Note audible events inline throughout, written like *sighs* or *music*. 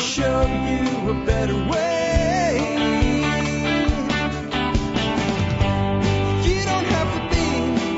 show you a better way.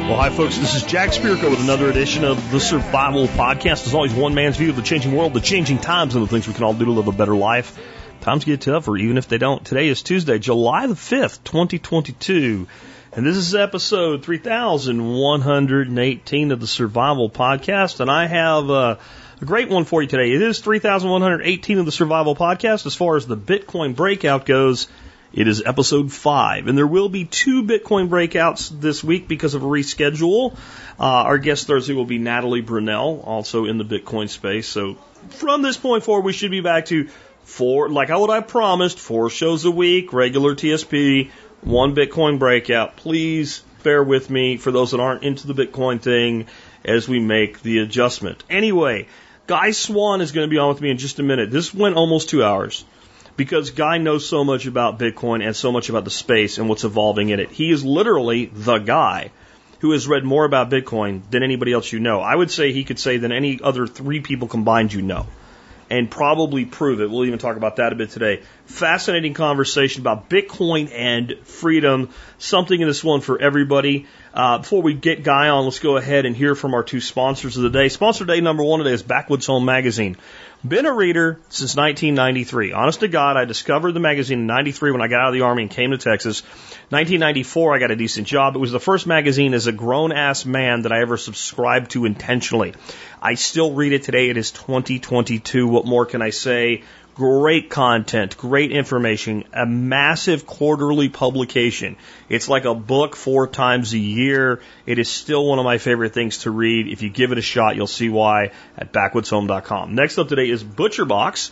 Well, hi, folks. This is Jack Spirko with another edition of the Survival Podcast. As always, one man's view of the changing world, the changing times, and the things we can all do to live a better life. Times get tougher, even if they don't. Today is Tuesday, July the 5th, 2022. And this is episode 3118 of the Survival Podcast. And I have uh, a great one for you today. It is 3118 of the Survival Podcast. As far as the Bitcoin breakout goes, it is episode five, and there will be two Bitcoin breakouts this week because of a reschedule. Uh, our guest Thursday will be Natalie Brunell, also in the Bitcoin space. So from this point forward, we should be back to four, like I promised, four shows a week, regular TSP, one Bitcoin breakout. Please bear with me for those that aren't into the Bitcoin thing as we make the adjustment. Anyway, Guy Swann is going to be on with me in just a minute. This went almost two hours because Guy knows so much about Bitcoin and so much about the space and what's evolving in it. He is literally the guy who has read more about Bitcoin than anybody else you know. I would say he could say than any other three people combined you know. And probably prove it. We'll even talk about that a bit today. Fascinating conversation about Bitcoin and freedom. Something in this one for everybody. Uh, before we get Guy on, let's go ahead and hear from our two sponsors of the day. Sponsor day number one today is Backwoods Home Magazine. Been a reader since 1993. Honest to God, I discovered the magazine in 93 when I got out of the Army and came to Texas. 1994, I got a decent job. It was the first magazine as a grown ass man that I ever subscribed to intentionally. I still read it today. It is 2022. What more can I say? Great content, great information, a massive quarterly publication. It's like a book four times a year. It is still one of my favorite things to read. If you give it a shot, you'll see why at backwoodshome.com. Next up today is Butcher Box.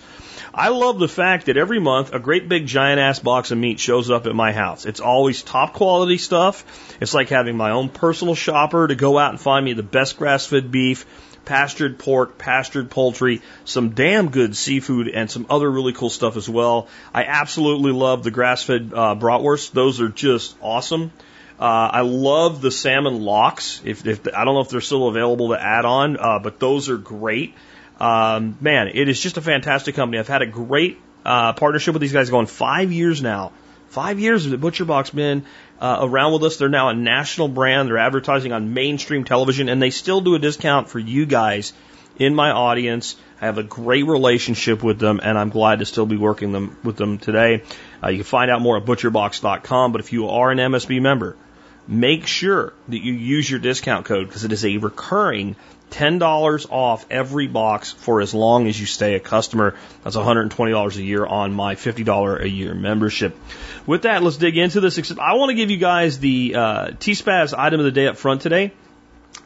I love the fact that every month a great big giant ass box of meat shows up at my house. It's always top quality stuff. It's like having my own personal shopper to go out and find me the best grass fed beef pastured pork, pastured poultry, some damn good seafood, and some other really cool stuff as well. I absolutely love the grass-fed uh, bratwurst; those are just awesome. Uh, I love the salmon locks. If, if I don't know if they're still available to add on, uh, but those are great. Um, man, it is just a fantastic company. I've had a great uh, partnership with these guys going five years now. Five years of the Butcher Box been uh, around with us. They're now a national brand. They're advertising on mainstream television, and they still do a discount for you guys in my audience. I have a great relationship with them, and I'm glad to still be working them with them today. Uh, you can find out more at butcherbox.com. But if you are an MSB member, make sure that you use your discount code because it is a recurring $10 off every box for as long as you stay a customer. That's $120 a year on my $50 a year membership. With that, let's dig into this. Except I want to give you guys the uh, T-Spaz item of the day up front today.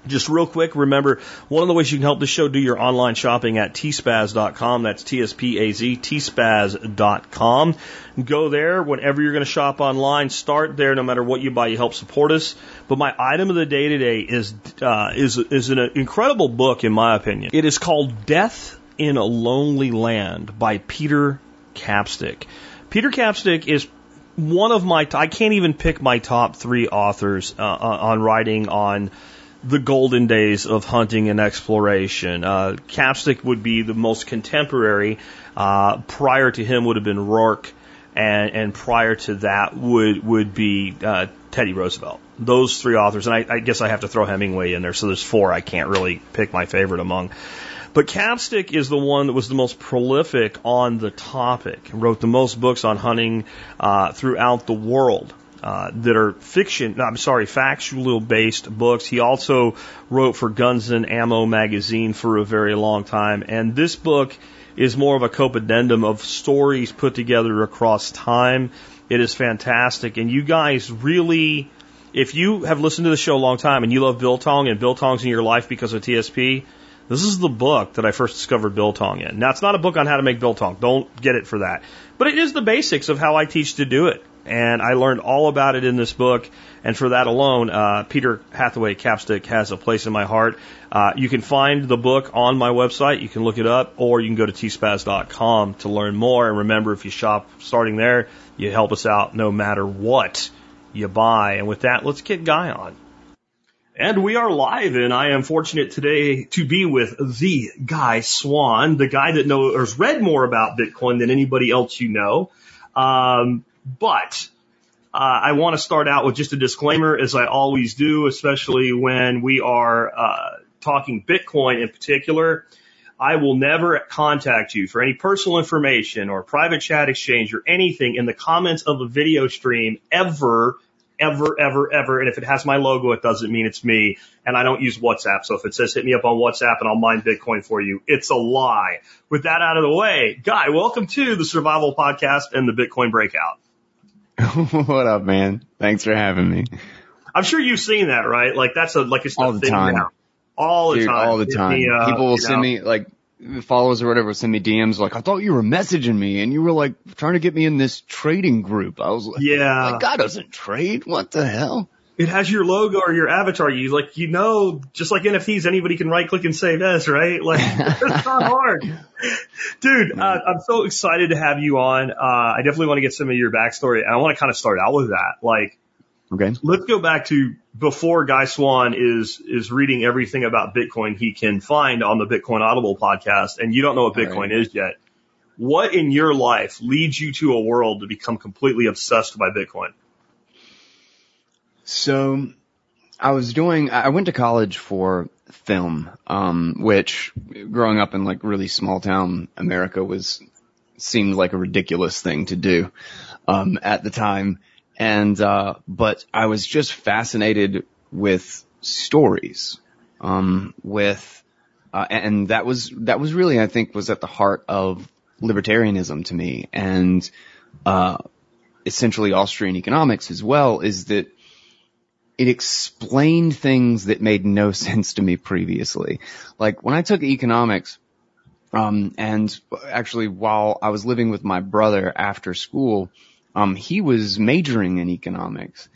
Just real quick, remember one of the ways you can help the show do your online shopping at tspaz.com. That's T S P A Z, tspaz.com. Go there whenever you're going to shop online. Start there no matter what you buy. You help support us. But my item of the day today is, uh, is, is an incredible book in my opinion. It is called Death in a Lonely Land by Peter Capstick. Peter Capstick is one of my, I can't even pick my top three authors uh, on writing on the golden days of hunting and exploration. Uh, Capstick would be the most contemporary. Uh, prior to him would have been Ruark, and, and prior to that would would be uh, Teddy Roosevelt. Those three authors, and I, I guess I have to throw Hemingway in there. So there's four. I can't really pick my favorite among. But Capstick is the one that was the most prolific on the topic. Wrote the most books on hunting uh, throughout the world uh, that are fiction, I'm sorry, factual based books. He also wrote for Guns and Ammo magazine for a very long time. And this book is more of a copadendum of stories put together across time. It is fantastic. And you guys really, if you have listened to the show a long time and you love Biltong and Biltong's in your life because of TSP, this is the book that I first discovered Biltong in. Now, it's not a book on how to make Biltong. Don't get it for that. But it is the basics of how I teach to do it and I learned all about it in this book. And for that alone, uh, Peter Hathaway Capstick has a place in my heart. Uh, you can find the book on my website. You can look it up, or you can go to tspaz.com to learn more. And remember, if you shop starting there, you help us out no matter what you buy. And with that, let's get Guy on. And we are live, and I am fortunate today to be with the Guy Swann, the guy that knows or has read more about Bitcoin than anybody else you know. Um, but uh, I want to start out with just a disclaimer, as I always do, especially when we are uh, talking Bitcoin in particular. I will never contact you for any personal information or private chat exchange or anything in the comments of a video stream ever ever, ever, ever. And if it has my logo, it doesn't mean it's me. And I don't use WhatsApp. So if it says hit me up on WhatsApp and I'll mine Bitcoin for you, it's a lie. With that out of the way, Guy, welcome to the Survival Podcast and the Bitcoin Breakout. *laughs* what up, man? Thanks for having me. I'm sure you've seen that, right? Like that's a like it's all the time. Now. All the Dude, time. all the time. Me, uh, People will send know. me like followers or whatever will send me DMs like, I thought you were messaging me and you were like trying to get me in this trading group. I was like, Yeah. like God doesn't trade. What the hell? It has your logo or your avatar. You like, you know, just like NFTs, anybody can right click and save as, right? Like, *laughs* it's not hard. Dude, uh, I'm so excited to have you on. Uh, I definitely want to get some of your backstory. And I want to kind of start out with that. Like, Okay. let's go back to before Guy Swann is, is reading everything about Bitcoin he can find on the Bitcoin Audible podcast. And you don't know what Bitcoin right. is yet. What in your life leads you to a world to become completely obsessed by Bitcoin? So I was doing, I went to college for film, um, which growing up in like really small town America was, seemed like a ridiculous thing to do, um, at the time. And, uh, but I was just fascinated with stories, um, with, uh, and that was, that was really, I think, was at the heart of libertarianism to me. And, uh, essentially Austrian economics as well is that it explained things that made no *laughs* sense to me previously. Like when I took economics, um, and actually while I was living with my brother after school, um, he was majoring in economics.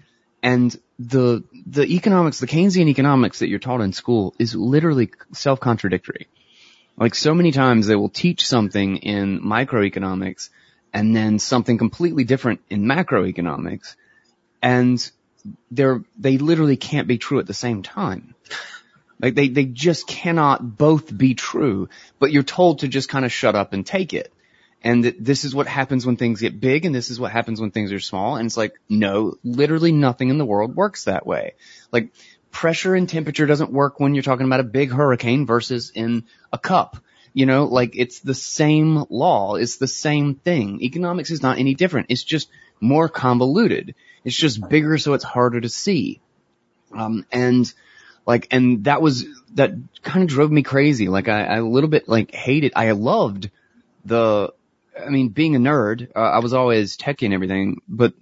And the, the economics, the Keynesian economics that you're taught in school is literally self-contradictory. Like so many times they will teach something in microeconomics and then something completely different in macroeconomics. And they're, they literally can't be true at the same time. Like they, they just cannot both be true, but you're told to just kind of shut up and take it. And this is what happens when things get big and this is what happens when things are small. And it's like, no, literally nothing in the world works that way. Like pressure and temperature doesn't work when you're talking about a big hurricane versus in a cup. You know, like it's the same law. It's the same thing. Economics is not any different. It's just more convoluted. It's just bigger so it's harder to see. Um, and like, and that was, that kind of drove me crazy. Like I, I a little bit like hated, I loved the, I mean, being a nerd, uh, I was always techie and everything, but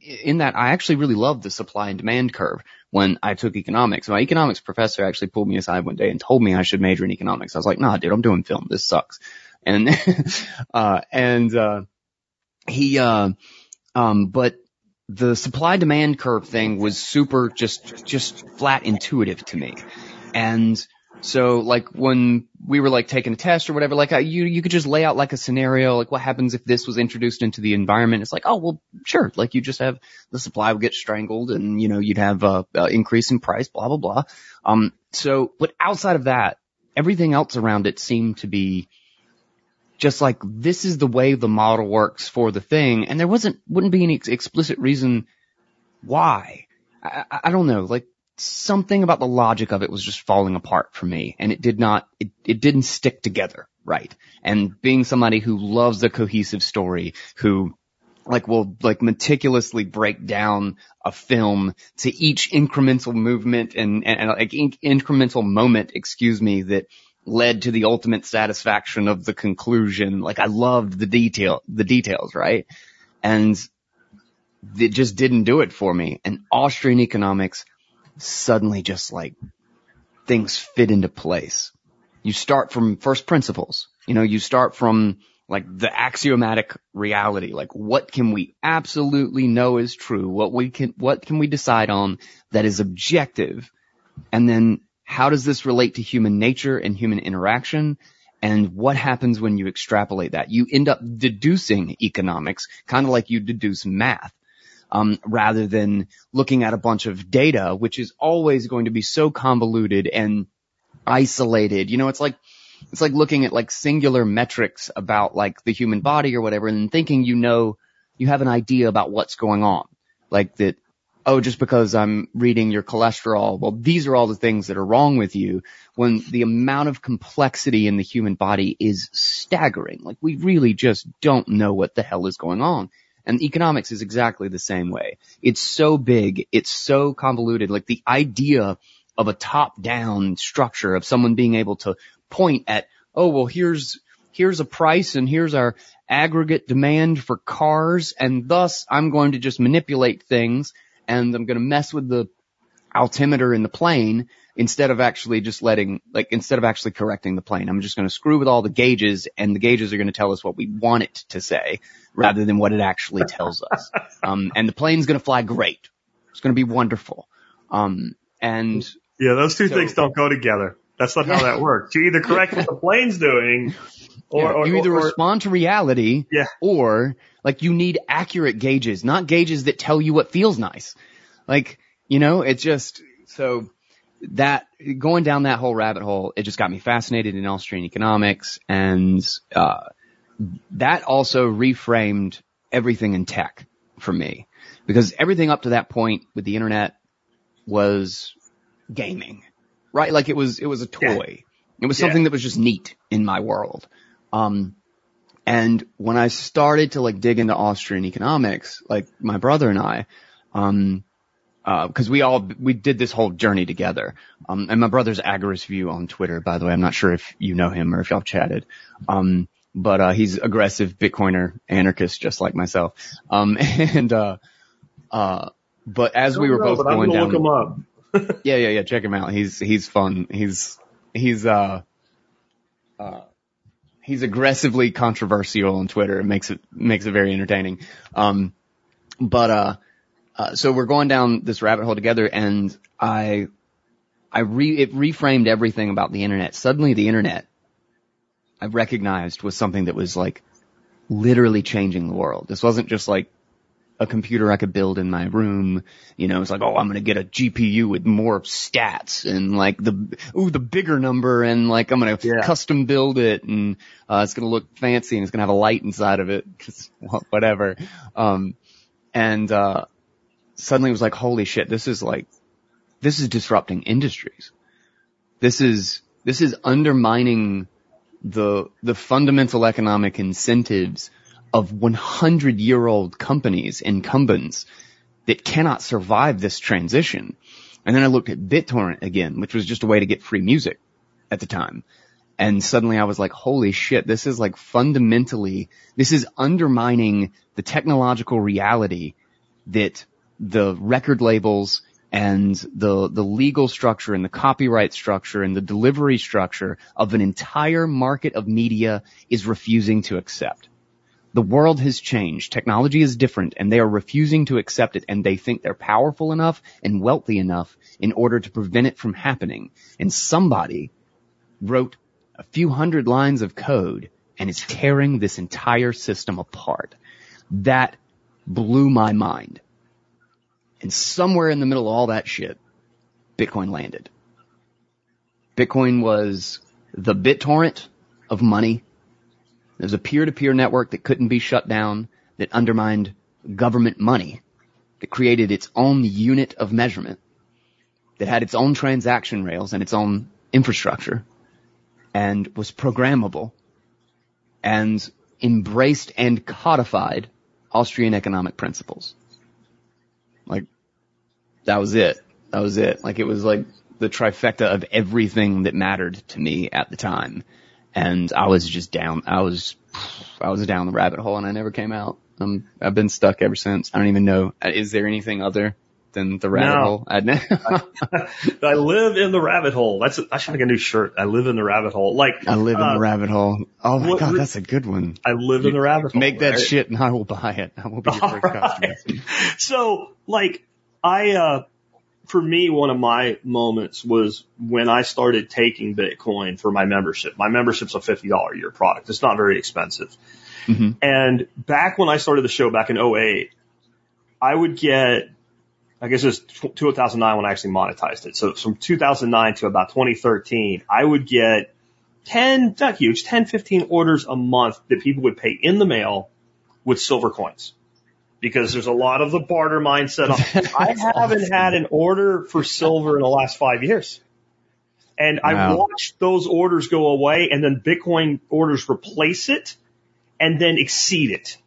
in that I actually really loved the supply and demand curve when I took economics. My economics professor actually pulled me aside one day and told me I should major in economics. I was like, nah, dude, I'm doing film. This sucks. And, *laughs* uh, and, uh, he, uh, um, but the supply demand curve thing was super just, just flat intuitive to me. And so like when we were like taking a test or whatever, like you, you could just lay out like a scenario, like what happens if this was introduced into the environment? It's like, oh, well, sure. Like you just have the supply would get strangled and, you know, you'd have a, uh increase in price, blah, blah, blah. Um, so, but outside of that, everything else around it seemed to be just like this is the way the model works for the thing. And there wasn't, wouldn't be any ex- explicit reason why. I, I, I don't know, like something about the logic of it was just falling apart for me and it did not, it, it didn't stick together right. And being somebody who loves a cohesive story, who like will like meticulously break down a film to each incremental movement and, and, and like in- incremental moment, excuse me, that led to the ultimate satisfaction of the conclusion. Like I loved the detail, the details, right? And it just didn't do it for me. And Austrian economics suddenly just like things fit into place. You start from first principles. You know, you start from like the axiomatic reality. Like what can we absolutely know is true? What we can, what can we decide on that is objective? And then how does this relate to human nature and human interaction? And what happens when you extrapolate that? You end up deducing economics, kind of like you deduce math. um, rather than looking at a bunch of data, which is always going to be so convoluted and isolated. You know, it's like, it's like looking at like singular metrics about like the human body or whatever and thinking you know, you have an idea about what's going on. Like that, oh, just because I'm reading your cholesterol, well, these are all the things that are wrong with you when the amount of complexity in the human body is staggering. Like we really just don't know what the hell is going on. And economics is exactly the same way. It's so big. It's so convoluted. Like the idea of a top down structure of someone being able to point at, oh, well, here's, here's a price and here's our aggregate demand for cars. And thus I'm going to just manipulate things and I'm going to mess with the altimeter in the plane instead of actually just letting, like, instead of actually correcting the plane. I'm just going to screw with all the gauges and the gauges are going to tell us what we want it to say rather than what it actually tells us. *laughs* Um, and the plane's going to fly great. It's going to be wonderful. Um, and Yeah, those two So- things don't go together. That's not how that works. You either correct what the *laughs* plane's doing, or, Yeah, or you either or- respond to reality Yeah. or like you need accurate gauges, not gauges that tell you what feels nice. Like, you know, it's just, so that, going down that whole rabbit hole, it just got me fascinated in Austrian economics and, uh, that also reframed everything in tech for me because everything up to that point with the internet was gaming, right? Like it was, it was a toy. It was Yeah. something that was just neat in my world. Um, and when I started to like dig into Austrian economics, like my brother and I, um, uh, cause we all, we did this whole journey together. Um, and my brother's Agorist View on Twitter, by the way. I'm not sure if you know him or if y'all chatted. Um, but, uh, he's aggressive Bitcoiner anarchist just like myself. Um, *laughs* and, uh, uh, but as we were know, both going down, look 'em up. *laughs* yeah, yeah, yeah. Check him out. He's he's fun. He's he's uh uh he's aggressively controversial on Twitter. It makes it makes it very entertaining. Um, but uh, uh, so we're going down this rabbit hole together, and I I re it reframed everything about the internet. Suddenly, the internet I recognized was something that was like literally changing the world. This wasn't just like a computer I could build in my room. You know, it's like, oh, I'm gonna get a GPU with more stats and like the, ooh, the bigger number and like I'm gonna Yeah. custom build it and, uh, it's gonna look fancy and it's gonna have a light inside of it. whatever. Um, and, uh, suddenly it was like, holy shit, this is like, this is disrupting industries. This is, this is undermining the, the fundamental economic incentives of 100 year old companies, incumbents that cannot survive this transition. And then I looked at BitTorrent again, which was just a way to get free music at the time. And suddenly I was like, holy shit, this is like fundamentally, this is undermining the technological reality that the record labels and the, the legal structure and the copyright structure and the delivery structure of an entire market of media is refusing to accept. The world has changed. Technology is different and they are refusing to accept it and they think they're powerful enough and wealthy enough in order to prevent it from happening. And somebody wrote a few hundred lines of code and is tearing this entire system apart. That blew my mind. And somewhere in the middle of all that shit, Bitcoin landed. Bitcoin was the BitTorrent of money. There's a peer-to-peer network that couldn't be shut down, that undermined government money, that created its own unit of measurement, that had its own transaction rails and its own infrastructure, and was programmable, and embraced and codified Austrian economic principles. Like, that was it. That was it. Like it was like the trifecta of everything that mattered to me at the time. And I was just down, I was, I was down the rabbit hole and I never came out. Um, I've been stuck ever since. I don't even know. uh, Is there anything other than the rabbit No. hole? I, *laughs* I live in the rabbit hole. That's I should make a new shirt. I live in the rabbit hole. Like I live in uh, the rabbit hole. Oh my what god, that's a good one. I live in the rabbit hole. Make that right? shit and I will buy it. I will be *laughs* your first customer. So, like, I, uh, for me, one of my moments was when I started taking Bitcoin for my membership. My membership's a $50 a year product. It's not very expensive. Mhm. And back when I started the show back in 08, I would get, I guess it was 2009 when I actually monetized it. So from 2009 to about 2013, I would get 10, not huge, 10, 15 orders a month that people would pay in the mail with silver coins. Because there's a lot of the barter mindset. *laughs* I haven't awesome. had an order for silver in the last five years. And I watched those orders go away and then Bitcoin orders replace it and then exceed it.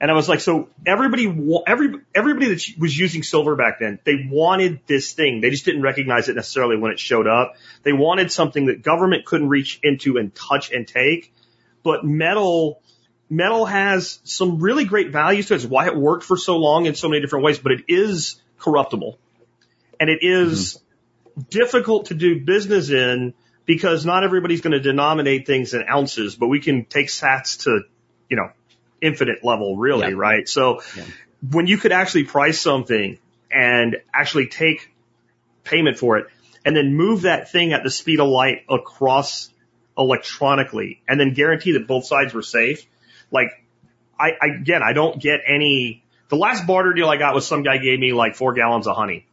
And I was like, so everybody, every, everybody that was using silver back then, they wanted this thing. They just didn't recognize it necessarily when it showed up. They wanted something that government couldn't reach into and touch and take. But metal, metal has some really great values to it. It's why it worked for so long in so many different ways, but it is corruptible. And it is mm-hmm. difficult to do business in because not everybody's going to denominate things in ounces, but we can take sats to, you know, infinite level really, Yeah. right? So Yeah. when you could actually price something and actually take payment for it and then move that thing at the speed of light across electronically and then guarantee that both sides were safe. Like I, I again, I don't get any, the last barter deal I got was some guy gave me like four gallons of honey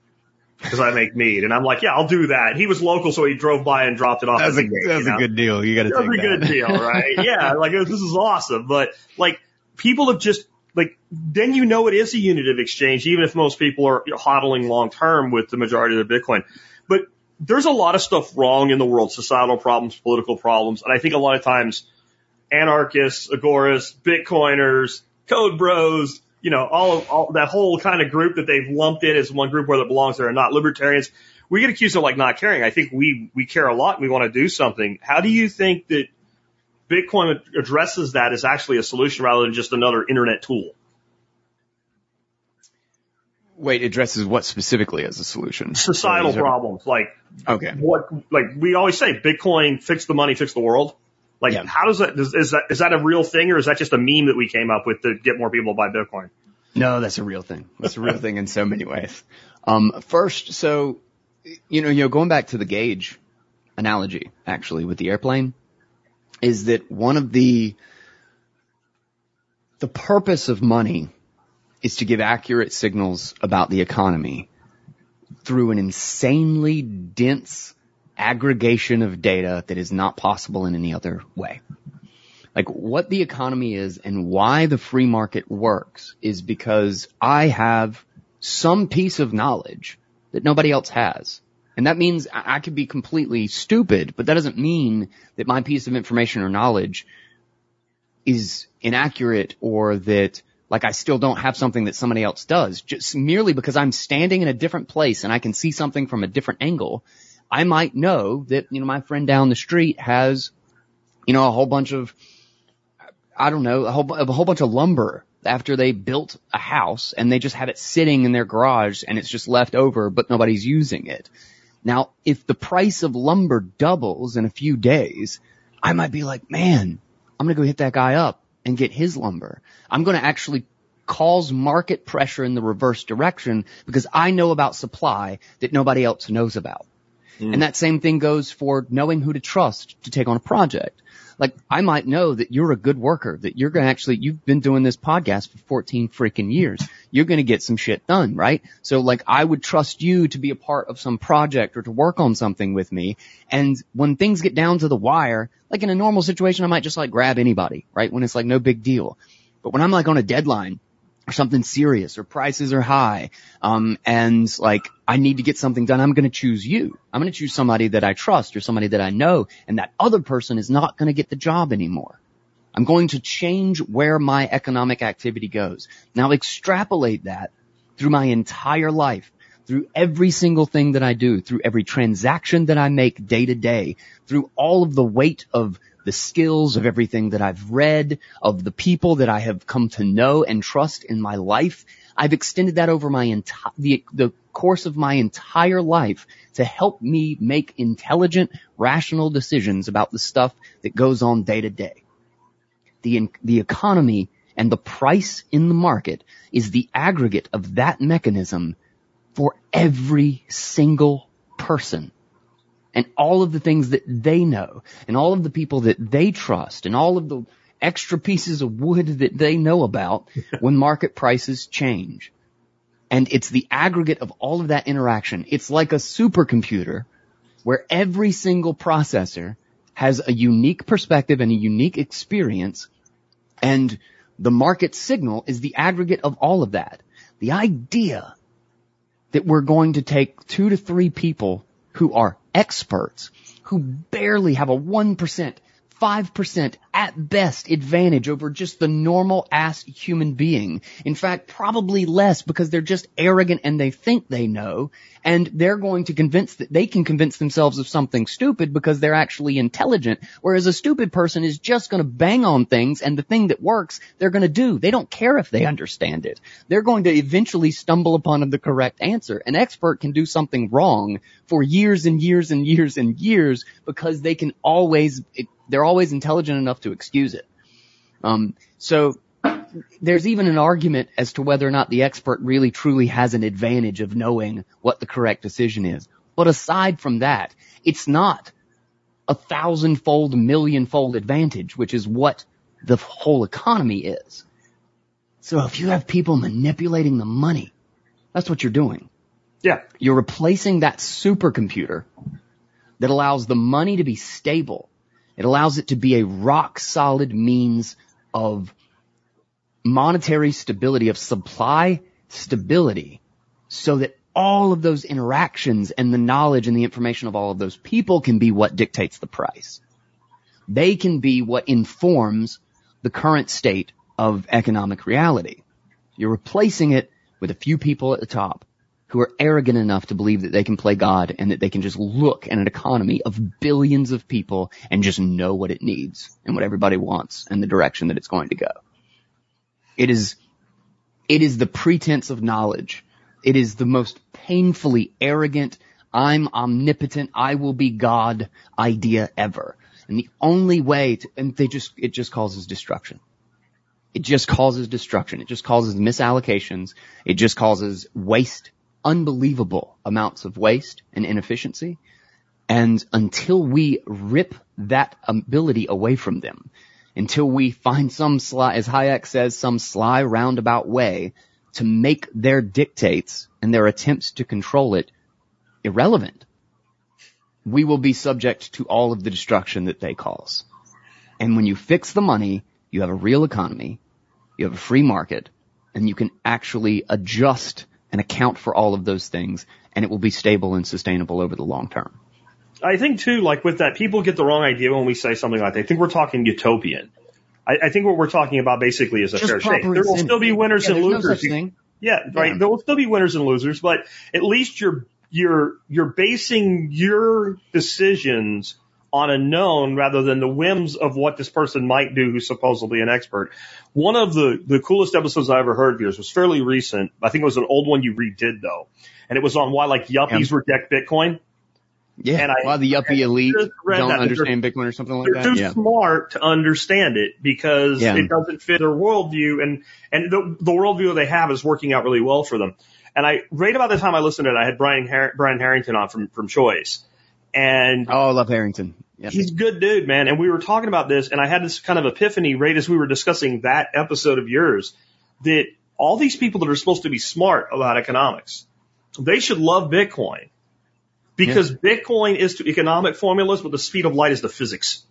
because I make mead. And I'm like, yeah, I'll do that. He was local, so he drove by and dropped it off. That's at a gate, that's you know? a good deal. You got to That's take a good deal, right? *laughs* yeah, like this is awesome. But like people have just like then you know it is a unit of exchange, even if most people are hodling long term with the majority of the Bitcoin. But there's a lot of stuff wrong in the world, societal problems, political problems, and I think a lot of times anarchists, agorists, Bitcoiners, code bros, you know, all, all that whole kind of group that they've lumped in as one group whether it belongs there or not. Libertarians, we get accused of like not caring. I think we we care a lot and we want to do something. How do you think that Bitcoin addresses that as actually a solution rather than just another internet tool? Wait, addresses what specifically as a solution? Societal So these are- problems like Okay. what like we always say Bitcoin fix the money, fix the world. Like Yeah. how does that is, is that is that a real thing or is that just a meme that we came up with to get more people to buy Bitcoin? No, that's a real thing. That's a real thing in so many ways. Um, first, so, you know, you know, going back to the gauge analogy, actually, with the airplane, is that one of the, the purpose of money is to give accurate signals about the economy through an insanely dense aggregation of data that is not possible in any other way like what the economy is and why the free market works is because I have some piece of knowledge that nobody else has. And that means I could be completely stupid, but that doesn't mean that my piece of information or knowledge is inaccurate or that like I still don't have something that somebody else does. Just merely because I'm standing in a different place and I can see something from a different angle, I might know that, you know, my friend down the street has, you know, a whole bunch of I don't know, a whole, a whole bunch of lumber after they built a house and they just have it sitting in their garage and it's just left over, but nobody's using it. Now, if the price of lumber doubles in a few days, I might be like, man, I'm going to go hit that guy up and get his lumber. I'm going to actually cause market pressure in the reverse direction because I know about supply that nobody else knows about. Mm. And that same thing goes for knowing who to trust to take on a project. Like I might know that you're a good worker, that you're going to actually, you've been doing this podcast for 14 freaking years. You're going to get some shit done, right? So like I would trust you to be a part of some project or to work on something with me. And when things get down to the wire, like in a normal situation, I might just like grab anybody, right? When it's like no big deal. But when I'm like on a deadline, or something serious or prices are high um and like I need to get something done I'm going to choose you. I'm going to choose somebody that I trust or somebody that I know and that other person is not going to get the job anymore. I'm going to change where my economic activity goes. Now extrapolate that through my entire life through every single thing that I do, through every transaction that I make day to day, through all of the weight of the skills of everything that I've read, of the people that I have come to know and trust in my life. I've extended that over my entire, the, the course of my entire life to help me make intelligent, rational decisions about the stuff that goes on day to day. The, the economy and the price in the market is the aggregate of that mechanism for every single person and all of the things that they know and all of the people that they trust and all of the extra pieces of wood that they know about *laughs* when market prices change. And it's the aggregate of all of that interaction. It's like a supercomputer where every single processor has a unique perspective and a unique experience and the market signal is the aggregate of all of that. The idea that we're going to take two to three people who are experts, who barely have a 1%, 5% at best advantage over just the normal ass human being. In fact, probably less because they're just arrogant and they think they know and they're going to convince that they can convince themselves of something stupid because they're actually intelligent. Whereas a stupid person is just going to bang on things and the thing that works, they're going to do. They don't care if they understand it. They're going to eventually stumble upon the correct answer. An expert can do something wrong for years and years and years and years because they can always, they're always intelligent enough to excuse it. Um, so there's even an argument as to whether or not the expert really truly has an advantage of knowing what the correct decision is. But aside from that, it's not a thousandfold, millionfold advantage, which is what the whole economy is. So if you have people manipulating the money, that's what you're doing. Yeah. You're replacing that supercomputer that allows the money to be stable. It allows it to be a rock solid means of monetary stability, of supply stability, so that all of those interactions and the knowledge and the information of all of those people can be what dictates the price. They can be what informs the current state of economic reality. You're replacing it with a few people at the top who are arrogant enough to believe that they can play God and that they can just look at an economy of billions of people and just know what it needs and what everybody wants and the direction that it's going to go. It is, it is the pretense of knowledge. It is the most painfully arrogant, I'm omnipotent, I will be God idea ever. And the only way to, and they just, it just causes destruction. It just causes destruction. It just causes misallocations. It just causes waste, unbelievable amounts of waste and inefficiency. And until we rip that ability away from them, until we find some sly, as Hayek says, some sly roundabout way to make their dictates and their attempts to control it irrelevant. We will be subject to all of the destruction that they cause. And when you fix the money, you have a real economy, you have a free market, and you can actually adjust and account for all of those things, and it will be stable and sustainable over the long term. I think too, like with that, people get the wrong idea when we say something like that. They think we're talking utopian. I, I think what we're talking about basically is a Just fair shake. There will still be winners Yeah, and no losers. thing. Yeah, right. Yeah. There will still be winners and losers, but at least you're you're you're basing your decisions on a known rather than the whims of what this person might do who's supposedly an expert. One of the, the coolest episodes I ever heard of yours was fairly recent. I think it was an old one you redid though. And it was on why like yuppies reject Bitcoin. Yeah. And I- While the yuppie elite don't that. understand Bitcoin or something like They're that. too Yeah. smart to understand it because Yeah. it doesn't fit their worldview and, and the, the worldview they have is working out really well for them. And I, right about the time I listened to it, I had Brian, Har- Brian Harrington on from, from Choice. And Oh, I love Harrington. Yeah. He's a good dude, man. And we were talking about this, and I had this kind of epiphany right as we were discussing that episode of yours that all these people that are supposed to be smart about economics, they should love Bitcoin because Bitcoin is to economic formulas what the speed of light is to physics,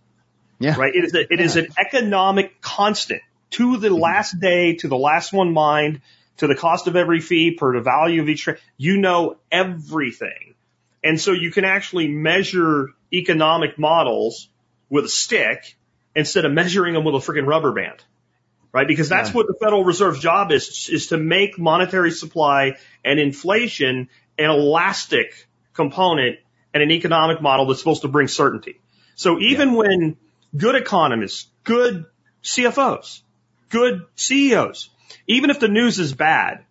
Yeah. right? It is, a, it is an economic constant to the mm-hmm. last day, to the last one mined, to the cost of every fee per the value of each trade. You know everything. And so you can actually measure economic models with a stick instead of measuring them with a freaking rubber band. Right? Because that's Yeah. what the Federal Reserve's job is, is to make monetary supply and inflation an elastic component and an economic model that's supposed to bring certainty. So even when good economists, good CFOs, good CEOs, even if the news is bad,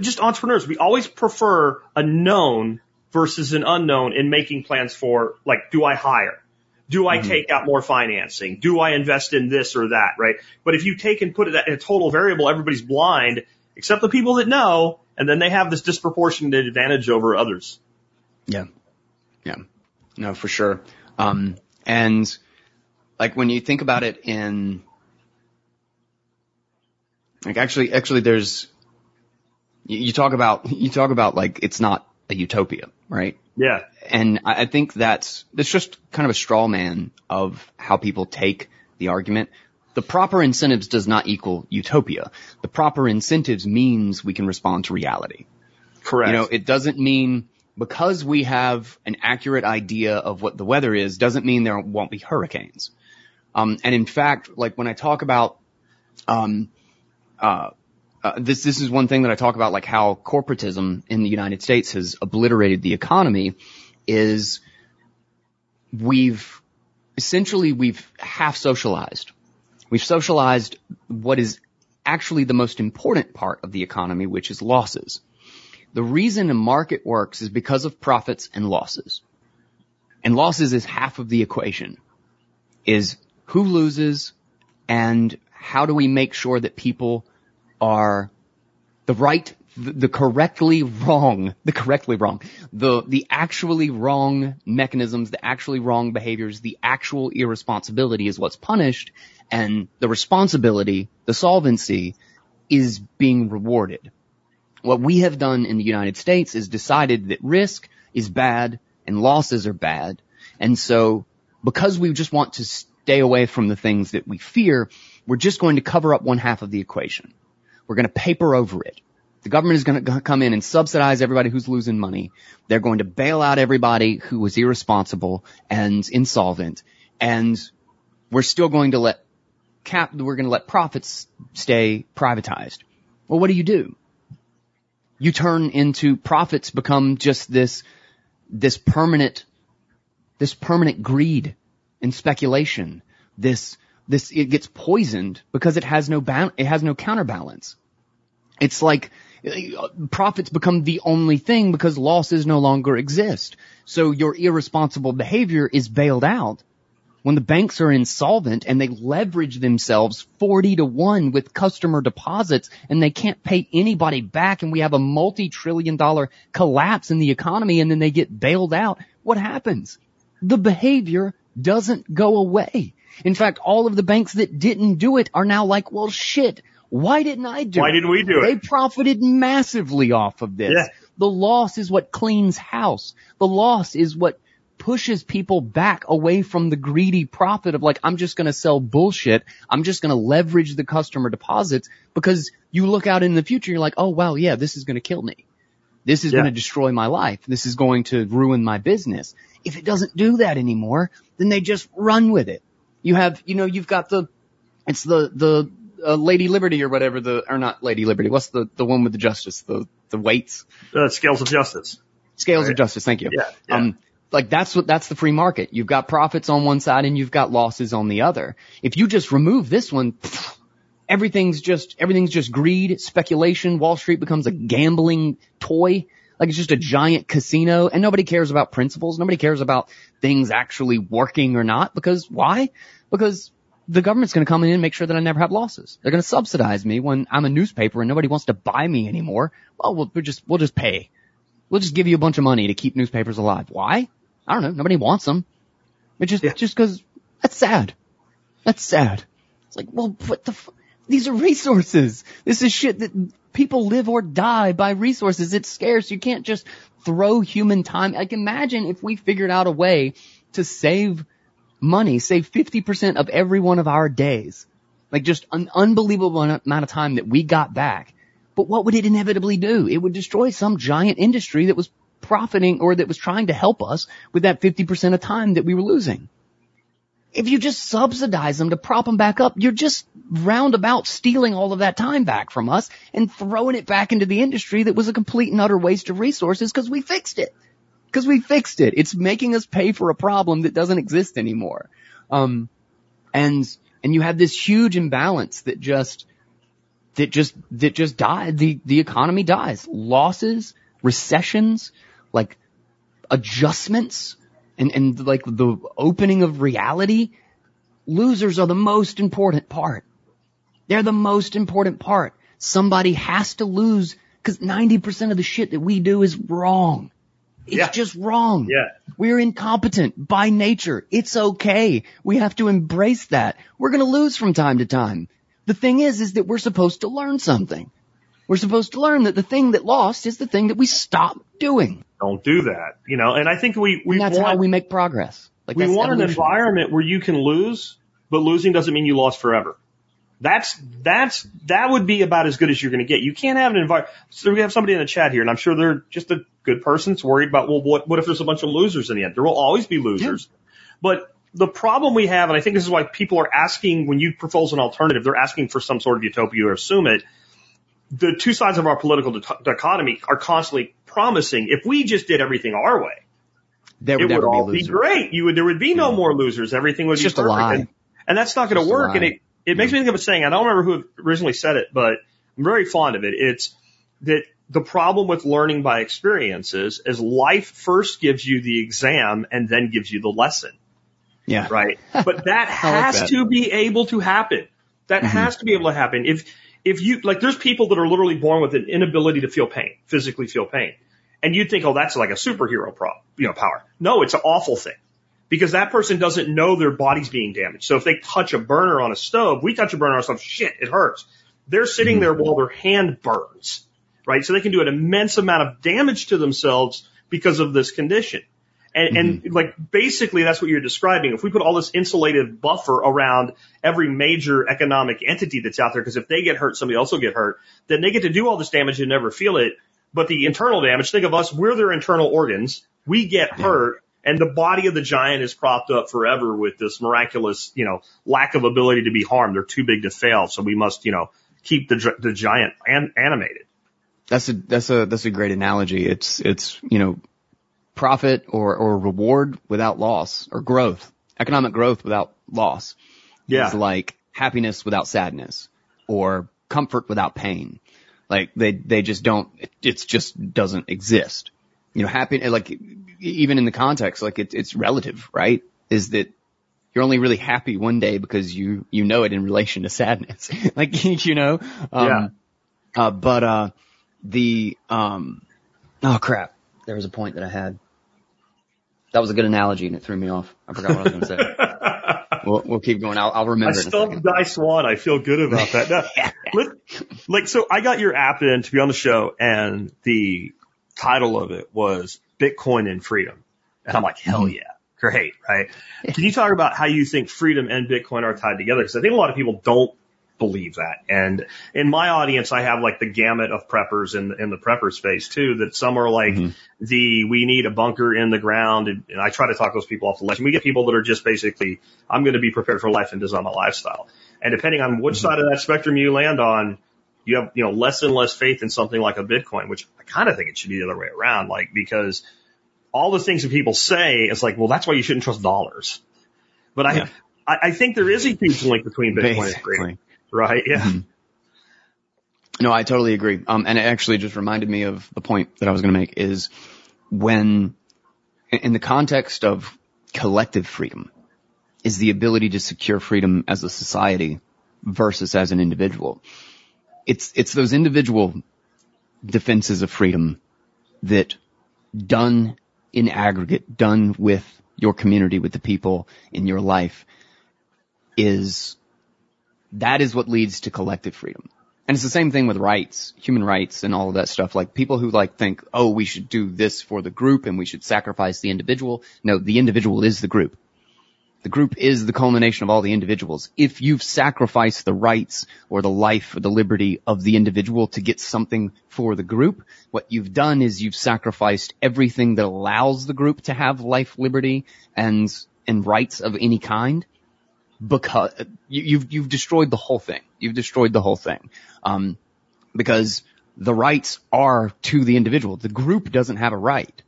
just entrepreneurs, we always prefer a known versus an unknown in making plans for like, do I hire? Do I take out more financing? Do I invest in this or that? Right. But if you take and put it in a total variable, everybody's blind except the people that know, and then they have this disproportionate advantage over others. Yeah. Yeah. No, for sure. Um, and like when you think about it in, like actually, actually there's, You, you talk about, you talk about like it's not a utopia, right? Yeah. And I, I think that's, that's just kind of a straw man of how people take the argument. The proper incentives does not equal utopia. The proper incentives means we can respond to reality. Correct. You know, it doesn't mean because we have an accurate idea of what the weather is doesn't mean there won't be hurricanes. Um, and in fact, like when I talk about, um, uh, uh, this this is one thing that I talk about, like how corporatism in the United States has obliterated the economy. Is we've essentially we've half socialized. We've socialized what is actually the most important part of the economy, which is losses. The reason a market works is because of profits and losses. And losses is half of the equation. Is who loses and how do we make sure that people are the right, the, the correctly wrong, the correctly wrong, the, the actually wrong mechanisms, the actually wrong behaviors, the actual irresponsibility is what's punished and the responsibility, the solvency is being rewarded. What we have done in the United States is decided that risk is bad and losses are bad. And so because we just want to stay away from the things that we fear, we're just going to cover up one half of the equation. We're going to paper over it. The government is going to come in and subsidize everybody who's losing money. They're going to bail out everybody who was irresponsible and insolvent. And we're still going to let cap, we're going to let profits stay privatized. Well, what do you do? You turn into profits become just this, this permanent, this permanent greed and speculation. This, this, it gets poisoned because it has no ba- it has no counterbalance. It's like, profits become the only thing because losses no longer exist. So your irresponsible behavior is bailed out when the banks are insolvent and they leverage themselves 40 to 1 with customer deposits and they can't pay anybody back and we have a multi-trillion dollar collapse in the economy and then they get bailed out, what happens? The behavior doesn't go away. In fact, all of the banks that didn't do it are now like, well shit, why didn't I do Why it? Why didn't we do it? They profited massively off of this. Yeah. The loss is what cleans house. The loss is what pushes people back away from the greedy profit of like, I'm just going to sell bullshit. I'm just going to leverage the customer deposits because you look out in the future, you're like, oh wow, yeah, this is going to kill me. This is Yeah. going to destroy my life. This is going to ruin my business. If it doesn't do that anymore, then they just run with it. You have, you know, you've got the, it's the, the, uh, Lady Liberty or whatever the, or not Lady Liberty. What's the, the one with the justice, the, the weights? Uh, scales of justice. Scales Right. of justice. Thank you. Yeah, yeah. Um, like that's what, that's the free market. You've got profits on one side and you've got losses on the other. If you just remove this one, pfft, everything's just, everything's just greed, speculation. Wall Street becomes a gambling toy. Like it's just a giant casino and nobody cares about principles. Nobody cares about things actually working or not because why? Because the government's going to come in and make sure that I never have losses. They're going to subsidize me when I'm a newspaper and nobody wants to buy me anymore. Well, we'll, we'll just, we'll just pay. We'll just give you a bunch of money to keep newspapers alive. Why? I don't know. Nobody wants them. It's just, Yeah. just cause that's sad. That's sad. It's like, well, what the, f- these are resources. This is shit that people live or die by resources. It's scarce. You can't just throw human time. Like imagine if we figured out a way to save money, save 50% of every one of our days. Like just an unbelievable amount of time that we got back. But what would it inevitably do? It would destroy some giant industry that was profiting or that was trying to help us with that 50% of time that we were losing. If you just subsidize them to prop them back up, you're just roundabout stealing all of that time back from us and throwing it back into the industry that was a complete and utter waste of resources because we fixed it. Because we fixed it. It's making us pay for a problem that doesn't exist anymore. Um, and, and you have this huge imbalance that just, that just, that just died. The, the economy dies. Losses, recessions, like adjustments and, and like the opening of reality. Losers are the most important part. They're the most important part. Somebody has to lose because 90% of the shit that we do is wrong. It's Yeah. just wrong. Yeah. We're incompetent by nature. It's okay. We have to embrace that. We're going to lose from time to time. The thing is, is that we're supposed to learn something. We're supposed to learn that the thing that lost is the thing that we stop doing. Don't do that. You know, and I think we, we And that's want, how we make progress. Like we want an environment where you can lose, but losing doesn't mean you lost forever. That's, that's, that would be about as good as you're going to get. You can't have an environment. So we have somebody in the chat here and I'm sure they're just a good person that's worried about, well, what, what if there's a bunch of losers in the end? There will always be losers. But the problem we have, and I think this is why people are asking when you propose an alternative, they're asking for some sort of utopia or assume it. The two sides of our political dich- dichotomy are constantly promising if we just did everything our way, There it would would never be all be losers. great. You would, there would be no Yeah. more losers. Everything would It's be just a lie. And, and that's not going to work. And it, it makes me think of a saying. I don't remember who originally said it, but I'm very fond of it. It's that the problem with learning by experiences is life first gives you the exam and then gives you the lesson, Yeah. right? *laughs* But that has that. to be able to happen. That Mhm. has to be able to happen. If, if you, like, there's people that are literally born with an inability to feel pain, physically feel pain. And you'd think, oh, that's like a superhero pro, you know, power. No, it's an awful thing because that person doesn't know their body's being damaged. So if they touch a burner on a stove, we touch a burner on a stove, shit, it hurts. They're sitting there while their hand burns, right? So they can do an immense amount of damage to themselves because of this condition. And, and mm-hmm. like basically that's what you're describing. If we put all this insulated buffer around every major economic entity that's out there, because if they get hurt, somebody else will get hurt, then they get to do all this damage and never feel it. But the internal damage, think of us, we're their internal organs. We get hurt and the body of the giant is propped up forever with this miraculous, you know, lack of ability to be harmed. They're too big to fail. So we must, you know, keep the, the giant an- animated. That's a that's a that's a great analogy. It's it's you know profit or or reward without loss or growth, economic growth without loss. Yeah. is like happiness without sadness or comfort without pain. Like they they just don't. It it's just doesn't exist. You know, happy like even in the context, like it's it's relative, right? Is that you're only really happy one day because you you know it in relation to sadness, *laughs* like *laughs* you know. Um, Yeah. Uh, but uh, the um, oh crap, there was a point that I had. That was a good analogy and it threw me off. I forgot what I was going to say. *laughs* we'll, we'll keep going. I'll, I'll I remember a stumped. Dice One. I feel good about that. Now, *laughs* let, like, so I got your app in to be on the show and the title of it was Bitcoin and Freedom. And I'm like, hell Mm-hmm. yeah. Great, right? Can you talk about how you think freedom and Bitcoin are tied together? Because I think a lot of people don't believe that. And in my audience, I have like the gamut of preppers in, in the prepper space too, that some are like Mm-hmm. the, we need a bunker in the ground. And, and I try to talk those people off the ledge. And we get people that are just basically, I'm going to be prepared for life and design my lifestyle. And depending on which Mm-hmm. side of that spectrum you land on, you have, you know, less and less faith in something like a Bitcoin, which I kind of think it should be the other way around. Like, because all the things that people say, it's like, well, that's why you shouldn't trust dollars. But I, Yeah. I, I think there is a huge link between Bitcoin and freedom, Basically. Right? Yeah. No, I totally agree. Um, and it actually just reminded me of the point that I was going to make is when, in the context of collective freedom, is the ability to secure freedom as a society versus as an individual. It's, it's those individual defenses of freedom that done in aggregate, done with your community, with the people in your life is, that is what leads to collective freedom. And it's the same thing with rights, human rights and all of that stuff. Like people who like think, oh, we should do this for the group and we should sacrifice the individual. No, the individual is the group. The group is the culmination of all the individuals. If you've sacrificed the rights or the life or the liberty of the individual to get something for the group, what you've done is you've sacrificed everything that allows the group to have life, liberty, and, and rights of any kind because you, you've you've destroyed the whole thing. You've destroyed the whole thing, um, because the rights are to the individual. The group doesn't have a right.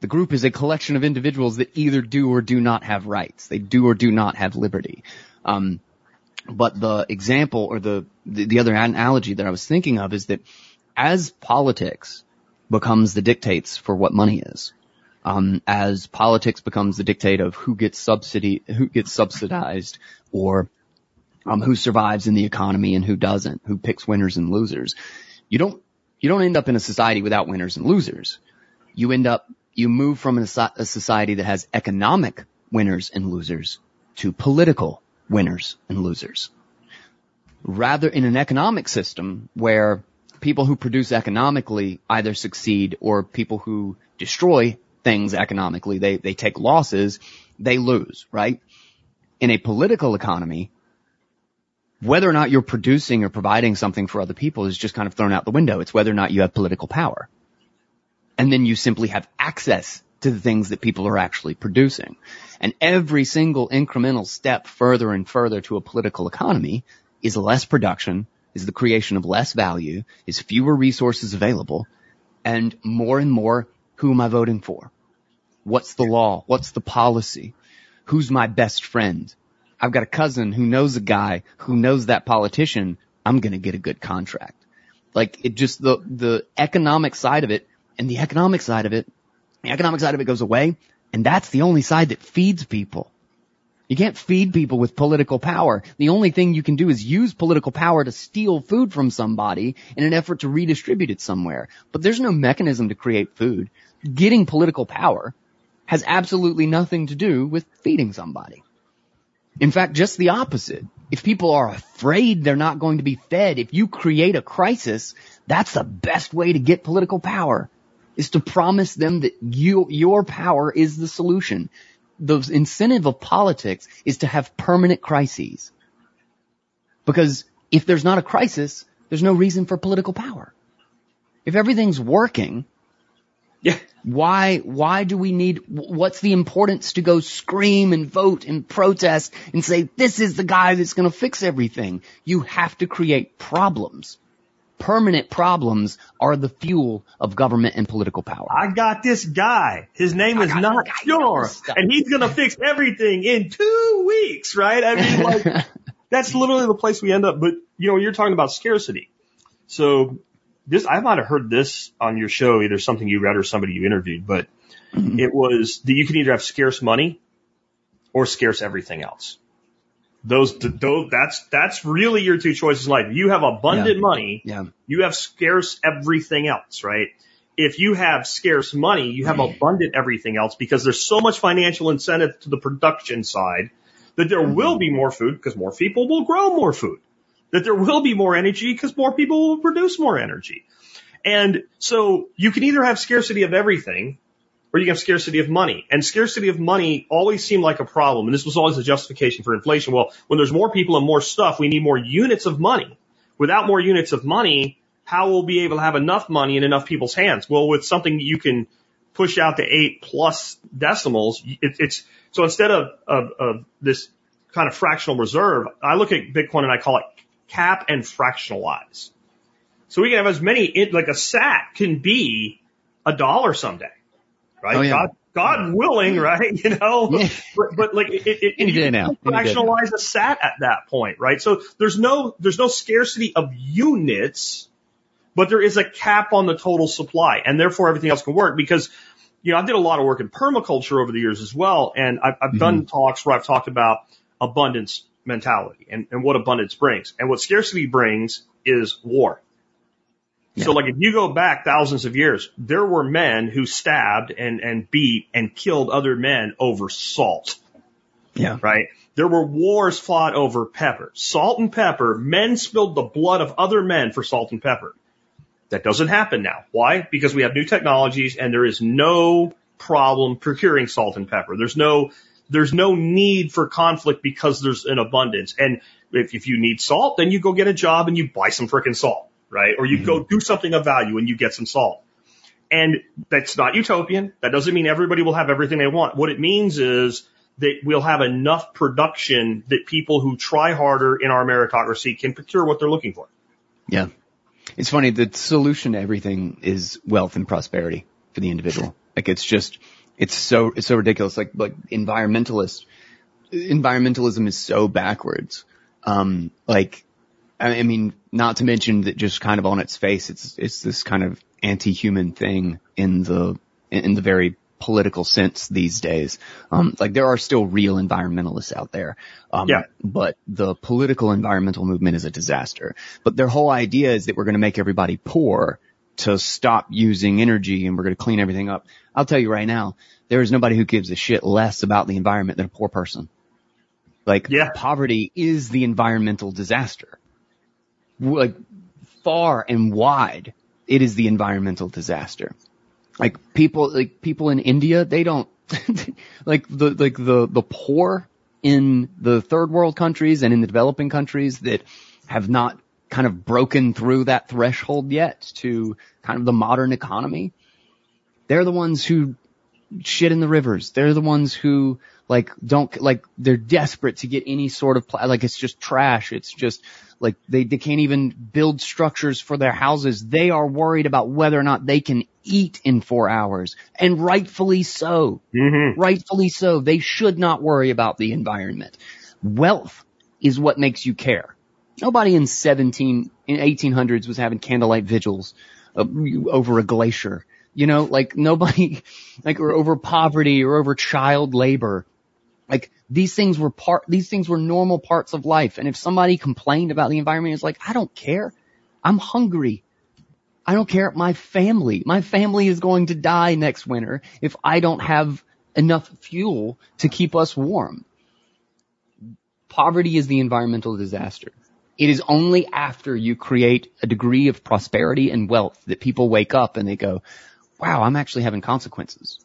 The group is a collection of individuals that either do or do not have rights. They do or do not have liberty. Um, but the example or the, the the other analogy that I was thinking of is that as politics becomes the dictates for what money is, um, as politics becomes the dictate of who gets subsidy, who gets subsidized, or um, who survives in the economy and who doesn't, who picks winners and losers. You don't you don't end up in a society without winners and losers. You end up you move from a, a society that has economic winners and losers to political winners and losers. Rather in an economic system where people who produce economically either succeed or people who destroy things economically, they, they take losses, they lose, right? In a political economy, whether or not you're producing or providing something for other people is just kind of thrown out the window. It's whether or not you have political power. And then you simply have access to the things that people are actually producing. And every single incremental step further and further to a political economy is less production, is the creation of less value, is fewer resources available, and more and more, who am I voting for? What's the law? What's the policy? Who's my best friend? I've got a cousin who knows a guy who knows that politician. I'm going to get a good contract. Like it just the, the economic side of it and the economic side of it, the economic side of it goes away and that's the only side that feeds people. You can't feed people with political power. The only thing you can do is use political power to steal food from somebody in an effort to redistribute it somewhere. But there's no mechanism to create food. Getting political power has absolutely nothing to do with feeding somebody. In fact, just the opposite. If people are afraid they're not going to be fed, if you create a crisis, that's the best way to get political power is to promise them that you, your power is the solution. The incentive of politics is to have permanent crises. Because if there's not a crisis, there's no reason for political power. If everything's working, Yeah. why, why do we need, what's the importance to go scream and vote and protest and say, this is the guy that's gonna fix everything? You have to create problems. Permanent problems are the fuel of government and political power. I got this guy. His name is not sure, and he's gonna fix everything in two weeks, right? I mean, like *laughs* that's literally the place we end up. But you know, you're talking about scarcity. So this, I might have heard this on your show, either something you read or somebody you interviewed, but mm-hmm. it was that you can either have scarce money or scarce everything else. Those, those, that's, that's really your two choices in life. You have abundant Yeah. money yeah. you have scarce everything else, right? If you have scarce money, you have abundant everything else because there's so much financial incentive to the production side that there mm-hmm. will be more food because more people will grow more food. That there will be more energy because more people will produce more energy. And so you can either have scarcity of everything or you can have scarcity of money. And scarcity of money always seemed like a problem. And this was always a justification for inflation. Well, when there's more people and more stuff, we need more units of money. Without more units of money, how will we be able to have enough money in enough people's hands? Well, with something you can push out to eight plus decimals, it, it's so instead of, of, of this kind of fractional reserve, I look at Bitcoin and I call it cap and fractionalize. So we can have as many, like a sat can be a dollar someday, right? Oh, yeah. God, God willing, right? *laughs* You know, Yeah. but, but like it, it, you now. Any. Fractionalize a sat at that point, right? So there's no, there's no scarcity of units, but there is a cap on the total supply and therefore everything else can work because, you know, I did a lot of work in permaculture over the years as well. And I've, I've done mm-hmm. talks where I've talked about abundance mentality and, and what abundance brings. And what scarcity brings is war. So like if you go back thousands of years, there were men who stabbed and, and beat and killed other men over salt Yeah. right? There were wars fought over pepper. Salt and pepper, men spilled the blood of other men for salt and pepper. That doesn't happen now. Why? Because we have new technologies and there is no problem procuring salt and pepper. There's no, there's no need for conflict because there's an abundance. And if, if you need salt, then you go get a job and you buy some frickin' salt, right? Or you go do something of value and you get some salt. And that's not utopian. That doesn't mean everybody will have everything they want. What it means is that we'll have enough production that people who try harder in our meritocracy can procure what they're looking for. Yeah. It's funny, the solution to everything is wealth and prosperity for the individual. Like it's just, it's so, it's so ridiculous. Like, like environmentalist, environmentalism is so backwards. Um, like, I mean, not to mention that just kind of on its face, it's, it's this kind of anti-human thing in the, in the very political sense these days. Um, like there are still real environmentalists out there. Um, Yeah. but the political environmental movement is a disaster. But their whole idea is that we're going to make everybody poor to stop using energy and we're going to clean everything up. I'll tell you right now, there is nobody who gives a shit less about the environment than a poor person. Like Yeah. poverty is the environmental disaster. Like far and wide, it is the environmental disaster. Like people, like people in India, they don't, *laughs* like the, like the, the poor in the third world countries and in the developing countries that have not kind of broken through that threshold yet to kind of the modern economy. They're the ones who shit in the rivers. They're the ones who like don't like they're desperate to get any sort of pla- like it's just trash. It's just like they they can't even build structures for their houses. They are worried about whether or not they can eat in 4 hours and rightfully so. Mm-hmm. Rightfully so. They should not worry about the environment. Wealth is what makes you care. Nobody in 17 in 1800s was having candlelight vigils uh, over a glacier. You know, like nobody, *laughs* like, or over poverty or over child labor. Like these things were part, these things were normal parts of life. And if somebody complained about the environment, it's like, I don't care. I'm hungry. I don't care. My family, my family is going to die next winter if I don't have enough fuel to keep us warm. Poverty is the environmental disaster. It is only after you create a degree of prosperity and wealth that people wake up and they go, wow, I'm actually having consequences.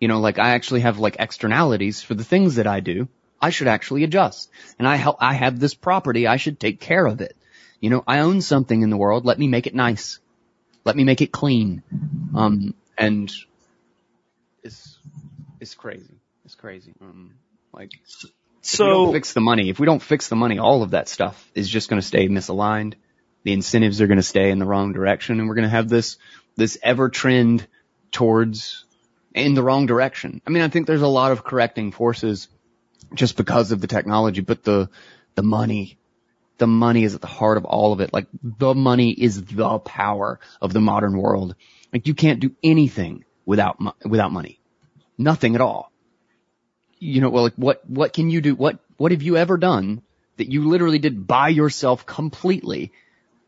You know, like I actually have like externalities for the things that I do. I should actually adjust. And I help, I have this property. I should take care of it. You know, I own something in the world. Let me make it nice. Let me make it clean. Um, and it's, it's crazy. It's crazy. Um, like, So fix the money, if we don't fix the money, all of that stuff is just going to stay misaligned. The incentives are going to stay in the wrong direction and we're going to have this, this ever trend towards in the wrong direction. I mean, I think there's a lot of correcting forces just because of the technology, but the, the money, the money is at the heart of all of it. Like the money is the power of the modern world. Like you can't do anything without, without money. Nothing at all. You know, well, like what, what can you do? What, what have you ever done that you literally did by yourself completely?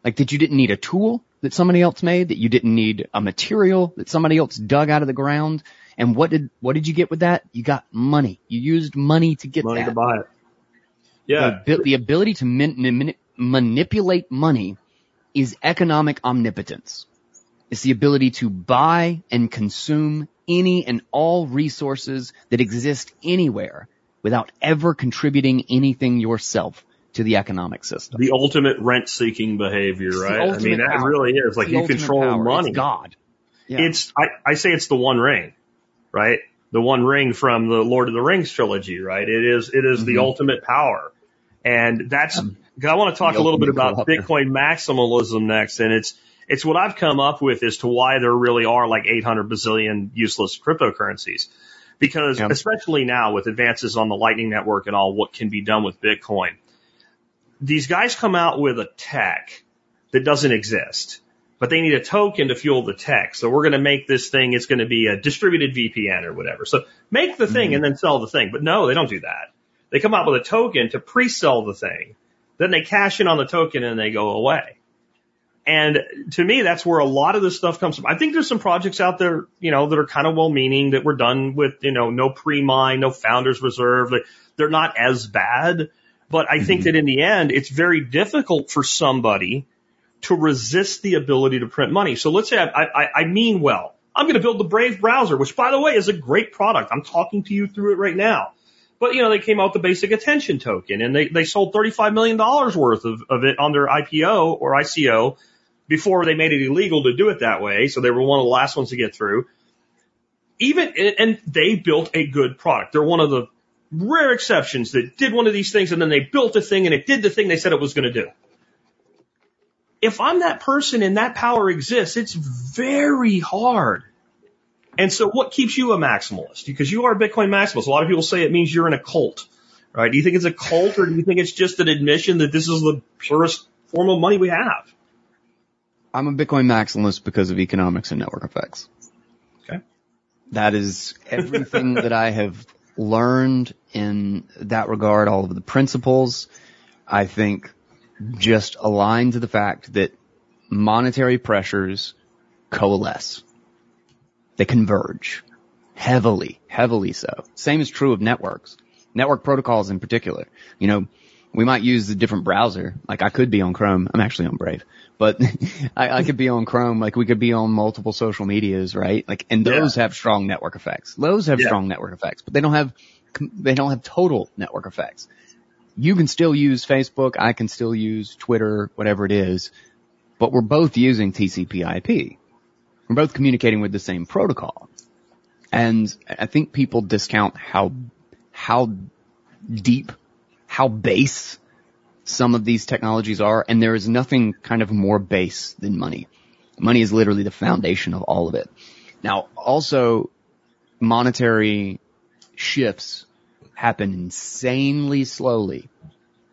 Like that you didn't need a tool that somebody else made, that you didn't need a material that somebody else dug out of the ground. And what did, what did you get with that? You got money. You used money to get money that to buy it. Yeah. the, the ability to mani- manipulate money is economic omnipotence. It's the ability to buy and consume any and all resources that exist anywhere without ever contributing anything yourself to the economic system. the ultimate rent seeking behavior, It's right? I mean, that power. really is like you control power. money. It's God. Yeah. It's, I, I say it's the one ring, right? The one ring from the Lord of the Rings trilogy, right? It is, it is the Mhm. ultimate power. And that's, Um, I want to talk a little bit about. Bitcoin maximalism next. And it's, it's what I've come up with as to why there really are like 800 bazillion useless cryptocurrencies. Because Yep. especially now with advances on the Lightning Network and all what can be done with Bitcoin, these guys come out with a tech that doesn't exist, but they need a token to fuel the tech. So we're going to make this thing, it's going to be a distributed VPN or whatever. So make the thing mm-hmm. and then sell the thing. But no, they don't do that. They come out with a token to pre-sell the thing. Then they cash in on the token and they go away. And to me, that's where a lot of this stuff comes from. I think there's some projects out there, you know, that are kind of well-meaning that were done with, you know, no pre-mine, no founders reserve. Like, They're not as bad. But I think mm-hmm. that in the end, it's very difficult for somebody to resist the ability to print money. So let's say I, I, I mean well. I'm going to build the Brave browser, which by the way is a great product. I'm talking to you through it right now. But you know, they came out with the basic attention token and they, they sold $35 million worth of, of it on their IPO or ICO before they made it illegal to do it that way. So they were one of the last ones to get through. Even, and they built a good product. They're one of the rare exceptions that did one of these things and then they built a thing and it did the thing they said it was going to do. If I'm that person and that power exists, it's very hard. And so what keeps you a maximalist? Because you are a Bitcoin maximalist. A lot of people say it means you're in a cult, right? Do you think it's a cult or do you think it's just an admission that this is the purest form of money we have? I'm a Bitcoin maximalist because of economics and network effects. Okay. That is everything *laughs* that I have learned in that regard, all of the principles, I think just align to the fact that monetary pressures coalesce. They converge. Heavily, heavily so. Same is true of networks. Network protocols in particular. You know, we might use a different browser. Like I could be on Chrome. I'm actually on Brave, but *laughs* I, I could be on Chrome. Like we could be on multiple social medias, right? Like, and those have strong network effects. Those have Yeah. strong network effects, but they don't have, they don't have total network effects. You can still use Facebook. I can still use Twitter, whatever it is, but we're both using TCP IP. We're both communicating with the same protocol. And I think people discount how, how deep, how base some of these technologies are, and there is nothing kind of more base than money. Money is literally the foundation of all of it. Now, also, monetary shifts happen insanely slowly,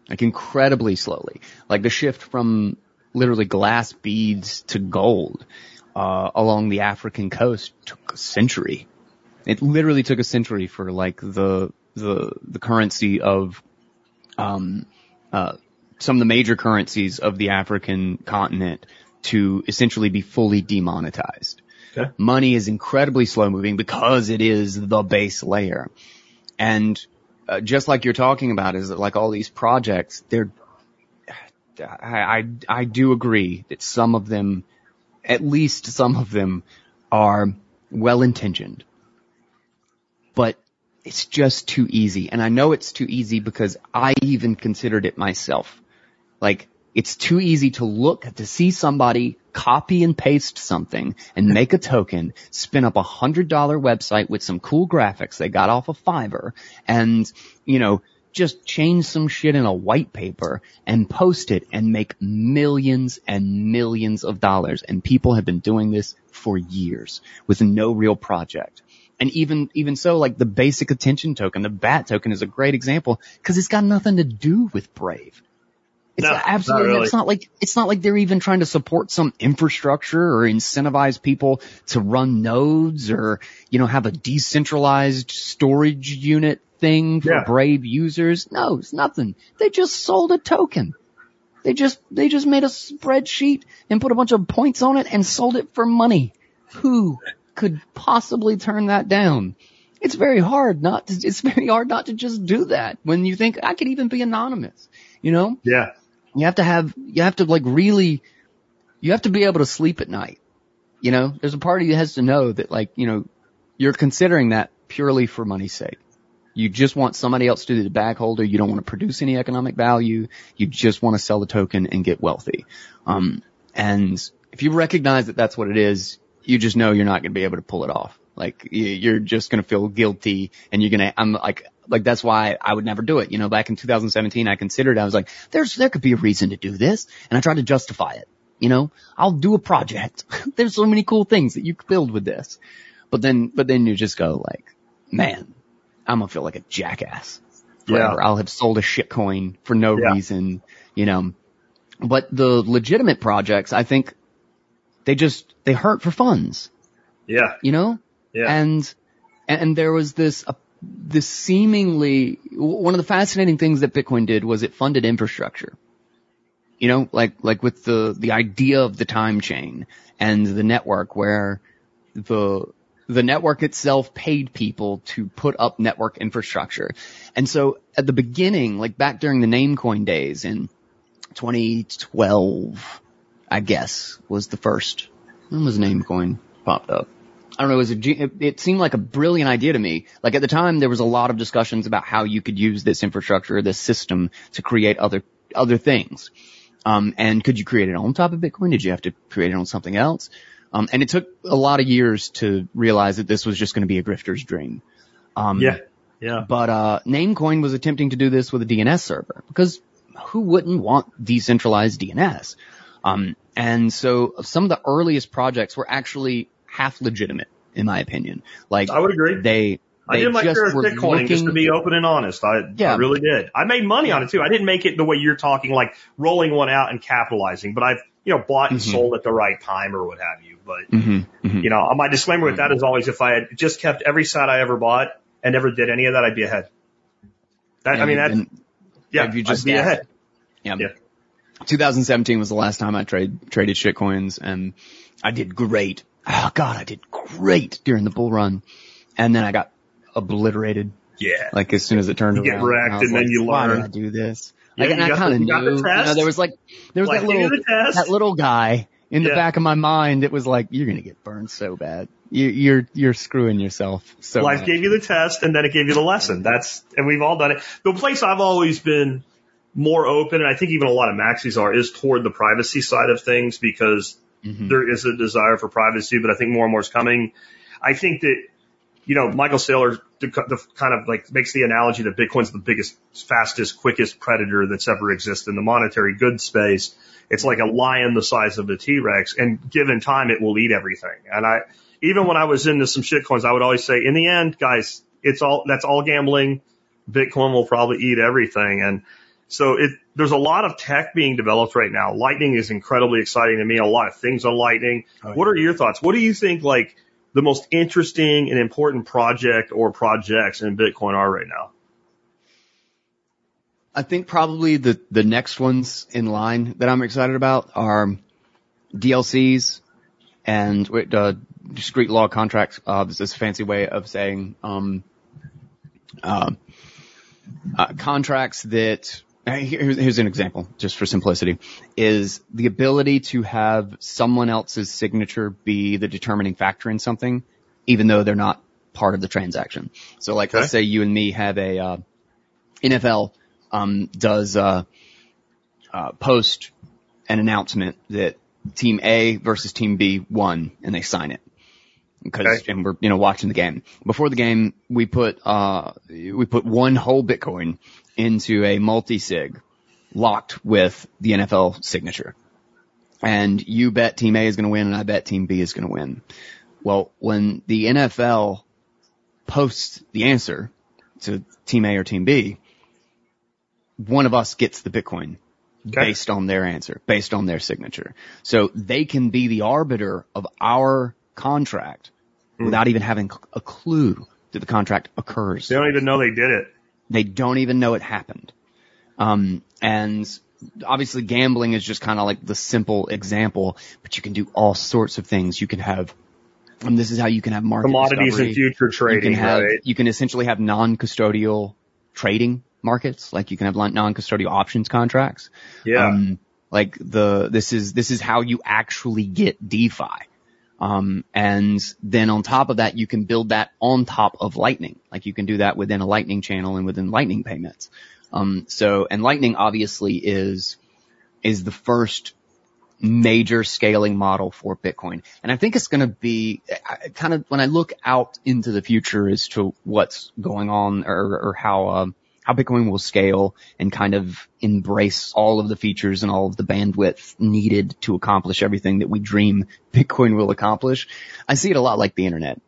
like incredibly slowly. Like the shift from literally glass beads to gold uh, along the African coast took a century. It literally took a century for like the the the currency of um uh some of the major currencies of the African continent to essentially be fully demonetized. Okay. Money is incredibly slow moving because it is the base layer. And uh, just like you're talking about is that like all these projects, they're, I, I, I do agree that some of them, at least some of them are well intentioned, but it's just too easy. And I know it's too easy because I even considered it myself. Like, it's too easy to look, to see somebody copy and paste something and make a token, spin up a hundred dollar website with some cool graphics they got off of Fiverr and, you know, just change some shit in a white paper and post it and make millions and millions of dollars. And people have been doing this for years with no real project. And even, even so, like the basic attention token, the BAT token is a great example because it's got nothing to do with Brave. It's No, not- absolutely, not really. it's not like, it's not like they're even trying to support some infrastructure or incentivize people to run nodes or, you know, have a decentralized storage unit thing for Yeah. Brave users. No, it's nothing. They just sold a token. They just, they just made a spreadsheet and put a bunch of points on it and sold it for money. Who could possibly turn that down? It's very hard not to, it's very hard not to just do that when you think I could even be anonymous, you know? Yeah. You have to have, you have to like really, you have to be able to sleep at night. You know, there's a party that has to know that like, you know, you're considering that purely for money's sake. You just want somebody else to do the bag holder. You don't want to produce any economic value. You just want to sell the token and get wealthy. Um, and if you recognize that that's what it is, you just know you're not going to be able to pull it off. Like you're just going to feel guilty and you're going to, I'm like, like that's why I would never do it. You know, back in 2017, I considered, I was like, there's, there could be a reason to do this. And I tried to justify it. You know, I'll do a project. *laughs* there's so many cool things that you could build with this. But then, but then you just go like, man, I'm gonna feel like a jackass forever. I'll have sold a shit coin for no Yeah. reason, you know. But the legitimate projects, I think they just, they hurt for funds, Yeah. you know? Yeah. And, and there was this, this seemingly, one of the fascinating things that Bitcoin did was it funded infrastructure. You know, like, like with the, the idea of the time chain and the network where the, the network itself paid people to put up network infrastructure. And so at the beginning, like back during the Namecoin days in 2012, I guess was the first, when was Namecoin popped up? I don't know, it was a, it, seemed like a brilliant idea to me. Like at the time there was a lot of discussions about how you could use this infrastructure, this system to create other, other things. Um, and could you create it on top of Bitcoin? Did you have to create it on something else? Um, and it took a lot of years to realize that this was just going to be a grifter's dream. Um, Yeah. Yeah. but uh, Namecoin was attempting to do this with a DNS server because who wouldn't want decentralized DNS? Um, and so some of the earliest projects were actually half legitimate, in my opinion. Like I would agree. they, I did my share of Bitcoin just to be open and honest. I, I Yeah. really did. I made money on it too. I didn't make it the way you're talking, like rolling one out and capitalizing, but I've, you know, bought and Mhm. sold at the right time or what have you. But, Mhm, mhm. you know, my disclaimer with that is always if I had just kept every site I ever bought and never did any of that, I'd be ahead. That, I mean, that, yeah, you just I'd be ahead. Yeah. Yeah. 2017 was the last time I trade traded shitcoins, and I did great. Oh God, I did great during the bull run, and then I got obliterated. Yeah. Like as soon as it turned You get wrecked was and then like, you Why learn." did I do this? Yeah, Like, and I kind of got the knew. You know, there was like there was Like, that little that little guy in the Yeah. back of my mind. It was like you're gonna get burned so bad. You, you're you're screwing yourself so Life much. gave you the test and then it gave you the lesson. That's, and we've all done it. The place I've always been more open, and I think even a lot of maxis are, is toward the privacy side of things because Mhm. there is a desire for privacy, but I think more and more is coming. I think that, you know, Michael Saylor kind of like makes the analogy that Bitcoin's the biggest, fastest, quickest predator that's ever existed in the monetary goods space. It's like a lion the size of a T-Rex and given time, it will eat everything. And I, even when I was into some shitcoins, I would always say, in the end, guys, it's all, that's all gambling. Bitcoin will probably eat everything. And so it, there's a lot of tech being developed right now. Lightning is incredibly exciting to me. A lot of things on Lightning. Oh, What are your thoughts? What do you think like the most interesting and important project or projects in Bitcoin are right now? I think probably the the next ones in line that I'm excited about are DLCs and uh, discrete log contracts. Uh, this is a fancy way of saying um, uh, uh, contracts that. Here's, here's an example, just for simplicity, is the ability to have someone else's signature be the determining factor in something, even though they're not part of the transaction. So like, Okay. let's say you and me have a, uh, NFL um, does uh, uh, post an announcement that Team A versus Team B won, and they sign it because Okay. and we're you know watching the game. Before the game, we put uh, we put one whole Bitcoin into a multi sig locked with the NFL signature, and you bet Team A is going to win, and I bet Team B is going to win. Well, when the NFL posts the answer to Team A or Team B, one of us gets the Bitcoin Okay. based on their answer, based on their signature. So they can be the arbiter of our contract hmm. without even having a clue that the contract occurs. They don't even know they did it. They don't even know it happened. Um, and obviously gambling is just kind of like the simple example, but you can do all sorts of things. You can have, and this is how you can have market Commodities discovery. and future trading. You can have, right? you can essentially have non-custodial trading markets, like you can have non-custodial options contracts. Yeah. Um, like the, this is, this is how you actually get DeFi. Um, and then on top of that, you can build that on top of Lightning. Like you can do that within a Lightning channel and within Lightning payments. Um, so, and Lightning obviously is, is the first major scaling model for Bitcoin. And I think it's going to be I- kind of when I look out into the future as to what's going on or, or how, um, how Bitcoin will scale and kind of embrace all of the features and all of the bandwidth needed to accomplish everything that we dream *laughs* Bitcoin will accomplish. I see it a lot like the internet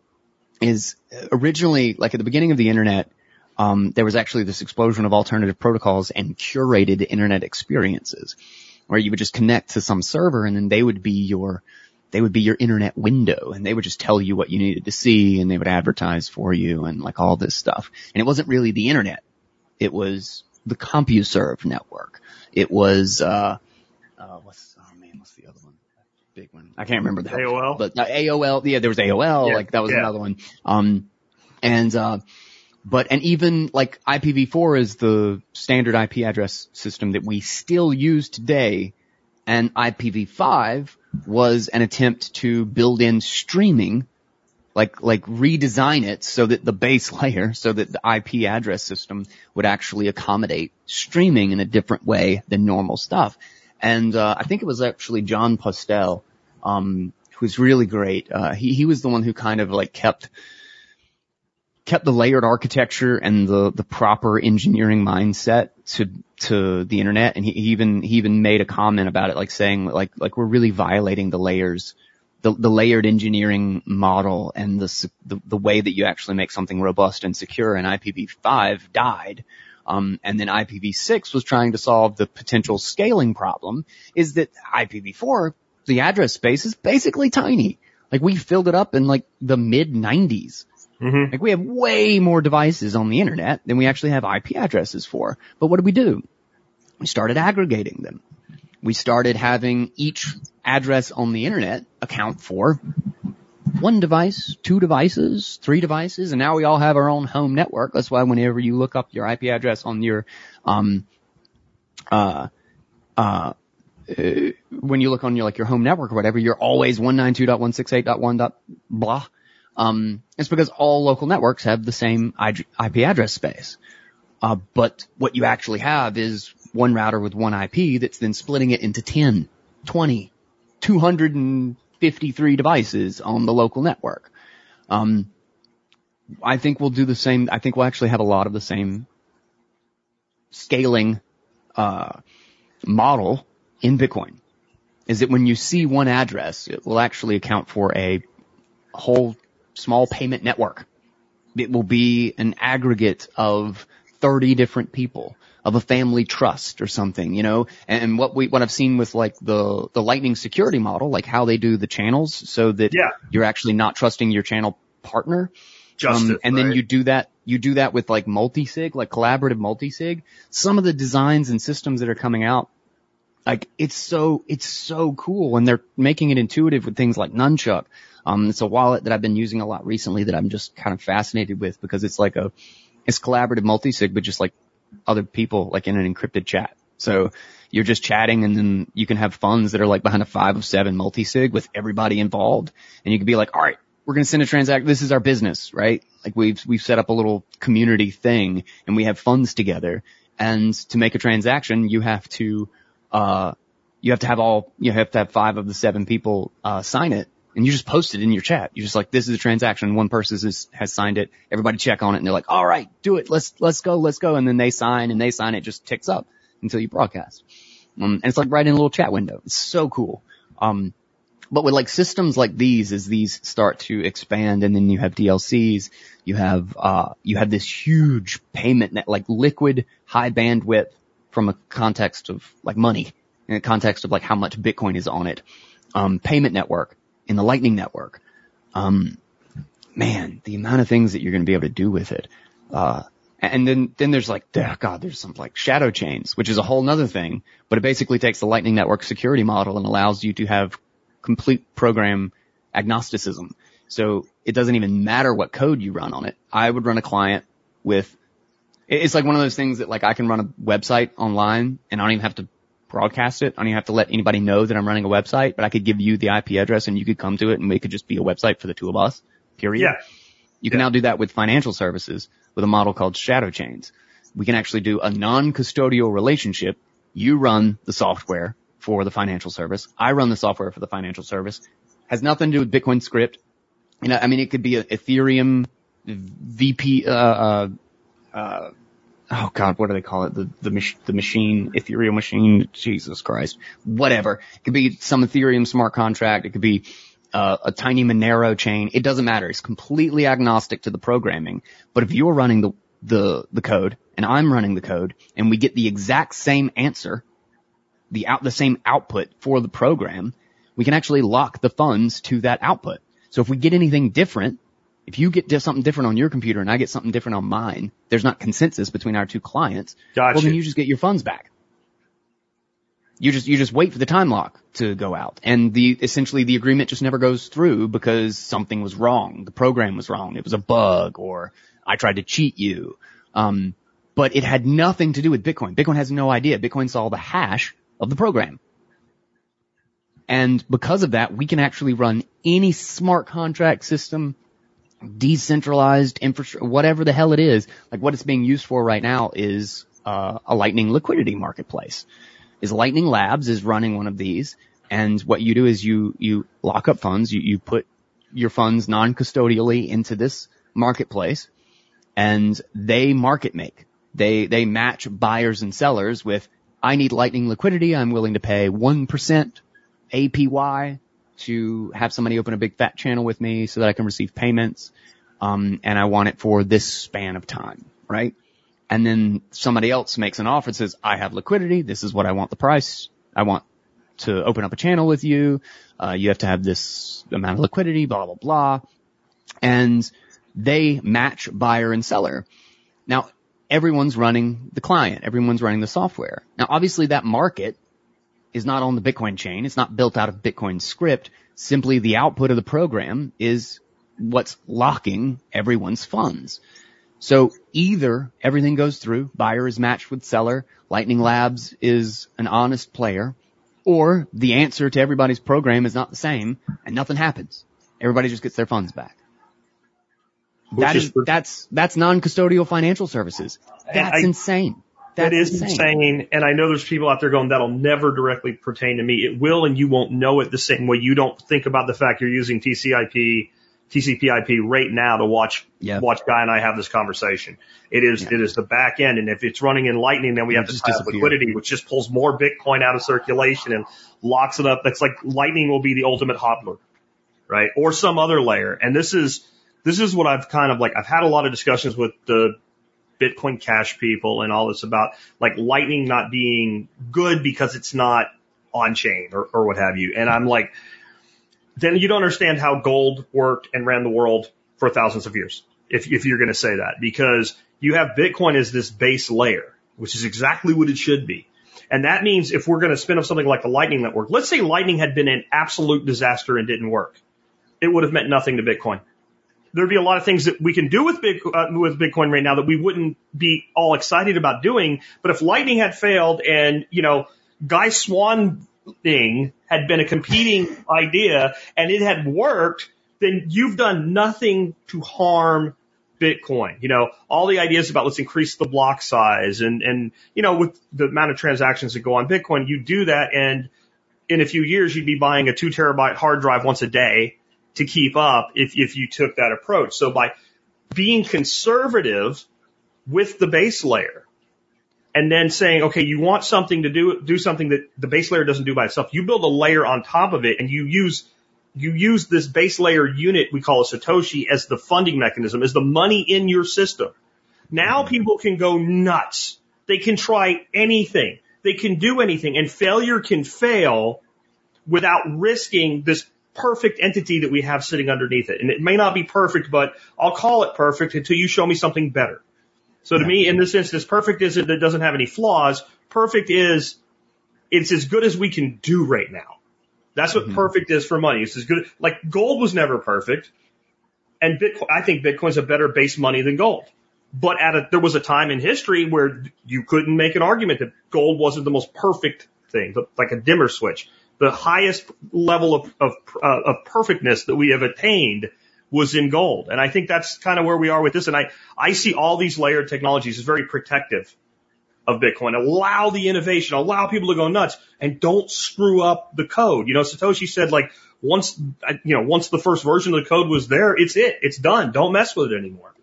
is originally like at the beginning of the internet, um, there was actually this explosion of alternative protocols and curated internet experiences where you would just connect to some server and then they would be your, they would be your internet window and they would just tell you what you needed to see and they would advertise for you and like all this stuff. And it wasn't really the internet. It was the CompuServe network. It was, uh, uh, what's, oh man, what's the other one? Big one. I can't remember the AOL? but uh, AOL, yeah, there was AOL, Yeah, like that was yeah. another one. Um, and, uh, but, and even like IPv4 is the standard IP address system that we still use today. And IPv5 was an attempt to build in streaming, like, like redesign it so that the base *laughs* layer, so that the IP address system would actually accommodate streaming in a different way than normal stuff. And, uh, I think it was actually Jon Postel, um, who's really great. Uh, he, he was the one who kind of like kept, kept the layered architecture and the, the proper engineering mindset to, to the internet. And he, even, he even made a comment about it, like saying like, like we're really violating the layers, the, the layered engineering model and the, the, the way that you actually make something robust and secure in IPv5 died. Um, and then IPv6 was trying to solve the potential scaling problem is that IPv4, the address space is basically tiny. Like we filled it up in like the mid nineties. hmm Like we have way more devices on the internet than we actually have IP addresses for. But what did we do? We started aggregating them. We started having each address on the internet account for one device, two devices, three devices, and now we all have our own home network. That's why whenever you look up your IP address on your, um, uh, uh, uh, when you look on your like your home network or whatever, you're always 192.168.1. blah. Um, it's because all local networks have the same IP address space. Uh, but what you actually have is one router with one IP that's then splitting it into 10, 20, 253 devices on the local network. Um, I think we'll do the same. I think we'll actually have a lot of the same scaling, uh, model in Bitcoin. Is that when you see one address, it will actually account for a whole small payment network. It will be an aggregate of 30 different people of a family trust or something, you know, and what we, what I've seen with like the, the lightning security model, like how they do the channels so that Yeah. you're actually not trusting your channel partner. Justice, Um, and then you do that, you do that with like multi-sig, like collaborative multi-sig. Some of the designs and systems that are coming out, like it's so, it's so cool and they're making it intuitive with things like Nunchuk. Um, it's a wallet that I've been using a lot recently that I'm just kind of fascinated with because it's like a, it's collaborative multi-sig, but just like other people, like in an encrypted chat. So you're just chatting and then you can have funds that are like behind a five of seven multi-sig with everybody involved. And you can be like, all right, we're going to send a transaction. This is our business, right? Like we've, we've set up a little community thing and we have funds together. And to make a transaction, you have to, uh, you have to have all, you have to have five of the seven people, uh, sign it. And you just post it in your chat. You're just like, this is a transaction. One person has, signed it. Everybody check on it and they're like, all right, do it. Let's, let's go. Let's go. And then they sign and they sign. It just ticks up until you broadcast. Um, and it's like right in a little chat window. It's so cool. Um, but with like systems like these, as these start to expand and then you have DLCs, you have, uh, you have this huge payment net, like liquid high bandwidth from a context of like money, in a context of like how much Bitcoin is on it, um, payment network in the lightning network. Um, man, the amount of things that you're going to be able to do with it. Uh, and then, then there's like, oh God, there's some like shadow chains, which is a whole nother thing, but it basically takes the lightning network security model and allows you to have complete program agnosticism. So it doesn't even matter what code you run on it. I would run a client with, it's like one of those things that like I can run a website online and I don't even have to broadcast it. I don't even have to let anybody know that I'm running a website, but I could give you the IP address and you could come to it and it could just be a website for the two of us, period. Yeah. You can now do that with financial services with a model called shadow chains. We can actually do a non-custodial relationship. You run the software for the financial service. I run the software for the financial service. Has nothing to do with Bitcoin script. You know, I mean, it could be a Ethereum VP, uh, uh, uh, oh god, what do they call it? The, the, mach- the machine, Ethereum machine, Jesus Christ, whatever. It could be some Ethereum smart contract. It could be, uh, a tiny Monero chain. It doesn't matter. It's completely agnostic to the programming. But if you're running the, the, the code and I'm running the code and we get the exact same answer, the out, the same output for the program, we can actually lock the funds to that output. So if we get anything different, if you get something different on your computer and I get something different on mine, there's not consensus between our two clients. Gotcha. Well, then you just get your funds back. You just, you just wait for the time lock to go out. And the, essentially the agreement just never goes through because something was wrong. The program was wrong. It was a bug or I tried to cheat you. Um, but it had nothing to do with Bitcoin. Bitcoin has no idea. Bitcoin saw the hash of the program. And because of that, we can actually run any smart contract system, decentralized infrastructure, whatever the hell it is. Like what it's being used for right now is uh, a Lightning liquidity marketplace. Is Lightning Labs is running one of these, and what you do is you you lock up funds, you you put your funds non-custodially into this marketplace, and they market make. They they match buyers and sellers with I need Lightning liquidity. I'm willing to pay one percent APY to have somebody open a big fat channel with me so that I can receive payments. Um, and I want it for this span of time, right? And then somebody else makes an offer and says, I have liquidity. This is what I want the price. I want to open up a channel with you. Uh, you have to have this amount of liquidity, blah, blah, blah. And they match buyer and seller. Now, everyone's running the client. Everyone's running the software. Now, obviously that market is not on the Bitcoin chain. It's not built out of Bitcoin script. Simply the output of the program is what's locking everyone's funds. So either everything goes through, buyer is matched with seller, Lightning Labs is an honest player, or the answer to everybody's program is not the same and nothing happens. Everybody just gets their funds back. That is is, that's, that's non-custodial financial services. That's I- insane. That's That is insane. And I know there's people out there going, that'll never directly pertain to me. It will, and you won't know it the same way. You don't think about the fact you're using TCIP, TCP/IP right now to watch Yeah. watch Guy and I have this conversation. It is it is the back end, and if it's running in Lightning, then we It'll have to just tie up liquidity, which just pulls more Bitcoin out of circulation and locks it up. That's like Lightning will be the ultimate hodler, right? Or some other layer. And this is this is what I've kind of like. I've had a lot of discussions with the Bitcoin Cash people and all this about like Lightning not being good because it's not on chain or, or what have you. And I'm like, then you don't understand how gold worked and ran the world for thousands of years. If, if you're going to say that, because you have Bitcoin as this base layer, which is exactly what it should be. And that means if we're going to spin up something like the Lightning Network, let's say Lightning had been an absolute disaster and didn't work. It would have meant nothing to Bitcoin there'd be a lot of things that we can do with Big, uh, with Bitcoin right now that we wouldn't be all excited about doing. But if Lightning had failed and, you know, Guy Swann thing had been a competing *laughs* idea and it had worked, then you've done nothing to harm Bitcoin. You know, all the ideas about let's increase the block size and, and, you know, with the amount of transactions that go on Bitcoin, you do that and in a few years you'd be buying a two terabyte hard drive once a day to keep up if, if you took that approach. So by being conservative with the base layer and then saying, okay, you want something to do, do something that the base layer doesn't do by itself. You build a layer on top of it and you use, you use this base layer unit we call a Satoshi as the funding mechanism, as the money in your system. Now mm-hmm. people can go nuts. They can try anything. They can do anything and failure can fail without risking this perfect entity that we have sitting underneath it. And it may not be perfect, but I'll call it perfect until you show me something better. So to me, in this instance, perfect is it that doesn't have any flaws. Perfect is it's as good as we can do right now. That's what mm-hmm. perfect is for money. It's as good. Like gold was never perfect, and Bitcoin. I think Bitcoin's a better base money than gold. But at a, there was a time in history where you couldn't make an argument that gold wasn't the most perfect thing, but like a dimmer switch. The highest level of, of, uh, of perfectness that we have attained was in gold. And I think that's kind of where we are with this. And I, I see all these layered technologies as very protective of Bitcoin. Allow the innovation, allow people to go nuts and don't screw up the code. You know, Satoshi said like once, you know, once the first version of the code was there, it's it. It's done. Don't mess with it anymore.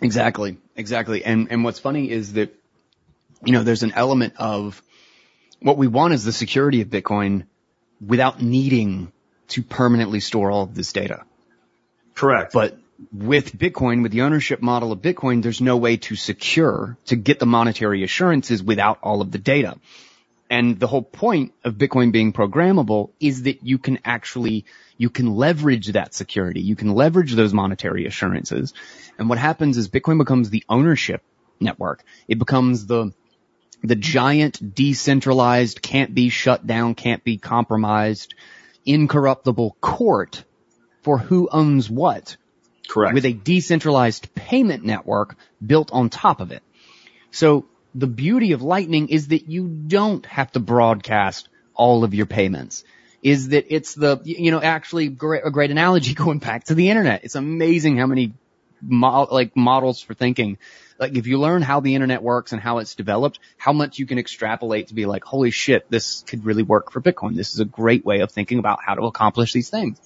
Exactly, exactly. And and what's funny is that you know there's an element of what we want is the security of Bitcoin without needing to permanently store all of this data. Correct. But with Bitcoin, with the ownership model of Bitcoin, there's no way to secure, to get the monetary assurances without all of the data. And the whole point of Bitcoin being programmable is that you can actually, you can leverage that security. You can leverage those monetary assurances. And what happens is Bitcoin becomes the ownership network. It becomes the, the giant decentralized, can't be shut down, can't be compromised, incorruptible court for who owns what Correct. with a decentralized payment network built on top of it. So the beauty of Lightning is that you don't have to broadcast all of your payments. Is that it's the, you know, actually great, a great analogy *laughs* going back to the internet. It's amazing how many mo- like models for thinking. Like if you learn how the internet works and how it's developed, how much you can extrapolate to be like, holy shit, this could really work for Bitcoin. This is a great way of thinking about how to accomplish these things.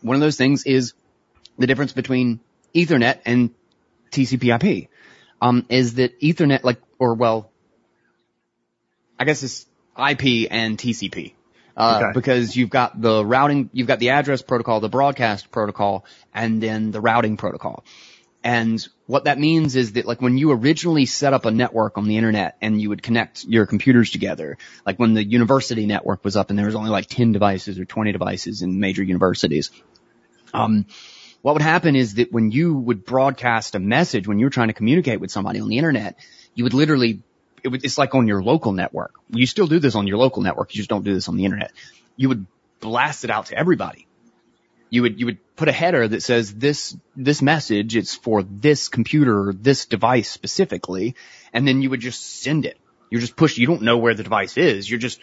One of those things is the difference between Ethernet and TCP/IP um, is that Ethernet, like, or well, I guess it's IP and TCP. Uh, Okay. because you've got the routing, you've got the address protocol, the broadcast protocol, and then the routing protocol. And what that means is that like when you originally set up a network on the internet and you would connect your computers together, like when the university network was up and there was only like 10 devices or 20 devices in major universities, um, what would happen is that when you would broadcast a message, when you were trying to communicate with somebody on the internet, you would literally, it would, it's like on your local network. You still do this on your local network. You just don't do this on the internet. You would blast it out to everybody. You would, you would put a header that says this, this message, it's for this computer, this device specifically, and then you would just send it. You're just push, you don't know where the device is. You're just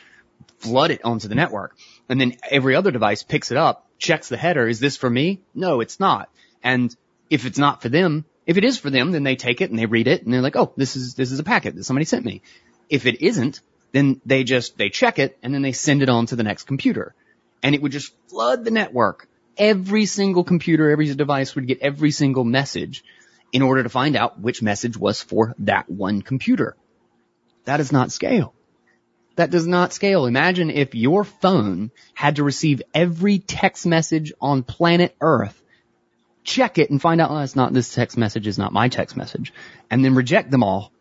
flood it onto the network. And then every other device picks it up, checks the header. Is this for me? No, it's not. And if it's not for them, if it is for them, then they take it and they read it and they're like, oh, this is, this is a packet that somebody sent me. If it isn't, then they just, they check it and then they send it on to the next computer. And it would just flood the network. Every single computer, every device would get every single message in order to find out which message was for that one computer. That does not scale. That does not scale. Imagine if your phone had to receive every text message on planet Earth, check it and find out, oh, it's not, this text message is not my text message, and then reject them all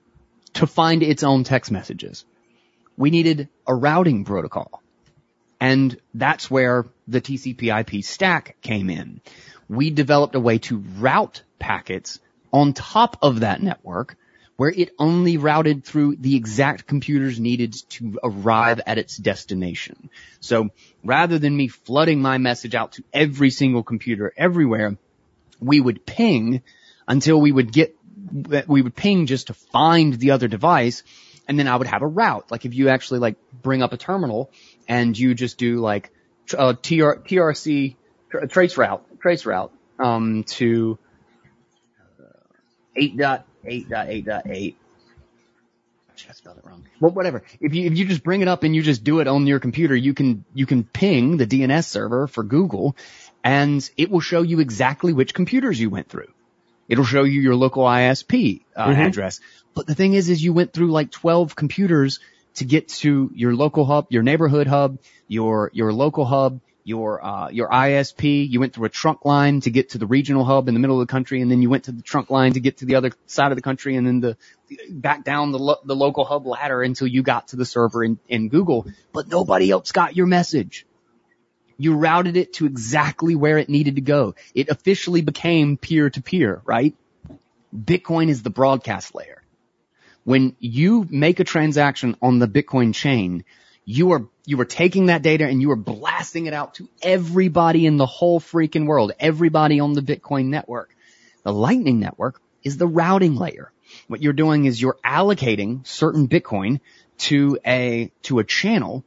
to find its own text messages. We needed a routing protocol. And that's where the TCP IP stack came in. We developed a way to route packets on top of that network where it only routed through the exact computers needed to arrive at its destination. So rather than me flooding my message out to every single computer everywhere, we would ping until we would get, we would ping just to find the other device and then I would have a route. Like if you actually like bring up a terminal and you just do like uh, TR, TRC tra- trace route, trace route, um, to uh, 8.8.8.8. I spelled it wrong. Well, whatever. If you, if you just bring it up and you just do it on your computer, you can, you can ping the DNS server for Google and it will show you exactly which computers you went through. It'll show you your local ISP uh, Mhm. address. But the thing is, is you went through like 12 computers to get to your local hub, your neighborhood hub, your, your local hub, your, uh, your ISP. You went through a trunk line to get to the regional hub in the middle of the country. And then you went to the trunk line to get to the other side of the country and then the, back down the, lo- the local hub ladder until you got to the server in, in Google. But nobody else got your message. You routed it to exactly where it needed to go. It officially became peer to peer, right? Bitcoin is the broadcast layer. When you make a transaction on the Bitcoin chain, you are, you are taking that data and you are blasting it out to everybody in the whole freaking world, everybody on the Bitcoin network. The Lightning network is the routing layer. What you're doing is you're allocating certain Bitcoin to a, to a channel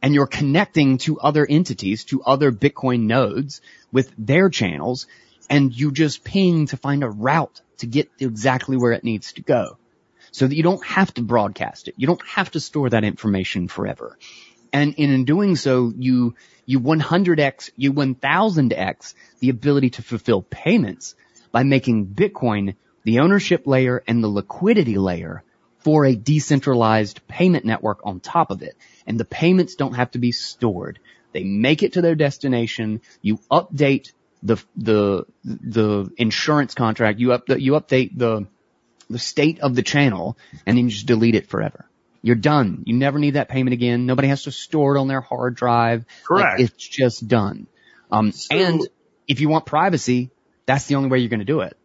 and you're connecting to other entities, to other Bitcoin nodes with their channels, and you just ping to find a route to get exactly where it needs to go. So that you don't have to broadcast it. You don't have to store that information forever. And in doing so, you, you 100x, you 1000x the ability to fulfill payments by making Bitcoin the ownership layer and the liquidity layer for a decentralized payment network on top of it. And the payments don't have to be stored. They make it to their destination. You update the, the, the insurance contract. You up, you update the, the state of the channel and then you just delete it forever. You're done. You never need that payment again. Nobody has to store it on their hard drive. Like, Correct. it's just done. Um, So- and if you want privacy, that's the only way you're going to do it,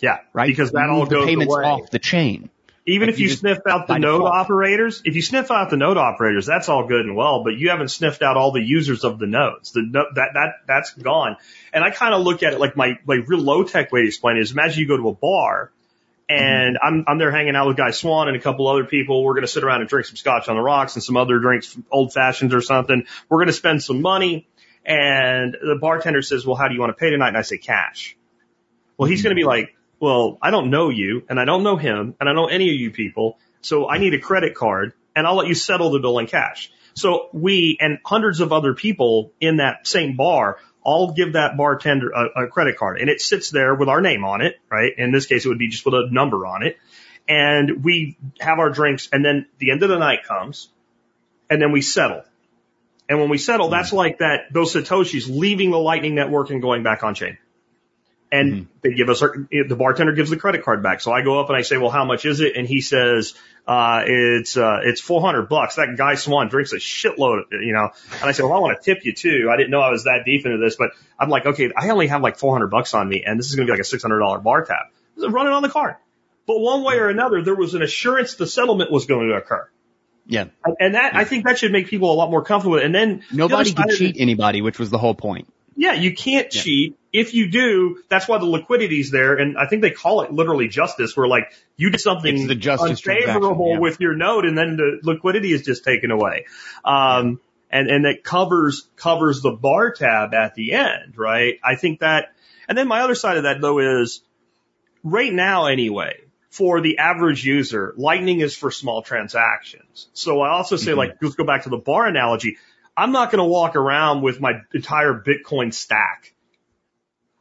Yeah, right? Because that all goes payments away. off the chain. Even Like if you you sniff out the node default. operators, if you sniff out the node operators, that's all good and well, but you haven't sniffed out all the users of the nodes. The that that that's gone. And I kind of look at it like my my real low tech way to explain it is imagine you go to a bar Mm-hmm. and I'm I'm there hanging out with Guy Swann and a couple other people. We're gonna sit around and drink some scotch on the rocks and some other drinks, old fashions or something. We're gonna spend some money. And the bartender says, "Well, how do you want to pay tonight?" And I say, "Cash." Well, he's to be like, well, I don't know you and I don't know him and I don't know any of you people. So I need a credit card and I'll let you settle the bill in cash. So we and hundreds of other people in that same bar all give that bartender a, a credit card and it sits there with our name on it, right? In this case, it would be just with a number on it. And we have our drinks and then the end of the night comes and then we settle. And when we settle, that's mm. like that, those Satoshis leaving the lightning network and going back on chain and they give us our, the bartender gives the credit card back. So I go up and I say, well, how much is it? And he says, uh, it's, uh, it's 400 bucks. That guy Swann drinks a shitload, of, you know, and I said, well, I want to tip you too. I didn't know I was that deep into this, but I'm like, okay, I only have like 400 bucks on me and this is going to be like a $600 bar tab. Run it on the card. But one way or another, there was an assurance the settlement was going to occur. Yeah. And that, I think that should make people a lot more comfortable. And then Nobody could cheat anybody, which was the whole point. Yeah, you can't Yeah. cheat. If you do, that's why the liquidity's there. And I think they call it literally justice, where like you did something It's the justice unfavorable yeah. with your note and then the liquidity is just taken away. Um, and, and that covers, covers the bar tab at the end, right? I think that, and then my other side of that though is right now anyway, for the average user, Lightning is for small transactions. So I also say Mhm. like, let's go back to the bar analogy. I'm not going to walk around with my entire Bitcoin stack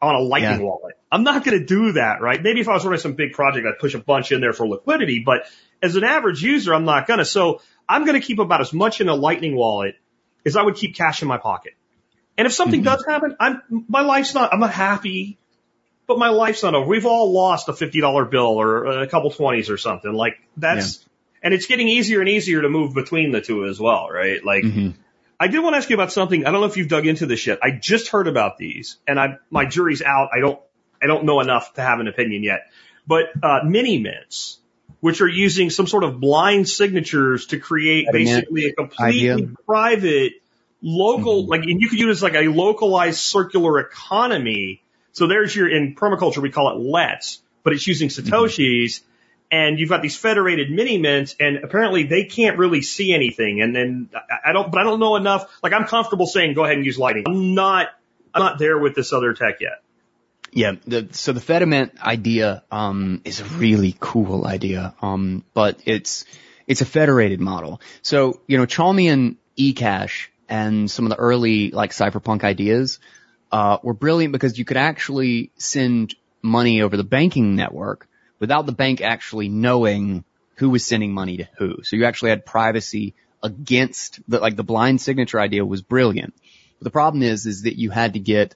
on a Lightning Yeah. wallet. I'm not going to do that, right? Maybe if I was running some big project, I'd push a bunch in there for liquidity, but as an average user, I'm not going to. So I'm going to keep about as much in a Lightning wallet as I would keep cash in my pocket. And if something Mhm. does happen, I'm, my life's not, I'm not happy, but my life's not over. We've all lost a $50 bill or a couple 20s or something. Like that's, and it's getting easier and easier to move between the two as well, right? Like, Mhm. I did want to ask you about something. I don't know if you've dug into this yet. I just heard about these, and I my jury's out. I don't I don't know enough to have an opinion yet. But uh, mini mints, which are using some sort of blind signatures to create basically a completely idea. private local, Mhm. like and you could use like a localized circular economy. So there's your in permaculture we call it LETs, but it's using satoshis and you've got these federated mini mints and apparently they can't really see anything. And then I- don't, but I don't know enough. Like I'm comfortable saying go ahead and use lighting. I'm not, I'm not there with this other tech yet. Yeah, the, so the Fedimint idea um, is a really cool idea, um, but it's it's a federated model. So you know, Chaumian eCash and some of the early like cypherpunk ideas uh, were brilliant because you could actually send money over the banking network without the bank actually knowing who was sending money to who. So you actually had privacy against the like the blind signature idea was brilliant. But the problem is is that you had to get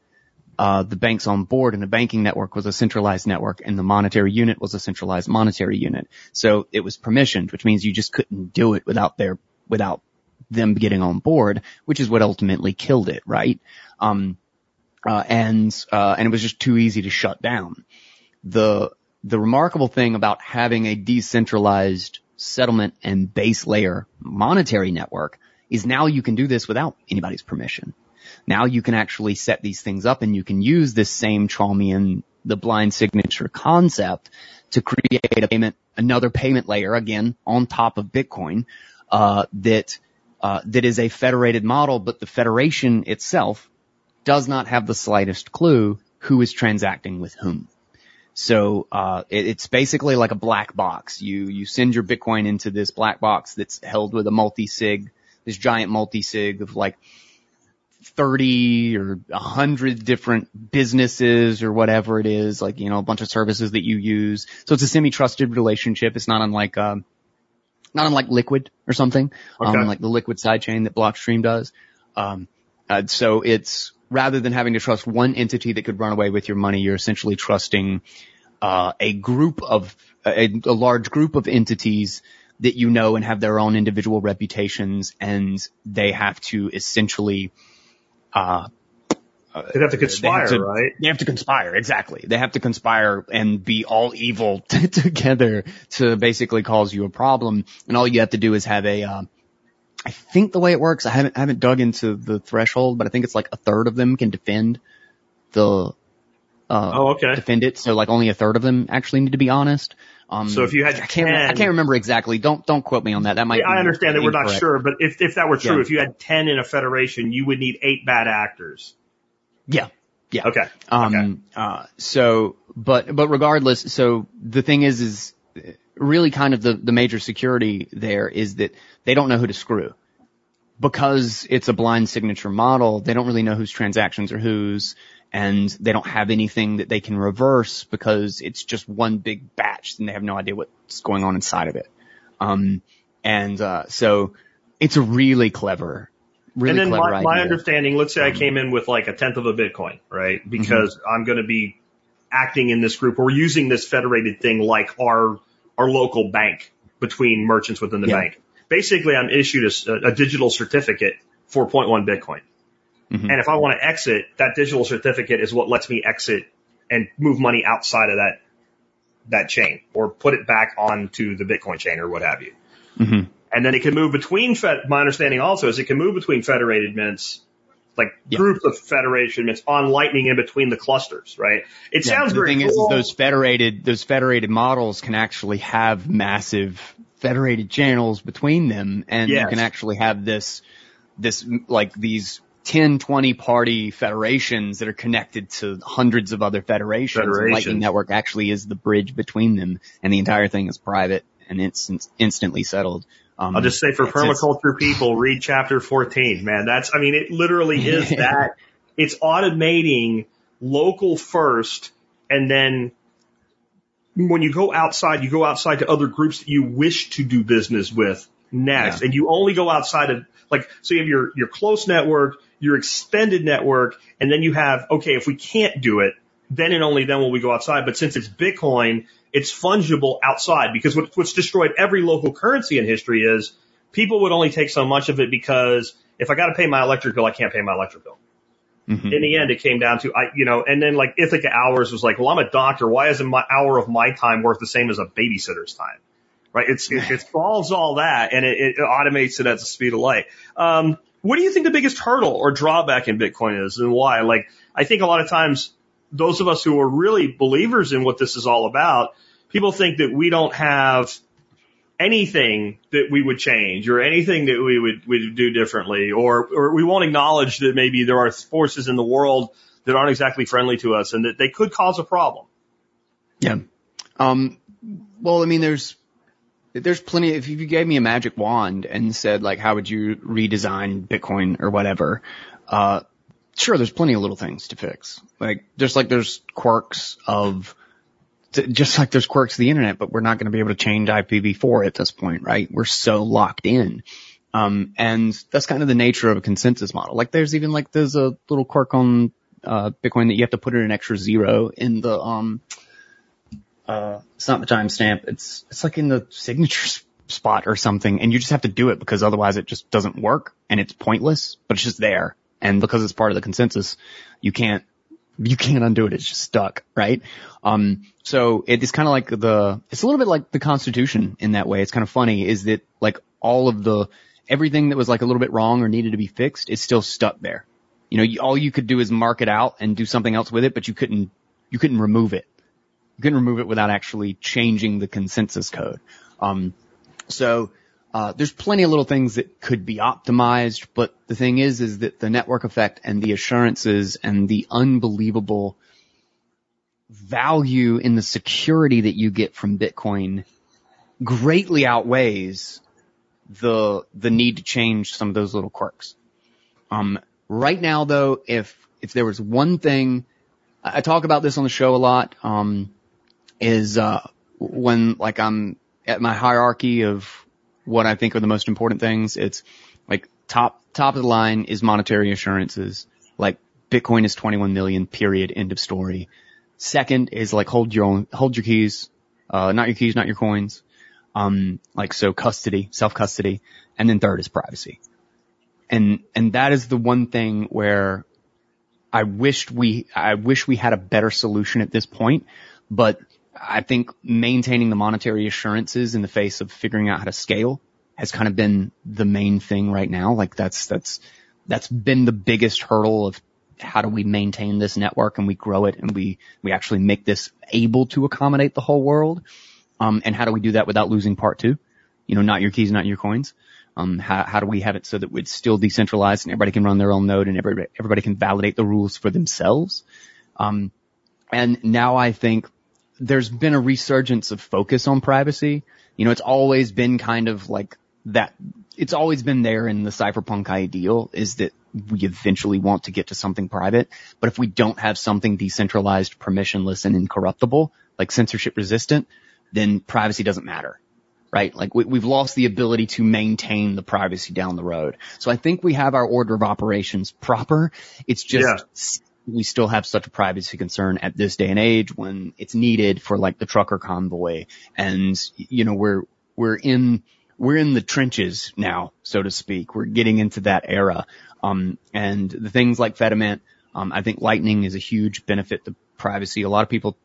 uh, the banks on board and the banking network was a centralized network and the monetary unit was a centralized monetary unit. So it was permissioned, which means you just couldn't do it without their, without them getting on board, which is what ultimately killed it, right? Um, uh, and, uh, and it was just too easy to shut down. The, the remarkable thing about having a decentralized settlement and base layer monetary network is now you can do this without anybody's permission. Now you can actually set these things up and you can use this same Chaumian, the blind signature concept to create a payment, another payment layer again on top of Bitcoin, uh, that, uh, that is a federated model, but the federation itself does not have the slightest clue who is transacting with whom. So uh, it, it's basically like a black box. You you send your Bitcoin into this black box that's held with a multi sig, this giant multi sig of like thirty or a hundred different businesses or whatever it is, like you know a bunch of services that you use. So it's a semi trusted relationship. It's not unlike um, not unlike Liquid or something, Okay. um, like the Liquid sidechain that Blockstream does. Um, uh, so it's rather than having to trust one entity that could run away with your money, you're essentially trusting uh, a group of a, a large group of entities that you know and have their own individual reputations, and they have to essentially uh, They'd have to conspire, to- right? they have to conspire, exactly. They have to conspire and be all evil *laughs* together to basically cause you a problem. And all you have to do is have a, uh, I think the way it works, I haven't, I haven't dug into the threshold, but I think it's like a third of them can defend the, uh, Oh, okay. defend it. So like only a third of them actually need to be honest. Um, So if you had I can't, I can't remember exactly. Don't, don't quote me on that. That might I understand that we're not sure, but if, if that were true, Yeah. if you had 10 in a federation, you would need eight bad actors. Yeah. Yeah. Okay. okay. Um, uh, so, but, but regardless, so the thing is, is really kind of the, the major security there is that they don't know who to screw. Because it's a blind signature model, they don't really know whose transactions are whose, and they don't have anything that they can reverse because it's just one big batch and they have no idea what's going on inside of it. Um, and, uh, so it's a really clever, really and then clever my, my understanding, let's say I Um, came in with like a tenth of a Bitcoin, right? Mm-hmm. Because I'm going to be acting in this group or using this federated thing like our, our local bank between merchants within the Yeah. bank. Basically, I'm issued a digital certificate for 0.1 Bitcoin. Mhm. And if I want to exit, that digital certificate is what lets me exit and move money outside of that, that chain or put it back onto the Bitcoin chain or what have you. Mhm. And then it can move between, fed, my understanding also is it can move between federated mints like Yeah. groups of federation it's on Lightning in between the clusters, right? It Yeah, sounds the very thing is, is cool. those federated those federated models can actually have massive federated channels between them, and you can actually have this this like these 10, 20 party federations that are connected to hundreds of other federations. Lightning Network actually is the bridge between them, and the entire thing is private and it's instantly settled. Um, I'll just say for permaculture people, read chapter 14, man. That's, I mean, it literally is *laughs* that. It's automating local first and then when you go outside, you go outside to other groups that you wish to do business with next. Yeah. And you only go outside of, like, so you have your, your close network, your extended network, and then you have, okay, if we can't do it, then and only then will we go outside. But since it's Bitcoin, it's fungible outside because what, what's destroyed every local currency in history is people would only take so much of it because if I got to pay my electric bill, I can't pay my electric bill. Mhm. In the end, it came down to, I, you know, and then like Ithaca Hours was like, well, I'm a doctor. Why isn't my hour of my time worth the same as a babysitter's time? Right? It's, it, it *laughs* solves all that and it, it automates it at the speed of light. Um, what do you think the biggest hurdle or drawback in Bitcoin is and why? Like, I think a lot of times those of us who are really believers in what this is all about, people think that we don't have anything that we would change or anything that we would, would do differently or, or we won't acknowledge that maybe there are forces in the world that aren't exactly friendly to us and that they could cause a problem. Yeah. Um, well, I mean, there's, there's plenty, if you gave me a magic wand and said like, how would you redesign Bitcoin or whatever, uh, sure, there's plenty of little things to fix. Like, just like there's quirks of, just like there's quirks of the internet, but we're not going to be able to change IPv4 at this point, right? We're so locked in. Um, and that's kind of the nature of a consensus model. Like there's even like, there's a little quirk on, uh, Bitcoin that you have to put in an extra zero in the, um, uh, it's not the timestamp. It's, it's like in the signature spot or something. And you just have to do it because otherwise it just doesn't work and it's pointless, but it's just there. And because it's part of the consensus, you can't, you can't undo it. It's just stuck, right? Um, so it is kind of like the, it's a little bit like the constitution in that way. It's kind of funny is that like all of the, everything that was like a little bit wrong or needed to be fixed is still stuck there. You know, you, all you could do is mark it out and do something else with it, but you couldn't, you couldn't remove it. You couldn't remove it without actually changing the consensus code. Um, so, uh, there's plenty of little things that could be optimized, but the thing is, is that the network effect and the assurances and the unbelievable value in the security that you get from Bitcoin greatly outweighs the, the need to change some of those little quirks. Um, right now though, if, if there was one thing, I talk about this on the show a lot, um, is, uh, when like I'm at my hierarchy of what I think are the most important things, it's like top, top of the line is monetary assurances. Like Bitcoin is 21 million, period, end of story. Second is like hold your own, hold your keys, uh, not your keys, not your coins. Um, like so custody, self custody. And then third is privacy. And, and that is the one thing where I wished we, I wish we had a better solution at this point, but I think maintaining the monetary assurances in the face of figuring out how to scale has kind of been the main thing right now. Like that's, that's, that's been the biggest hurdle of how do we maintain this network and we grow it and we, we actually make this able to accommodate the whole world. Um, and how do we do that without losing part two? You know, not your keys, not your coins. Um, how, how do we have it so that it's still decentralized and everybody can run their own node and everybody, everybody can validate the rules for themselves? Um, and now I think there's been a resurgence of focus on privacy. You know, it's always been kind of like that. It's always been there in the cypherpunk ideal is that we eventually want to get to something private. But if we don't have something decentralized, permissionless and incorruptible, like censorship resistant, then privacy doesn't matter. Right? Like we, we've lost the ability to maintain the privacy down the road. So I think we have our order of operations proper. It's just Yeah. We still have such a privacy concern at this day and age when it's needed for like the trucker convoy. And you know we're we're in we're in the trenches now so to speak. We're getting into that era. Um and the things like Fedimint um I think lightning is a huge benefit to privacy. A lot of people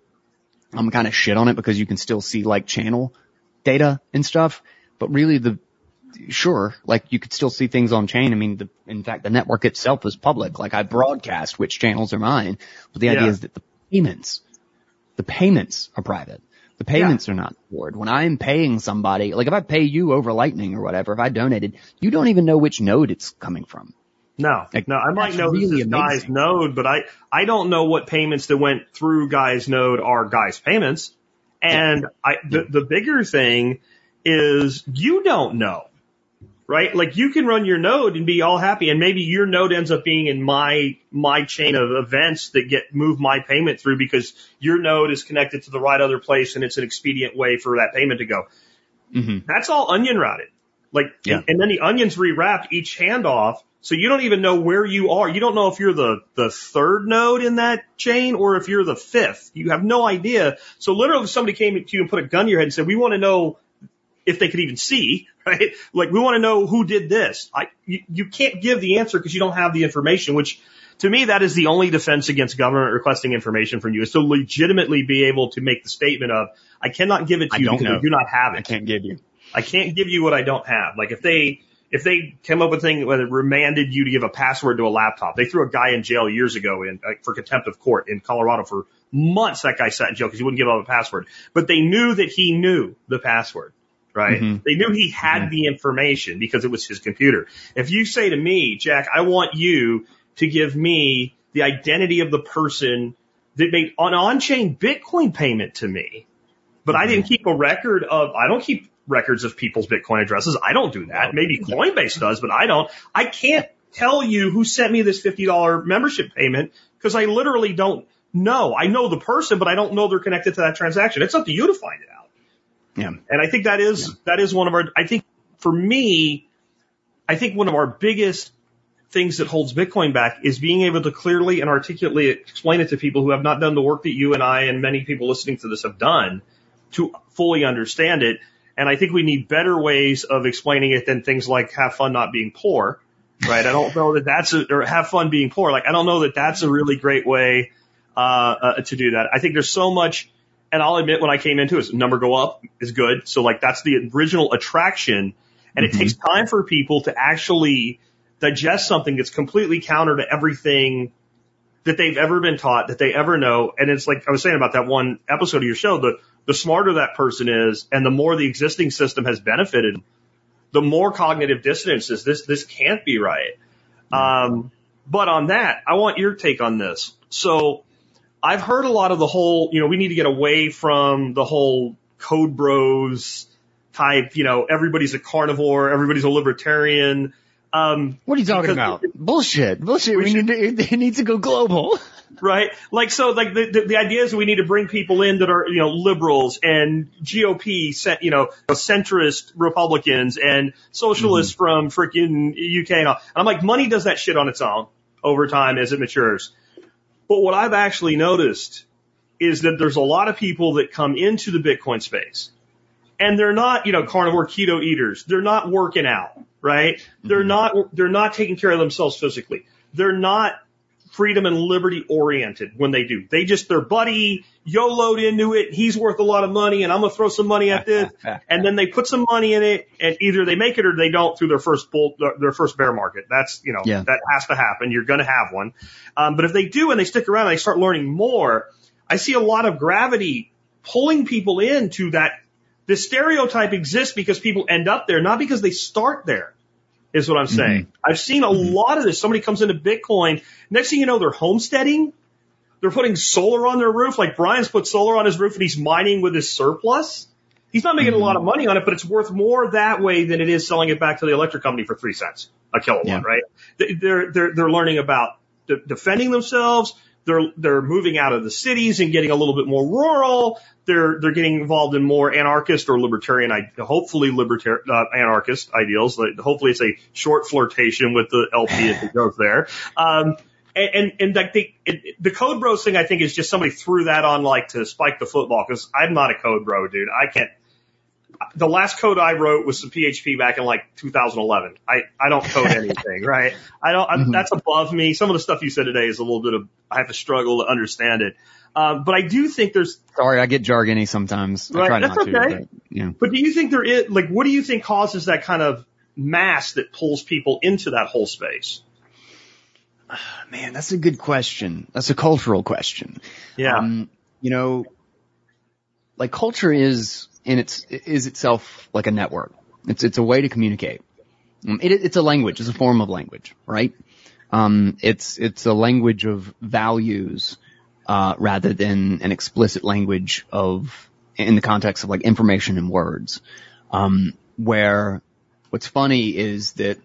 um kind of shit on it because you can still see like channel data and stuff. But really the sure, like you could still see things on chain. I mean, the, in fact, the network itself is public. Like I broadcast which channels are mine, but the idea is that the payments, the payments are private. The payments are not stored. When I'm paying somebody, like if I pay you over Lightning or whatever, if I donated, you don't even know which node it's coming from. No, Like, no, I might know this really is Guy's node, but I, I don't know what payments that went through Guy's node are Guy's payments. And I, the, the bigger thing is you don't know, right? Like you can run your node and be all happy and maybe your node ends up being in my, my chain of events that get, move my payment through because your node is connected to the right other place and it's an expedient way for that payment to go. hmm That's all onion routed. Like, Yeah. and, and then the onions rewrapped each handoff. So you don't even know where you are. You don't know if you're the, the third node in that chain or if you're the fifth. You have no idea. So literally if somebody came to you and put a gun to your head and said, we want to know if they could even see, *laughs* right? Like we want to know who did this. I, you, you can't give the answer because you don't have the information, which to me, that is the only defense against government requesting information from you is to legitimately be able to make the statement of, I cannot give it to I you because I do not have it. I can't give you. I can't give you what I don't have. Like if they if they came up with a thing where it remanded you to give a password to a laptop, they threw a guy in jail years ago in like, for contempt of court in Colorado for months. That guy sat in jail because he wouldn't give up a password. But they knew that he knew the password, right? Mhm. They knew he had the information because it was his computer. If you say to me, Jack, I want you to give me the identity of the person that made an on-chain Bitcoin payment to me, but I didn't keep a record of, I don't keep records of people's Bitcoin addresses. I don't do that. Maybe Coinbase does, but I don't. I can't tell you who sent me this $50 membership payment because I literally don't know. I know the person, but I don't know they're connected to that transaction. It's up to you to find it out. Yeah. And I think that is, that is one of our, I think for me, I think one of our biggest things that holds Bitcoin back is being able to clearly and articulately explain it to people who have not done the work that you and I and many people listening to this have done to fully understand it. And I think we need better ways of explaining it than things like have fun not being poor, right? I don't know that that's a, or have fun being poor. Like I don't know that that's a really great way uh, uh, to do that. I think there's so much, and I'll admit when I came into it, number go up is good. So like that's the original attraction, and it takes time for people to actually digest something that's completely counter to everything that they've ever been taught, that they ever know. And it's like I was saying about that one episode of your show, the the smarter that person is, and the more the existing system has benefited, the more cognitive dissonance is this. This can't be right. Um, but on that, I want your take on this. So I've heard a lot of the whole, you know, we need to get away from the whole code bros type, you know, everybody's a carnivore, everybody's a libertarian. Um, What are you talking about? Bullshit. Bullshit. We, We need to, it needs to go global. *laughs* right? Like, so, like, the, the, the idea is we need to bring people in that are, you know, liberals and GOP, you know, centrist Republicans and socialists from freaking UK and all. And I'm like, money does that shit on its own over time as it matures. But what I've actually noticed is that there's a lot of people that come into the Bitcoin space and they're not, you know, carnivore keto eaters. They're not working out, right? They're mm-hmm. not, they're not taking care of themselves physically. They're not freedom and liberty oriented when they do. They just, their buddy YOLO'd into it. He's worth a lot of money and I'm going to throw some money at this. *laughs* and then they put some money in it and either they make it or they don't through their first bull, their- first bear market. That's, you know, Yeah. that has to happen. You're going to have one. Um, but if they do and they stick around and they start learning more, I see a lot of gravity pulling people into that. The stereotype exists because people end up there, not because they start there is what I'm mm-hmm. saying. I've seen a mm-hmm. lot of this. Somebody comes into Bitcoin. Next thing you know, they're homesteading. They're putting solar on their roof. Like Brian's put solar on his roof and he's mining with his surplus. He's not making a lot of mm-hmm. money on it, but it's worth more that way than it is selling it back to the electric company for three cents a kilowatt, Yeah. right? They- They're, they're, they're learning about de- defending themselves. They're, they're moving out of the cities and getting a little bit more rural. They're, they're getting involved in more anarchist or libertarian, hopefully libertarian, uh, anarchist ideals. Hopefully it's a short flirtation with the LP if it goes there. Um, and, and, and like the, the code bros thing, I think is just somebody threw that on like to spike the football because I'm not a code bro, dude. I can't, the last code I wrote was some PHP back in like 2011. I, I don't code *laughs* anything, right? I don't, I'm, that's above me. Some of the stuff you said today is a little bit of, I have to struggle to understand it. Um, but I do think there's, Sorry, I get jargony sometimes. I Right, try that's not to. okay. But, yeah. but do you think there is, like, what do you think causes that kind of mass that pulls people into that whole space? *sighs* Man, that's a good question. That's a cultural question. Yeah. Um, you know, like culture is in its is itself like a network. It's it's a way to communicate. Um, it, it's a language. It's a form of language, right? Um, it's it's a language of values uh, rather than an explicit language of in the context of like information and words. Um, where what's funny is that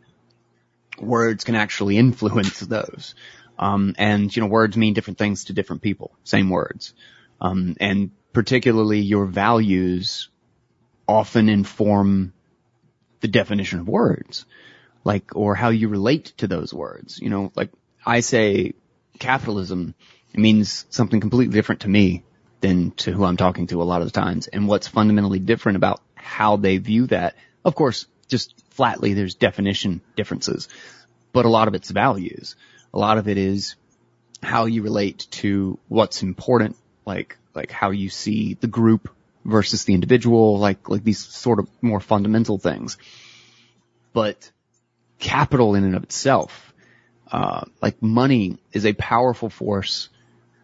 words can actually influence those. Um, and you know, words mean different things to different people. Same words. Um, and particularly your values often inform the definition of words, like, or how you relate to those words. You know, like I say capitalism, it means something completely different to me than to who I'm talking to a lot of the times. And what's fundamentally different about how they view that, of course, just flatly there's definition differences, but a lot of it's values. A lot of it is how you relate to what's important, like, like how you see the group versus the individual, like, like these sort of more fundamental things. But capital in and of itself, uh, like money is a powerful force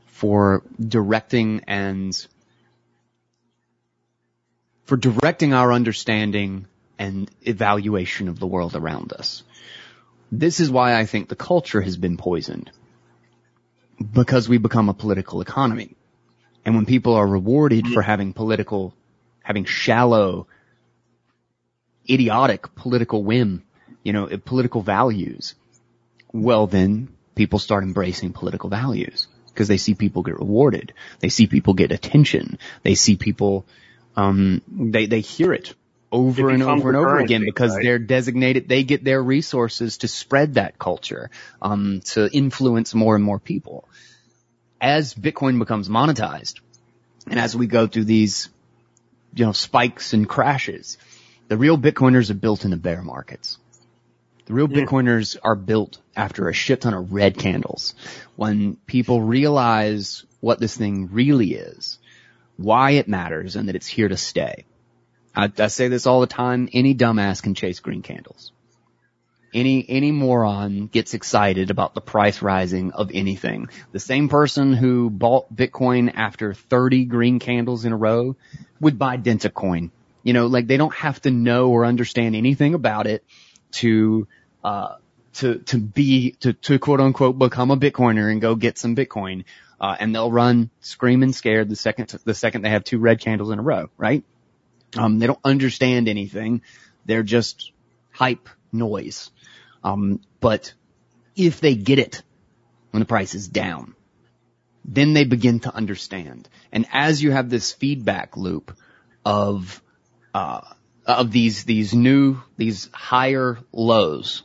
for directing and for directing our understanding and evaluation of the world around us. This is why I think the culture has been poisoned. Because we become a political economy. And when people are rewarded for having political, having shallow, idiotic political whim, you know, political values, well then people start embracing political values because they see people get rewarded. They see people get attention. They see people, um, they, they hear it over and over and over again because right? they're designated, they get their resources to spread that culture, um, to influence more and more people. As Bitcoin becomes monetized and as we go through these, you know, spikes and crashes, the real Bitcoiners are built in the bear markets. The real Bitcoiners are built after a shit ton of red candles. When people realize what this thing really is, why it matters, and that it's here to stay. I, I say this all the time, any dumbass can chase green candles. Any, any moron gets excited about the price rising of anything. The same person who bought Bitcoin after 30 green candles in a row would buy Dentacoin. You know, like they don't have to know or understand anything about it to, uh, to, to be, to, to quote unquote become a Bitcoiner and go get some Bitcoin. Uh, and they'll run screaming scared the second, the second they have two red candles in a row, right? Um, they don't understand anything. They're just hype noise. Um, but if they get it when the price is down, then they begin to understand. And as you have this feedback loop of, uh, of these, these new, these higher lows,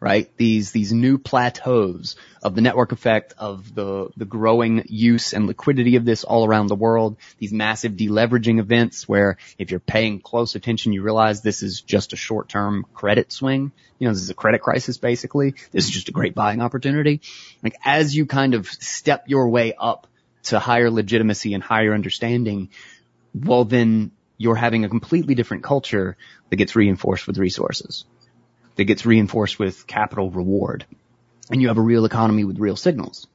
right? These, these new plateaus of the network effect of the, the growing use and liquidity of this all around the world. These massive deleveraging events where if you're paying close attention, you realize this is just a short-term credit swing. You know, this is a credit crisis basically. This is just a great buying opportunity. Like as you kind of step your way up to higher legitimacy and higher understanding, well then you're having a completely different culture that gets reinforced with resources that gets reinforced with capital reward. And you have a real economy with real signals.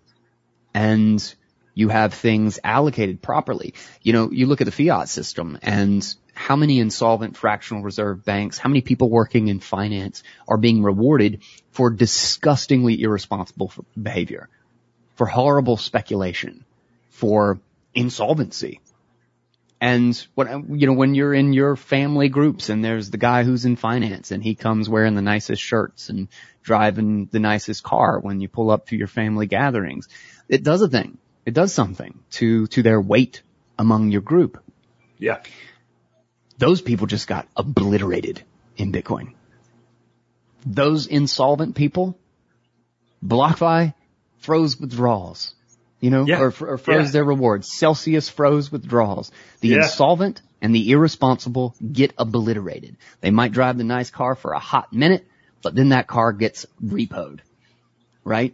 And you have things allocated properly. You know, you look at the fiat system and how many insolvent fractional reserve banks, how many people working in finance are being rewarded for disgustingly irresponsible behavior, for horrible speculation, for insolvency. And when, you know, when you're in your family groups and there's the guy who's in finance and he comes wearing the nicest shirts and driving the nicest car when you pull up to your family gatherings, it does a thing. It does something to, to their weight among your group. Yeah. Those people just got obliterated in Bitcoin. Those insolvent people, BlockFi froze withdrawals. You know, Yeah. or, or froze Yeah. their rewards. Celsius froze withdrawals. The Yeah. insolvent and the irresponsible get obliterated. They might drive the nice car for a hot minute, but then that car gets repoed. Right?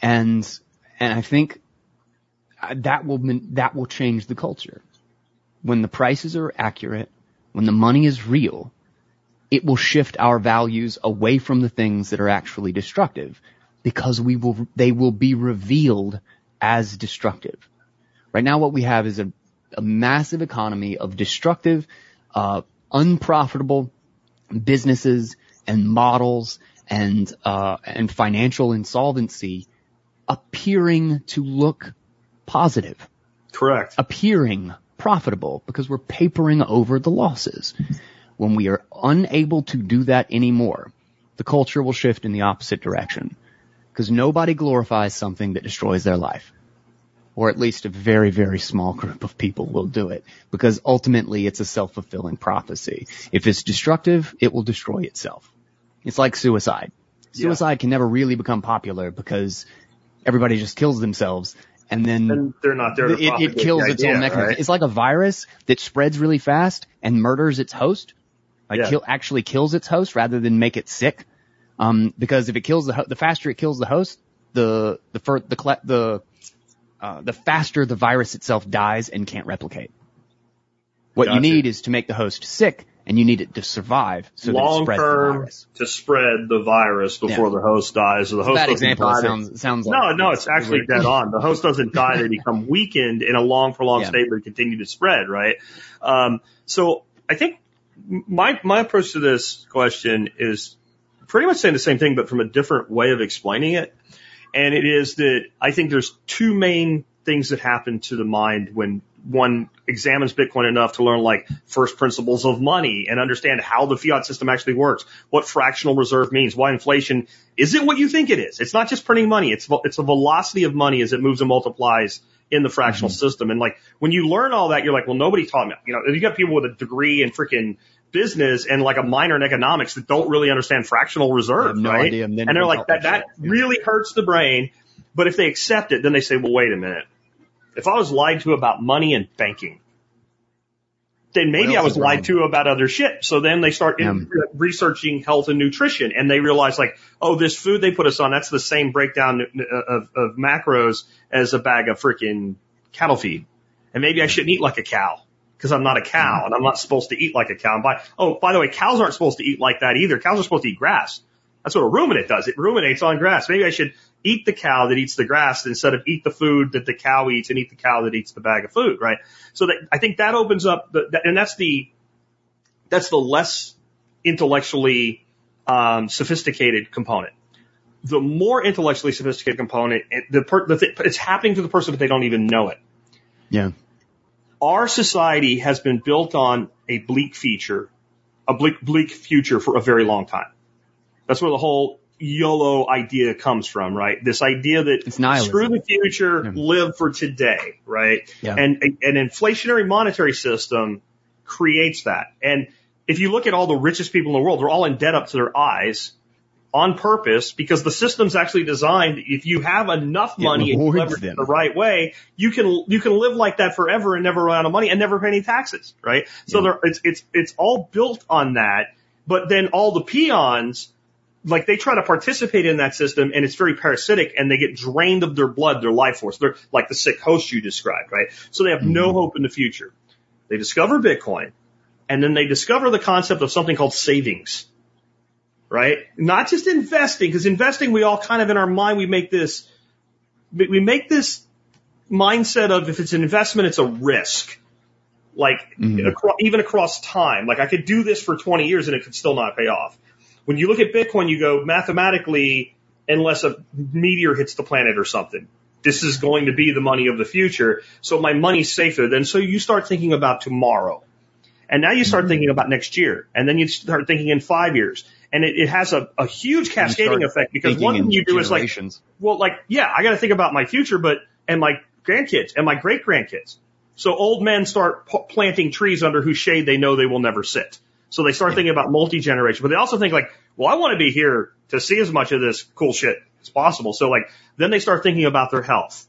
And, and I think uh, that will, that will change the culture. When the prices are accurate, when the money is real, it will shift our values away from the things that are actually destructive because we will, they will be revealed as destructive. Right now what we have is a, a massive economy of destructive, uh, unprofitable businesses and models and, uh, and financial insolvency appearing to look positive Correct. appearing profitable because we're papering over the losses. When we are unable to do that anymore, the culture will shift in the opposite direction because nobody glorifies something that destroys their life. Or at least a very, very small group of people will do it because ultimately it's a self-fulfilling prophecy. If it's destructive, it will destroy itself. It's like suicide. Suicide can never really become popular because everybody just kills themselves and then And they're not there to it, it kills the its idea, own mechanism. right? It's like a virus that spreads really fast and murders its host. Like Yeah. kill, actually kills its host rather than make it sick. Um, because if it kills the ho- the faster it kills the host, the the fir- the cla the uh, the faster the virus itself dies and can't replicate. What you need is to make the host sick, and you need it to survive so that it long the term to spread the virus before Yeah. the host dies. Or the host doesn't example. sounds sounds like no, no, it's actually dead on. The host doesn't die; they become *laughs* weakened in a long, prolonged Yeah. state, but continue to spread. Right. Um, so I think my my approach to this question is pretty much saying the same thing, but from a different way of explaining it. And it is that I think there's two main things that happen to the mind when one examines Bitcoin enough to learn like first principles of money and understand how the fiat system actually works, what fractional reserve means, why inflation isn't what you think it is. It's not just printing money. It's, it's a velocity of money as it moves and multiplies in the fractional mm-hmm. system. And like when you learn all that, you're like, well, nobody taught me. You know, if you got people with a degree in freaking business and like a minor in economics that don't really understand fractional reserve, no right? idea. And and they're like, that, that that shit. Yeah. really hurts the brain. But if they accept it, then they say, well, wait a minute. If I was lied to about money and banking, then maybe I was lied to about other shit. So then they start Yeah. in, researching health and nutrition and they realize like, oh, this food they put us on, that's the same breakdown of, of macros as a bag of freaking cattle feed. And maybe I shouldn't eat like a cow because I'm not a cow and I'm not supposed to eat like a cow. And by, oh, by the way, cows aren't supposed to eat like that either. Cows are supposed to eat grass. That's what a ruminant does. It ruminates on grass. Maybe I should eat the cow that eats the grass instead of eat the food that the cow eats and eat the cow that eats the bag of food, right? So that, I think that opens up the, that, and that's the, that's the less intellectually um, sophisticated component. The more intellectually sophisticated component, it, the, per, the th- it's happening to the person, but they don't even know it. Yeah. Our society has been built on a bleak feature, a bleak, bleak future for a very long time. That's where the whole YOLO idea comes from, right? This idea that It's nihilism. screw the future, Yeah. live for today, right? Yeah. And a- an inflationary monetary system creates that. And if you look at all the richest people in the world, they're all in debt up to their eyes on purpose because the system's actually designed if you have enough money and leverage it them. the right way, you can you can live like that forever and never run out of money and never pay any taxes, right? So Yeah. there, it's it's it's all built on that. But then all the peons, like they try to participate in that system and it's very parasitic and they get drained of their blood, their life force. They're like the sick host you described, right? So they have no mm-hmm. hope in the future. They discover Bitcoin and then they discover the concept of something called savings, right? Not just investing, because investing, we all kind of in our mind, we make this, we make this mindset of if it's an investment, it's a risk. Like Mhm. acro- even across time, like I could do this for 20 years and it could still not pay off. When you look at Bitcoin, you go mathematically, unless a meteor hits the planet or something, this is going to be the money of the future. So my money's safer. Then so you start thinking about tomorrow. And now you start thinking about next year. And then you start thinking in five years. And it, it has a, a huge cascading effect because one thing you do is like, well, like, yeah, I got to think about my future, but, and my grandkids and my great grandkids. So old men start p- planting trees under whose shade they know they will never sit. So they start thinking about multi-generation, but they also think like, well, I want to be here to see as much of this cool shit as possible. So like, then they start thinking about their health,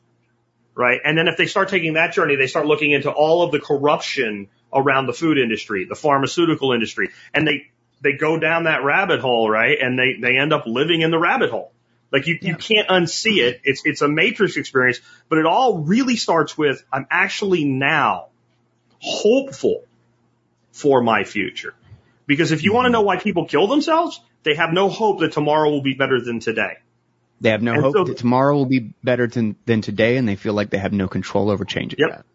right? And then if they start taking that journey, they start looking into all of the corruption around the food industry, the pharmaceutical industry, and they, they go down that rabbit hole, right? And they, they end up living in the rabbit hole. Like you, you can't unsee it. It's, it's a matrix experience, but it all really starts with, I'm actually now hopeful for my future. Because if you want to know why people kill themselves, they have no hope that tomorrow will be better than today. They have no And hope so- that tomorrow will be better than, than today, and they feel like they have no control over changing Yep. that.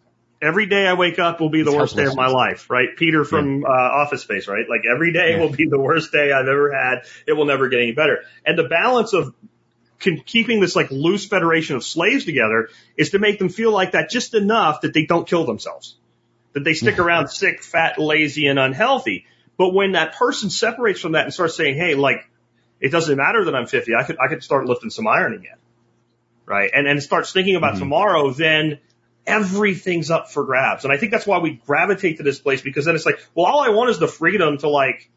Every day I wake up will be the It's worst day of my life, right? Peter from uh, Office Space, right? Like every day Yeah. will be the worst day I've ever had. It will never get any better. And the balance of con- keeping this like loose federation of slaves together is to make them feel like that just enough that they don't kill themselves, that they stick around sick, fat, lazy, and unhealthy. But when that person separates from that and starts saying, "Hey, like it doesn't matter that I'm 50, I could I could start lifting some iron again," right? And and starts thinking about tomorrow, then everything's up for grabs. And I think that's why we gravitate to this place because then it's like, well, all I want is the freedom to like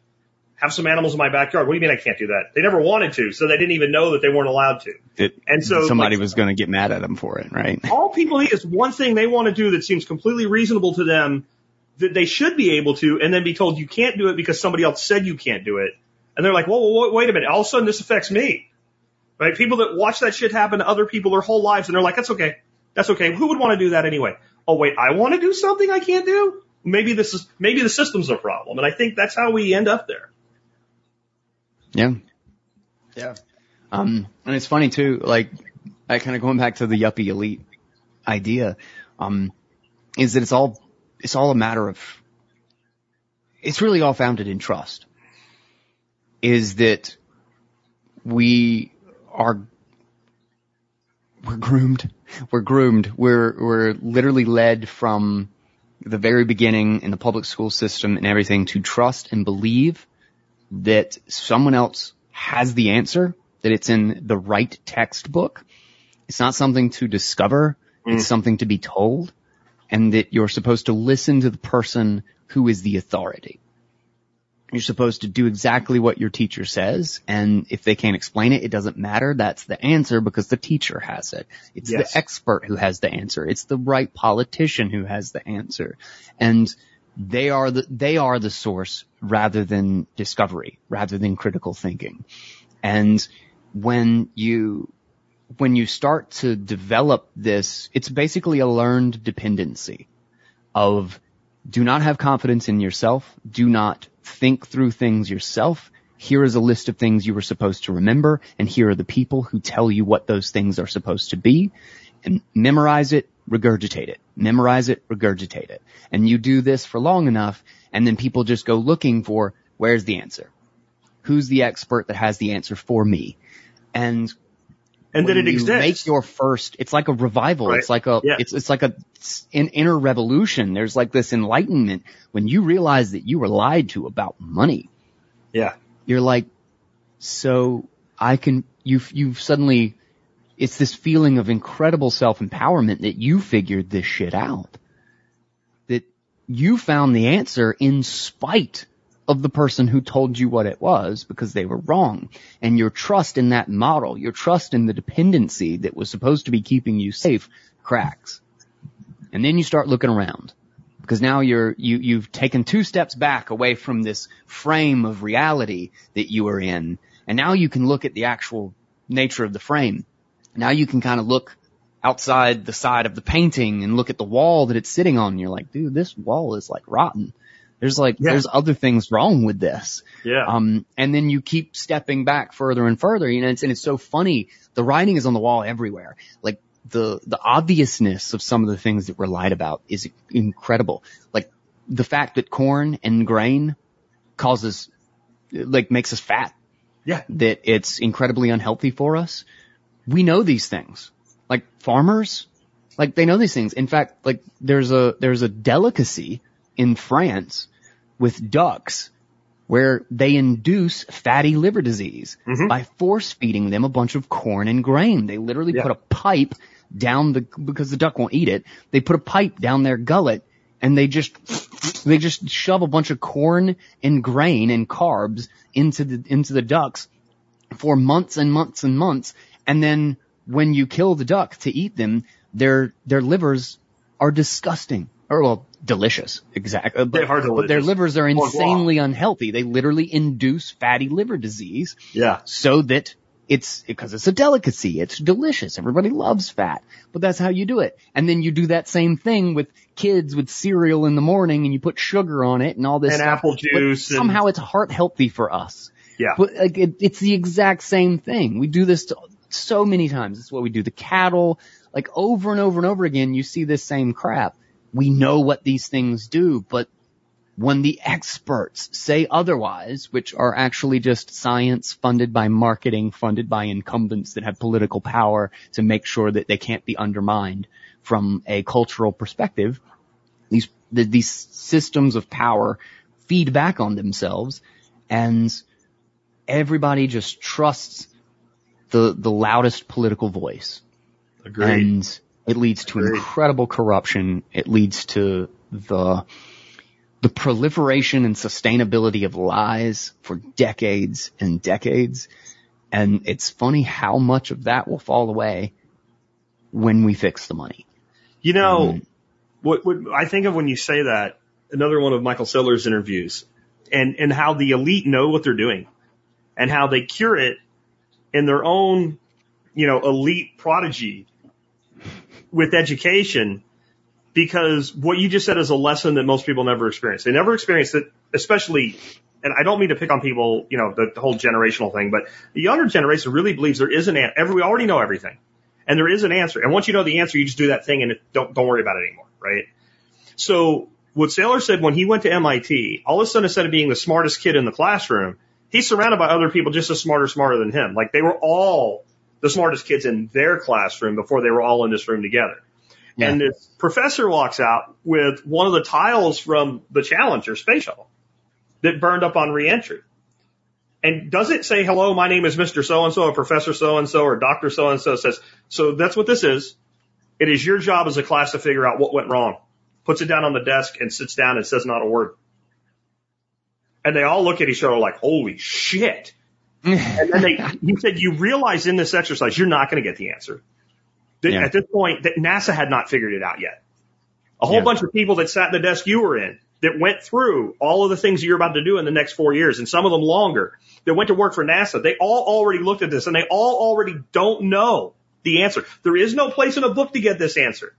have some animals in my backyard. What do you mean I can't do that? They never wanted to, so they didn't even know that they weren't allowed to. It- And so, somebody like- was going to get mad at them for it, right? *laughs* All people need is one thing they want to do that seems completely reasonable to them that they should be able to, and then be told you can't do it because somebody else said you can't do it. And they're like, well, whoa wait a minute. All of a sudden this affects me. Right? People that watch that shit happen to other people their whole lives and they're like, that's okay. That's okay. Who would want to do that anyway? Oh wait, I want to do something I can't do? Maybe this is, maybe the system's a problem. And I think that's how we end up there. Yeah. Yeah. Um, and it's funny too, like, I kind of going back to the yuppie elite idea, um, is that it's all, it's all a matter of, it's really all founded in trust. Is that we are, we're groomed, we're groomed, we're, we're literally led from the very beginning in the public school system and everything to trust and believe that someone else has the answer, that it's in the right textbook. It's not something to discover. It's mm. something to be told and that you're supposed to listen to the person who is the authority. You're supposed to do exactly what your teacher says. And if they can't explain it, it doesn't matter. That's the answer because the teacher has it. It's Yes. the expert who has the answer. It's the right politician who has the answer. And they are the, they are the source rather than discovery, rather than critical thinking. And when you, when you start to develop this, it's basically a learned dependency of do not have confidence in yourself. Do not think through things yourself. Here is a list of things you were supposed to remember and here are the people who tell you what those things are supposed to be and memorize it, regurgitate it, memorize it, regurgitate it. And you do this for long enough and then people just go looking for where's the answer? Who's the expert that has the answer for me? And And when it you exists. Make your first. It's like a revival. Right. It's like a. Yeah. It's it's like a it's an inner revolution. There's like this enlightenment when you realize that you were lied to about money. yeah. You're like, so I can. You've you've suddenly. It's this feeling of incredible self empowerment that you figured this shit out. That you found the answer in spite of the person who told you what it was because they were wrong. And your trust in that model, your trust in the dependency that was supposed to be keeping you safe cracks. And then you start looking around because now you're, you, you've taken two steps back away from this frame of reality that you were in. And now you can look at the actual nature of the frame. Now you can kind of look outside the side of the painting and look at the wall that it's sitting on. And you're like, dude, this wall is like rotten. There's like, Yeah. there's other things wrong with this. Yeah. Um, and then you keep stepping back further and further, you know, it's, and it's so funny. The writing is on the wall everywhere. Like the, the obviousness of some of the things that we're lied about is incredible. Like the fact that corn and grain causes, like makes us fat, yeah. that it's incredibly unhealthy for us. We know these things. Like farmers, like they know these things. In fact, like there's a, there's a delicacy in France with ducks where they induce fatty liver disease Mhm. by force feeding them a bunch of corn and grain. They literally Yeah. put a pipe down the, because the duck won't eat it, they put a pipe down their gullet and they just, they just shove a bunch of corn and grain and carbs into the, into the ducks for months and months and months. And then when you kill the duck to eat them, their, their livers are disgusting. Or well, delicious. Exactly. But, uh, They are but their livers are insanely unhealthy. They literally induce fatty liver disease Yeah. so that it's because it's a delicacy. It's delicious. Everybody loves fat, but that's how you do it. And then you do that same thing with kids with cereal in the morning and you put sugar on it and all this And stuff. apple But juice and- somehow it's heart healthy for us. Yeah. But like it, it's the exact same thing. We do this to, so many times. It's what we do. The cattle, like over and over and over again, you see this same crap. We know what these things do, but when the experts say otherwise, which are actually just science funded by marketing, funded by incumbents that have political power to make sure that they can't be undermined from a cultural perspective, these, the, these systems of power feed back on themselves and everybody just trusts the, the loudest political voice. Agreed. And it leads to incredible corruption. It leads to the, the proliferation and sustainability of lies for decades and decades. And it's funny how much of that will fall away when we fix the money. You know, Mhm. what, what I think of when you say that, another one of Michael Saylor's interviews, and, and how the elite know what they're doing, and how they cure it in their own, you know, elite prodigy with education, because what you just said is a lesson that most people never experience. They never experience it, especially, and I don't mean to pick on people, you know, the, the whole generational thing, but the younger generation really believes there is an answer. We already know everything. And there is an answer. And once you know the answer, you just do that thing and don't, don't worry about it anymore, right? So what Saylor said when he went to MIT, all of a sudden instead of being the smartest kid in the classroom, he's surrounded by other people just as smart or smarter than him. Like they were all the smartest kids in their classroom before they were all in this room together. Yeah. And this professor walks out with one of the tiles from the Challenger space shuttle that burned up on reentry. And does it say, hello, my name is Mr. So-and-so or Professor so-and-so or Dr. So-and-so says, so that's what this is. It is your job as a class to figure out what went wrong. Puts it down on the desk and sits down and says not a word. And they all look at each other like, holy shit. And then they, he said, you realize in this exercise, you're not going to get the answer. That Yeah. At this point, that NASA had not figured it out yet. A whole Yeah. bunch of people that sat in the desk you were in that went through all of the things you're about to do in the next four years and some of them longer that went to work for NASA. They all already looked at this and they all already don't know the answer. There is no place in a book to get this answer.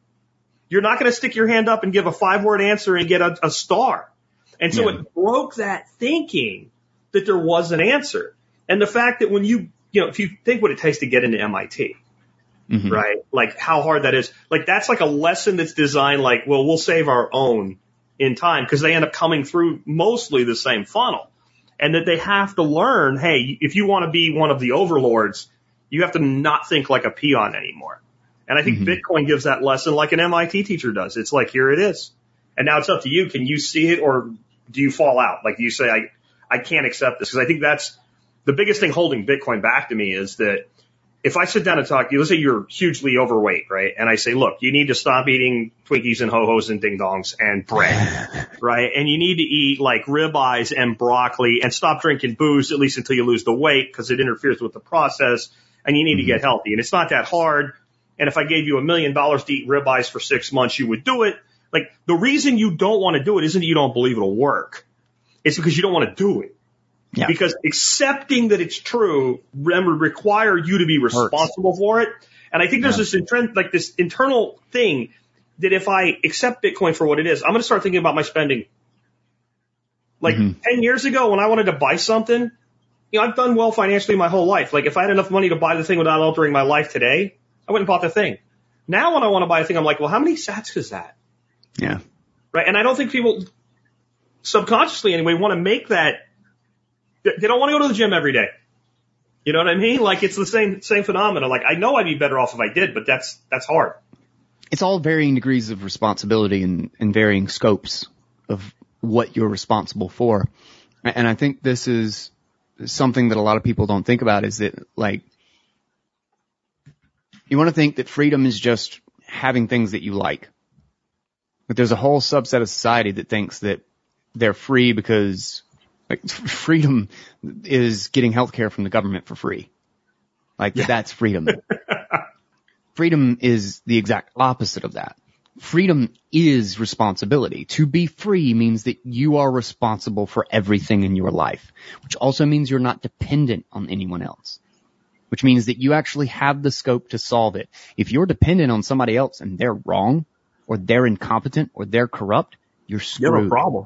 You're not going to stick your hand up and give a five word answer and get a, a star. And so Yeah. it broke that thinking that there was an answer. And the fact that when you, you know, if you think what it takes to get into MIT, Mhm. right? Like how hard that is. Like that's like a lesson that's designed like, well, we'll save our own in time because they end up coming through mostly the same funnel. And that they have to learn, hey, if you want to be one of the overlords, you have to not think like a peon anymore. And I think Mhm. Bitcoin gives that lesson like an MIT teacher does. It's like, here it is. And now it's up to you. Can you see it or do you fall out? Like you say, I, I can't accept this? Because I think that's the biggest thing holding Bitcoin back to me is that if I sit down and talk to you, let's say you're hugely overweight, right? And I say, look, you need to stop eating Twinkies and ho-hos and ding dongs and bread, *laughs* right? And you need to eat like ribeyes and broccoli and stop drinking booze at least until you lose the weight because it interferes with the process and you need to mm-hmm. get healthy. And it's not that hard. And if I gave you a million dollars to eat ribeyes for six months, you would do it. Like the reason you don't want to do it isn't that you don't believe it'll work. It's because you don't want to do it. Yeah. Because accepting that it's true rem- would require you to be responsible for it. And I think there's Yeah. this intrin- like this internal thing that if I accept Bitcoin for what it is, I'm going to start thinking about my spending. Like Mhm. 10 years ago when I wanted to buy something, you know, I've done well financially my whole life. Like if I had enough money to buy the thing without altering my life today, I wouldn't bought the thing. Now when I want to buy a thing, I'm like, well, how many sats is that? Yeah. Right. And I don't think people subconsciously anyway want to make that. They don't want to go to the gym every day. You know what I mean? Like it's the same, same phenomenon. Like I know I'd be better off if I did, but that's, that's hard. It's all varying degrees of responsibility and, and varying scopes of what you're responsible for. And I think this is something that a lot of people don't think about is that like, you want to think that freedom is just having things that you like. But there's a whole subset of society that thinks that they're free because like freedom is getting healthcare from the government for free. Like that's freedom. *laughs* freedom is the exact opposite of that. Freedom is responsibility. To be free means that you are responsible for everything in your life, which also means you're not dependent on anyone else. which means that you actually have the scope to solve it. If you're dependent on somebody else and they're wrong or they're incompetent or they're corrupt, you're screwed. You have a problem.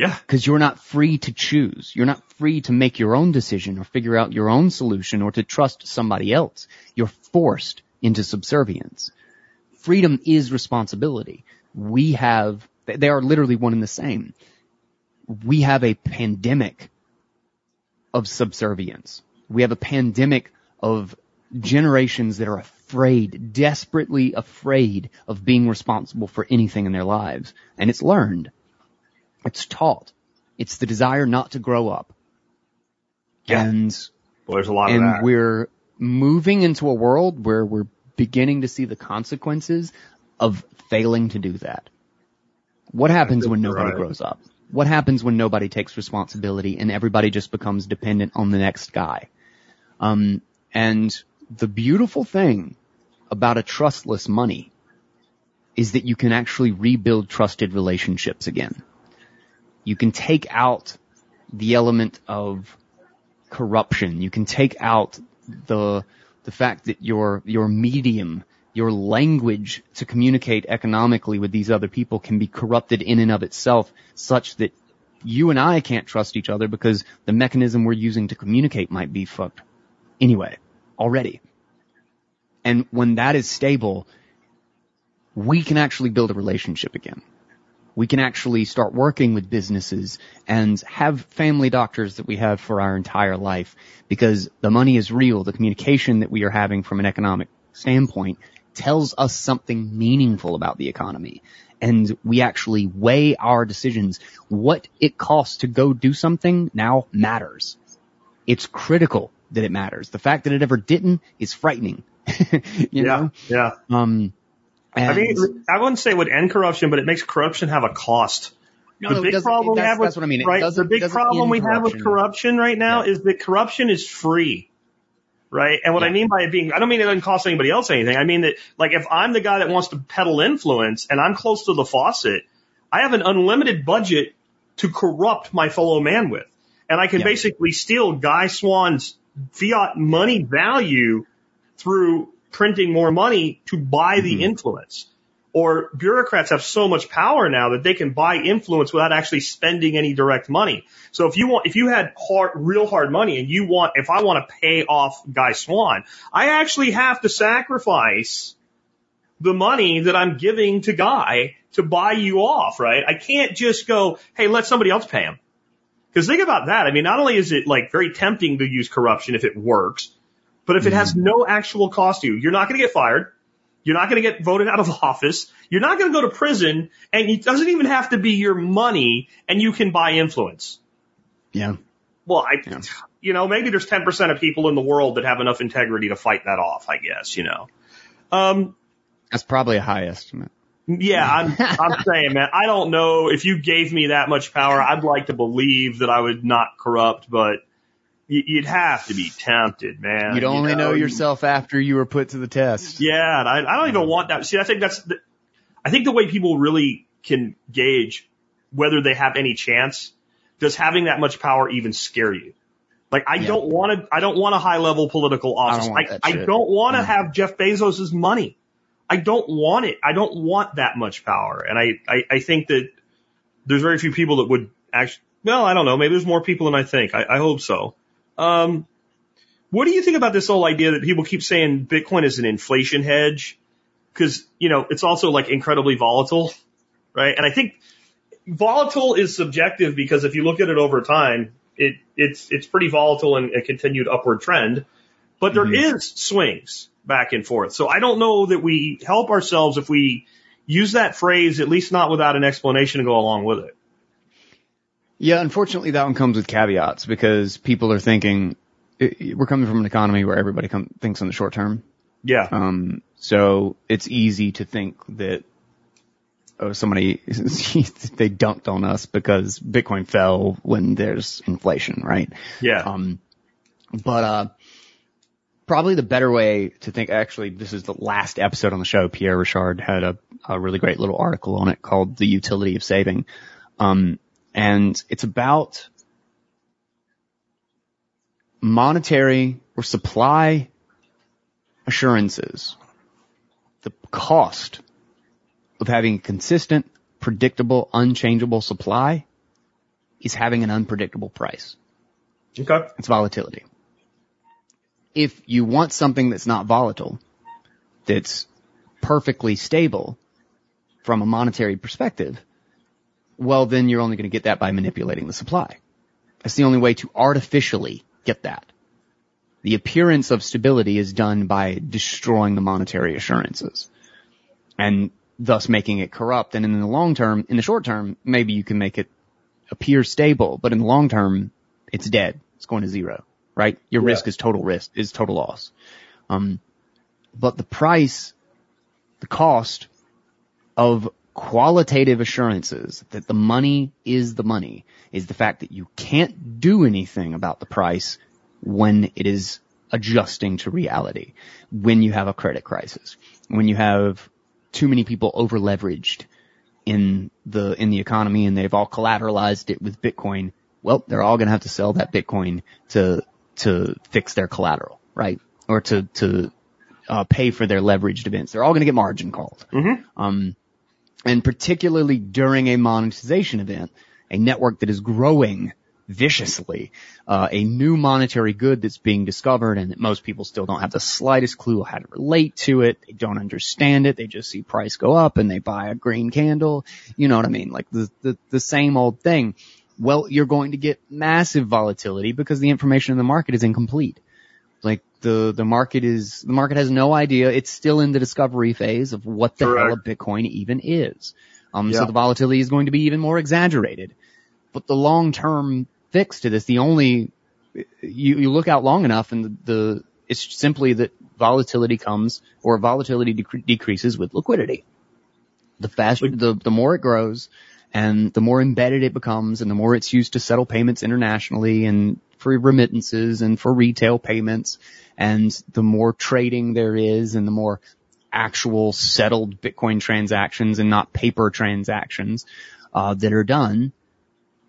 Yeah. because you're not free to choose. You're not free to make your own decision or figure out your own solution or to trust somebody else. You're forced into subservience. Freedom is responsibility. We have, they are literally one and the same. We have a pandemic of subservience. We have a pandemic of generations that are afraid, desperately afraid of being responsible for anything in their lives. And it's learned. It's taught. It's the desire not to grow up. Yeah. And, Well, there's a lot of and that. we're moving into a world where we're beginning to see the consequences of failing to do that. What happens when nobody right. grows up? What happens when nobody takes responsibility and everybody just becomes dependent on the next guy? Um, and the beautiful thing about a trustless money is that you can actually rebuild trusted relationships again. You can take out the element of corruption. You can take out the the fact that your your medium, your language to communicate economically with these other people can be corrupted in and of itself such that you and I can't trust each other because the mechanism we're using to communicate might be fucked anyway already. And when that is stable, we can actually build a relationship again. We can actually start working with businesses and have family doctors that we have for our entire life because the money is real. The communication that we are having from an economic standpoint tells us something meaningful about the economy. And we actually weigh our decisions. What it costs to go do something now matters. It's critical that it matters. The fact that it ever didn't is frightening. *laughs* you yeah. know? Yeah. Um, I and- mean, I wouldn't say it would end corruption, but it makes corruption have a cost. No, the no, big problem we have with what I mean. Right, the big problem we have with corruption. right now Yeah. is that corruption is free. Right? And what I mean by it being, I don't mean it doesn't cost anybody else anything. I mean that, like, if I'm the guy that wants to peddle influence and I'm close to the faucet, I have an unlimited budget to corrupt my fellow man with. And I can Yeah. basically steal Guy Swann's fiat money value through printing more money to buy the Mm-hmm. influence. Or bureaucrats have so much power now that they can buy influence without actually spending any direct money. So if you want, if you had hard, real hard money and you want, if I want to pay off Guy Swann, I actually have to sacrifice the money that I'm giving to Guy to buy you off, right? I can't just go, hey, let somebody else pay him. Because think about that. I mean, not only is it like very tempting to use corruption if it works, but if it has no actual cost to you, you're not going to get fired. You're not going to get voted out of *laughs* office. You're not going to go to prison and it doesn't even have to be your money and you can buy influence. yeah. Well, I, Yeah. you know, maybe there's 10% of people in the world that have enough integrity to fight that off, I guess, you know. Um, That's probably a high estimate. yeah, I'm, *laughs* I'm saying, man, I don't know if you gave me that much power, I'd like to believe that I would not corrupt, but you'd have to be tempted, man. You'd you only know, know? yourself after you were put to the test. Yeah, and I, I don't even want that. See, I think that's, the, I think the way people really can gauge whether they have any chance, does having that much power even scare you? Like, I Yeah. don't want to, I don't want a high level political office. I, don't want to have Jeff Bezos' money. I don't want it. I don't want that much power. And I, I, I think that there's very few people that would actually, well, I don't know. Maybe there's more people than I think. I, I hope so. Um, what do you think about this whole idea that people keep saying Bitcoin is an inflation hedge? Cause, you know, it's also like incredibly volatile, right? And I think volatile is subjective because if you look at it over time, it, it's, it's pretty volatile and a continued upward trend, but there is swings back and forth. So I don't know that we help ourselves if we use that phrase, at least not without an explanation to go along with it. Yeah, unfortunately that one comes with caveats because people are thinking, we're coming from an economy where everybody come, thinks in the short term. Yeah. Um, so it's easy to think that, oh, somebody, *laughs* they dunked on us because Bitcoin fell when there's inflation, right? Yeah. Um, but, uh, probably the better way to think, actually, this is the last episode on the show. Pierre Rochard had a, a really great little article on it called The Utility of Saving. Um, and it's about monetary or supply assurances, the cost of having a consistent, predictable, unchangeable supply is having an unpredictable price. Okay. It's volatility. If you want something that's not volatile, that's perfectly stable from a monetary perspective, well then you're only going to get that by manipulating the supply. That's the only way to artificially get that. The appearance of stability is done by destroying the monetary assurances and thus making it corrupt. And in the long term, in the short term, maybe you can make it appear stable, but in the long term, it's dead. It's going to zero, right? Your Yeah. risk is total risk, is total loss. Um, but the price, the cost of qualitative assurances that the money is the money is the fact that you can't do anything about the price when it is adjusting to reality, when you have a credit crisis, when you have too many people over leveraged in the, in the economy and they've all collateralized it with Bitcoin. Well, they're all going to have to sell that Bitcoin to, to fix their collateral, right? Or to, to, uh, pay for their leveraged events. They're all going to get margin called. Um, and particularly during a monetization event, a network that is growing viciously, uh, a new monetary good that's being discovered and that most people still don't have the slightest clue how to relate to it. They don't understand it. They just see price go up and they buy a green candle. You know what I mean? Like the, the, the same old thing. Well, you're going to get massive volatility because the information in the market is incomplete. Like the, the market is, the market has no idea. It's still in the discovery phase of what the hell a Bitcoin even is. Um, so the volatility is going to be even more exaggerated. But the long-term fix to this, the only, you, you look out long enough and the, the it's simply that volatility comes or volatility dec- decreases with liquidity. The faster, the, the more it grows and the more embedded it becomes and the more it's used to settle payments internationally and for remittances and for retail payments and the more trading there is and the more actual settled Bitcoin transactions and not paper transactions, uh, that are done,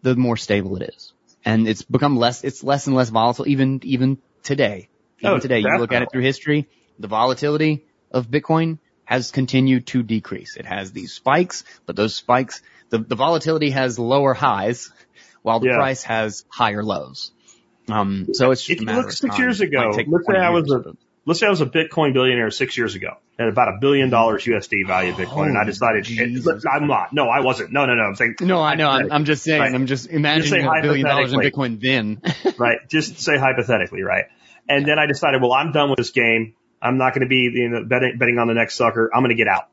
the more stable it is. And it's become less, it's less and less volatile even, even today. Even Oh, today, you look at it through history, the volatility of Bitcoin has continued to decrease. It has these spikes, but those spikes, the, the volatility has lower highs while the Yeah. price has higher lows. Um, so it's just If a matter look six time. years ago, let's say I was years, a, let's say I was a Bitcoin billionaire six years ago at about a billion dollars USD value of Bitcoin, and I Oh, decided. I'm not. No, I wasn't. No, no, no. I'm saying, No, I know. I'm, I'm just saying. Right. I'm just imagining a billion dollars in. Bitcoin then. *laughs* right? Just say hypothetically, right? And then I decided, well, I'm done with this game. I'm not going to be you know, betting, betting on the next sucker. I'm going to get out.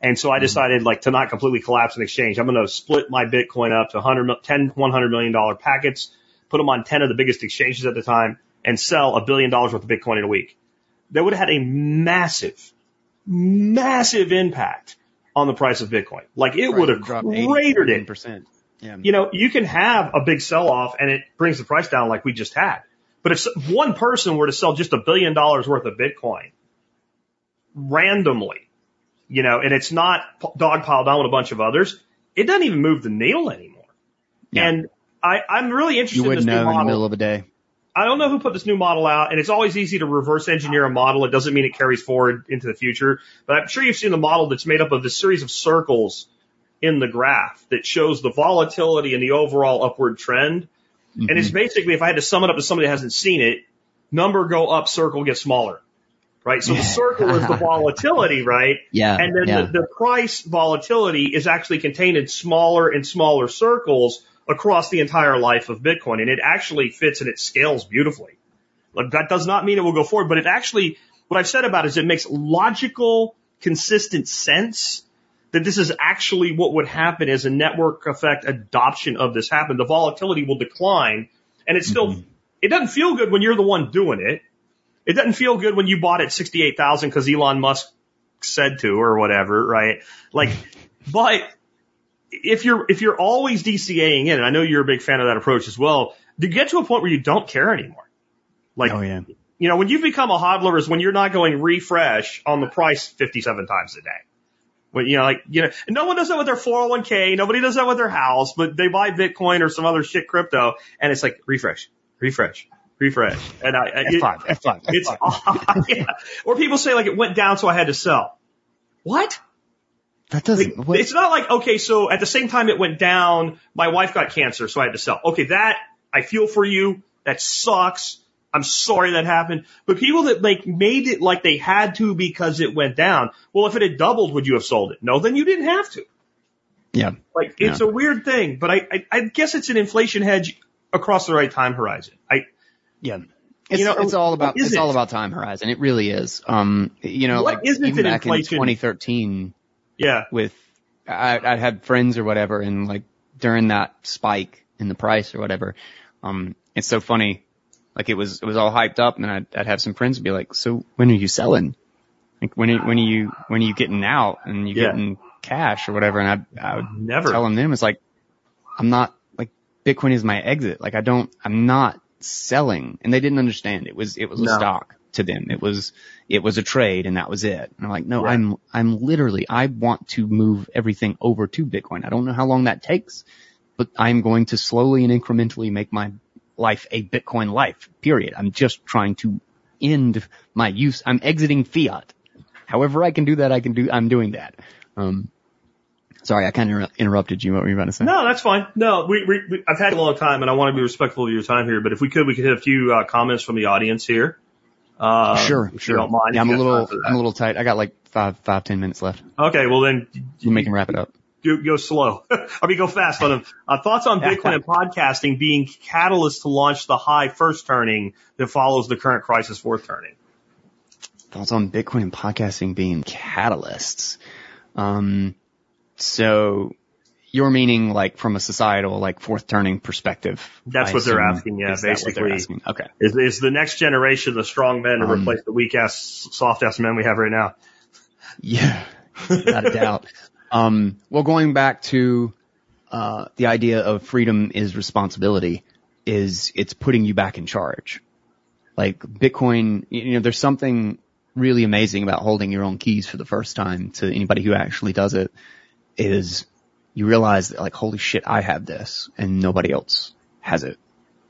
And so I decided like to not completely collapse an exchange. I'm going to split my Bitcoin up to 100, 10, 100 million dollar packets, put them on 10 of the biggest exchanges at the time and sell a billion dollars worth of Bitcoin in a week. That would have had a massive, massive impact on the price of Bitcoin. Like it would have cratered it 80%. Yeah. you know, you can have a big sell off and it brings the price down like we just had. But if one person were to sell just a billion dollars worth of Bitcoin randomly, you know, and it's not p- dogpiled on with a bunch of others, it doesn't even move the needle anymore. Yeah. And I, I'm really interested You in this wouldn't new know in the model. middle of a day. I don't know who put this new model out, and it's always easy to reverse engineer a model. It doesn't mean it carries forward into the future, but I'm sure you've seen the model that's made up of this series of circles in the graph that shows the volatility and the overall upward trend. And Mm-hmm. it's basically, if I had to sum it up to somebody that hasn't seen it, number go up, circle gets smaller, right? So the circle is the *laughs* volatility, right? Yeah. And then yeah. the, the price volatility is actually contained in smaller and smaller circles across the entire life of Bitcoin. And it actually fits and it scales beautifully. Like that does not mean it will go forward, but it actually, what I've said about it is it makes logical, consistent sense that this is actually what would happen as a network effect adoption of this happen. The volatility will decline and it's still, mm-hmm. it doesn't feel good when you're the one doing it. It doesn't feel good when you bought it 68,000 because Elon Musk said to or whatever, right? Like, *laughs* but if you're, if you're always DCAing in, and I know you're a big fan of that approach as well, to get to a point where you don't care anymore. Like, oh yeah. you know, when you become a hodler is when you're not going refresh on the price 57 times a day. When, you know, like, you know, no one does that with their 401k. Nobody does that with their house, but they buy Bitcoin or some other shit crypto and it's like refresh, refresh, refresh. And I, I it- F5, F5, it's F5. *laughs* yeah. Or people say like it went down, so I had to sell. What? That doesn't. What, It's not like okay, so at the same time it went down, my wife got cancer, so I had to sell. Okay, that I feel for you. That sucks. I'm sorry that happened. But people that like made it like they had to because it went down. Well, if it had doubled, would you have sold it? No, then you didn't have to. yeah. Like it's a weird thing, but I, I I guess it's an inflation hedge across the right time horizon. I Yeah. It's, You know, it's all about it's all about time horizon. It really is. Um, you know, What like isn't even back in 2013, yeah with I, I had friends or whatever, and like during that spike in the price or whatever, um, it's so funny. Like it was it was all hyped up, and I'd, I'd have some friends be like, "So when are you selling? Like when are, when are you when are you getting out and you Yeah. getting cash or whatever?" And I I would never. telling them it's like I'm not like Bitcoin is my exit. Like I don't I'm not selling. And they didn't understand. It was it was a stock to them. It was it was a trade and that was it. And I'm like, no. I'm I'm literally I want to move everything over to Bitcoin. I don't know how long that takes, but I'm going to slowly and incrementally make my life a Bitcoin life. Period. I'm just trying to end my use. I'm exiting fiat. However I can do that, I can do I'm doing that. Um Sorry, I kind of interrupted you. What were you about to say? No, that's fine. No, we, we, we I've had a long time, and I want to be respectful of your time here. But if we could, we could hit a few uh, comments from the audience here. Uh, Sure, sure. don't mind. yeah, I'm a little, time for that. I'm a little tight. I got like five, five, ten minutes left. Okay, well then, We make him wrap it up. go, go slow. *laughs* I mean, go fast on them. Uh, thoughts on Bitcoin and podcasting being catalyst to launch the high first turning that follows the current crisis fourth turning. Thoughts on Bitcoin and podcasting being catalysts. Um, so you're meaning like from a societal, like fourth turning perspective. That's I what they're asking, yeah, Is that what they're basically. asking? Okay. Is, is the next generation the strong men to Um, replace the weak ass, soft ass men we have right now? Yeah, without a doubt. *laughs* Um, well, going back to uh, the idea of freedom is responsibility, is it's putting you back in charge. Like Bitcoin, you know, there's something really amazing about holding your own keys for the first time to anybody who actually does it. Is you realize that like, holy shit, I have this, and nobody else has it.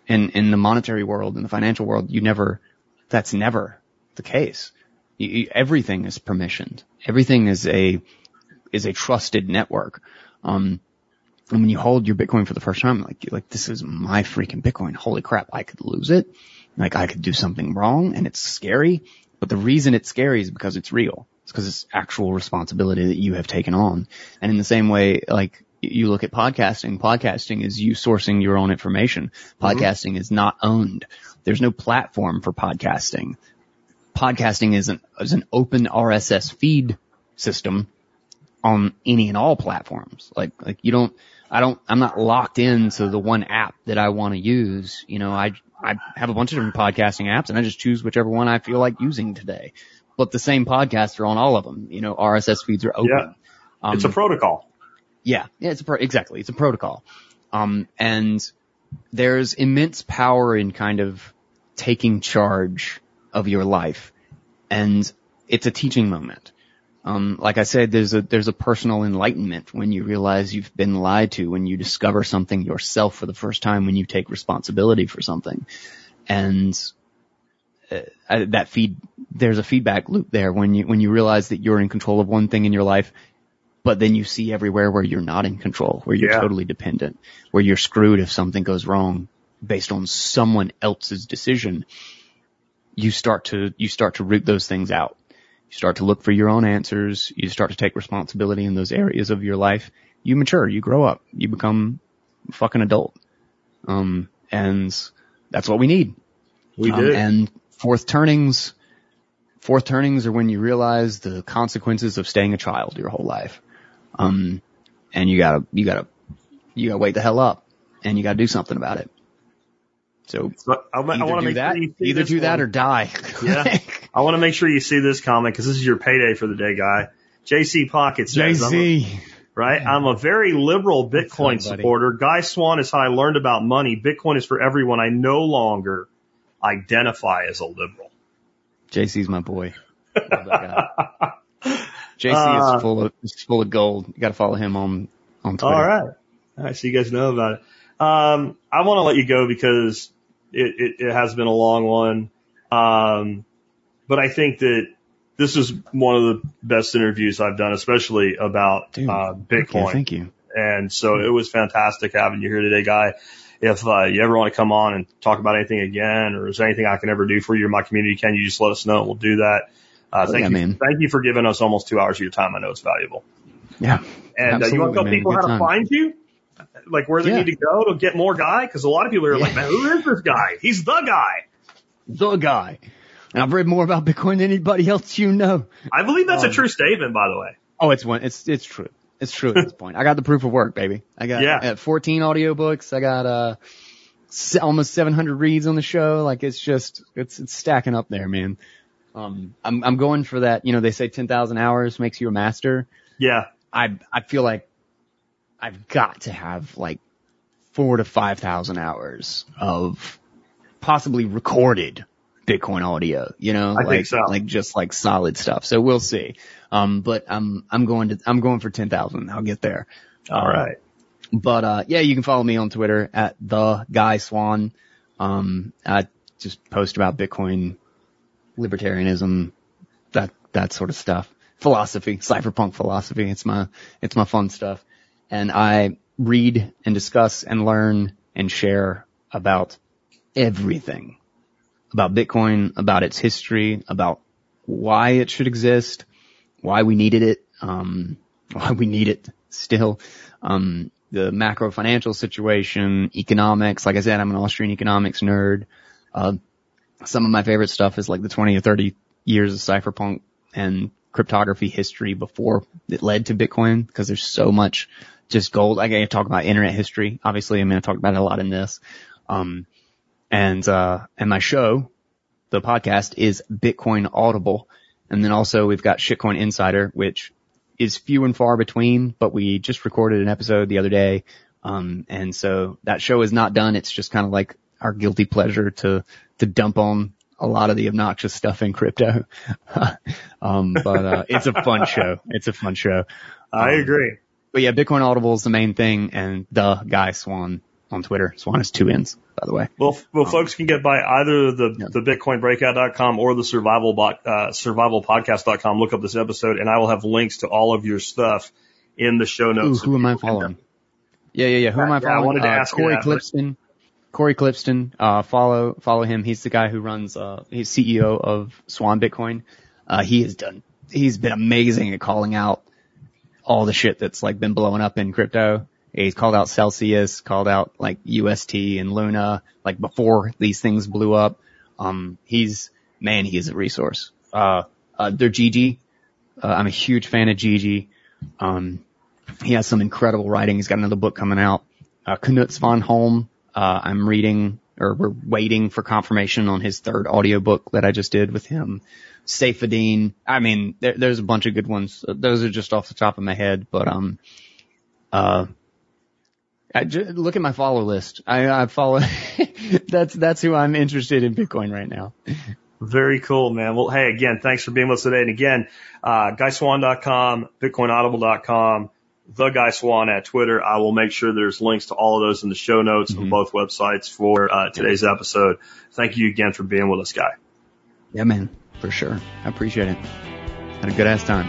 And in the monetary world, in the financial world, you never, that's never the case. You, you, everything is permissioned. Everything is a is a trusted network. Um, and when you hold your Bitcoin for the first time, like like this is my freaking Bitcoin. Holy crap! I could lose it. Like I could do something wrong, and it's scary. But the reason it's scary is because it's real. It's because it's actual responsibility that you have taken on. And in the same way, like you look at podcasting, podcasting is you sourcing your own information. Mm-hmm. Podcasting is not owned. There's no platform for podcasting podcasting is an, is an open RSS feed system on any and all platforms. Like, like you don't, I don't, I'm not locked into the one app that I want to use. You know, I, I have a bunch of different podcasting apps and I just choose whichever one I feel like using today. But the same podcasts are on all of them. You know, RSS feeds are open. Yeah. Um, It's a protocol. yeah, yeah, it's a pro- exactly. It's a protocol. Um, and there's immense power in kind of taking charge of your life, and it's a teaching moment. Um, like I said, there's a there's a personal enlightenment when you realize you've been lied to, when you discover something yourself for the first time, when you take responsibility for something, and uh, uh, that feed there's a feedback loop there when you when you realize that you're in control of one thing in your life but then you see everywhere where you're not in control, where you're Yeah. totally dependent, where you're screwed if something goes wrong based on someone else's decision. You start to, you start to root those things out. You start to look for your own answers. You start to take responsibility in those areas of your life. You mature, you grow up, you become a fucking adult. Um, and that's what we need. We Um, do. And fourth turnings, fourth turnings are when you realize the consequences of staying a child your whole life. Um, and you gotta, you gotta, you gotta wake the hell up and you gotta do something about it. So But I, I either want to do make that, sure you either do that or die. Yeah. *laughs* I want to make sure you see this comment because this is your payday for the day, guy. JC Pocket says, I'm a- JC. right? I'm a very liberal Bitcoin What's up, buddy? supporter. Guy Swann is how I learned about money. Bitcoin is for everyone. I no longer identify as a liberal. JC's my boy. *laughs* Love that guy. JC Uh, is full of, is full of gold. You gotta follow him on, on Twitter. All right. All right. So you guys know about it. Um, I want to let you go because It, it, it has been a long one. Um, but I think that this is one of the best interviews I've done, especially about Dude, uh, Thank you. Bitcoin. Thank you. And so it was fantastic having you here today, Guy. If uh, you ever want to come on and talk about anything again, or is there anything I can ever do for you or my community, can you just let us know and we'll do that. Uh, Oh, thank yeah, you. man. Thank you for giving us almost two hours of your time. I know it's valuable. Yeah. And uh, you want to tell man. people Good how to find you? Like where they Yeah. need to go to get more Guy? Because a lot of people are like, man, who is this guy? He's the guy. The guy. And I've read more about Bitcoin than anybody else you know. I believe that's a Um, true statement, by the way. Oh, it's one. It's it's true. It's true at this point. I got the proof of work, baby. I got Yeah. uh, 14 audiobooks. I got uh almost 700 reads on the show. Like it's just it's it's stacking up there, man. Um, I'm I'm going for that. You know, they say 10,000 hours makes you a master. Yeah. I I feel like I've got to have like four to five thousand hours of possibly recorded Bitcoin audio. You know, I think like so. like just like solid stuff. So we'll see. Um, but I'm I'm going to I'm going for ten thousand. I'll get there. All right. But uh, yeah, you can follow me on Twitter at the Guy Swann. Um, I just post about Bitcoin, libertarianism, that that sort of stuff, philosophy, cypherpunk philosophy. It's my it's my fun stuff, and I read and discuss and learn and share about everything about Bitcoin, about its history, about why it should exist, why we needed it, um, *laughs* why we need it still, um, the macro financial situation, economics. Like I said, I'm an Austrian economics nerd. Uh, some of my favorite stuff is like the 20 or 30 years of cypherpunk and cryptography history before it led to Bitcoin because there's so much just gold. I gotta talk about internet history. Obviously, I'm going to talk about it a lot in this. Um, and, uh, and my show, the podcast is Bitcoin Audible. And then also we've got Shitcoin Insider, which is few and far between, but we just recorded an episode the other day. Um, and so that show is not done. It's just kind of like our guilty pleasure to, to dump on a lot of the obnoxious stuff in crypto. *laughs* um, but, uh, it's a fun show. It's a fun show. I Um, agree. But yeah, Bitcoin Audible is the main thing and the guy Swann on Twitter. Swann is two N's, by the way. Well, well, folks can get by either the, Yeah. the bitcoinbreakout.com or the survival uh, survivalpodcast.com. Look up this episode and I will have links to all of your stuff in the show Ooh, notes. who am I following? Yeah, yeah, yeah. Who am I Yeah, I wanted to uh, ask Cory that, Klippsten. Cory Klippsten. Uh, follow, follow him. He's the guy who runs, uh, he's CEO of Swan Bitcoin. Uh, he has done, he's been amazing at calling out all the shit that's like been blowing up in crypto. He's called out Celsius, called out like UST and Luna, like before these things blew up. Um, he's, man, he is a resource. Uh, uh, they're Gigi. Uh, I'm a huge fan of Gigi. Um, he has some incredible writing. He's got another book coming out. Uh, Knut Svanholm. Uh, I'm reading or we're waiting for confirmation on his third audiobook that I just did with him. Saifedean. I mean, there, there's a bunch of good ones. Those are just off the top of my head, but, um, uh, I ju- look at my follow list. I, I follow, *laughs* that's, that's who I'm interested in Bitcoin right now. Very cool, man. Well, hey, again, thanks for being with us today. And again, uh, GuySwann.com, BitcoinAudible.com, The Guy Swann at Twitter. I will make sure there's links to all of those in the show notes of Mhm. both websites for uh, today's episode. Thank you again for being with us, Guy. Yeah, man, for sure. I appreciate it. Had a good ass time.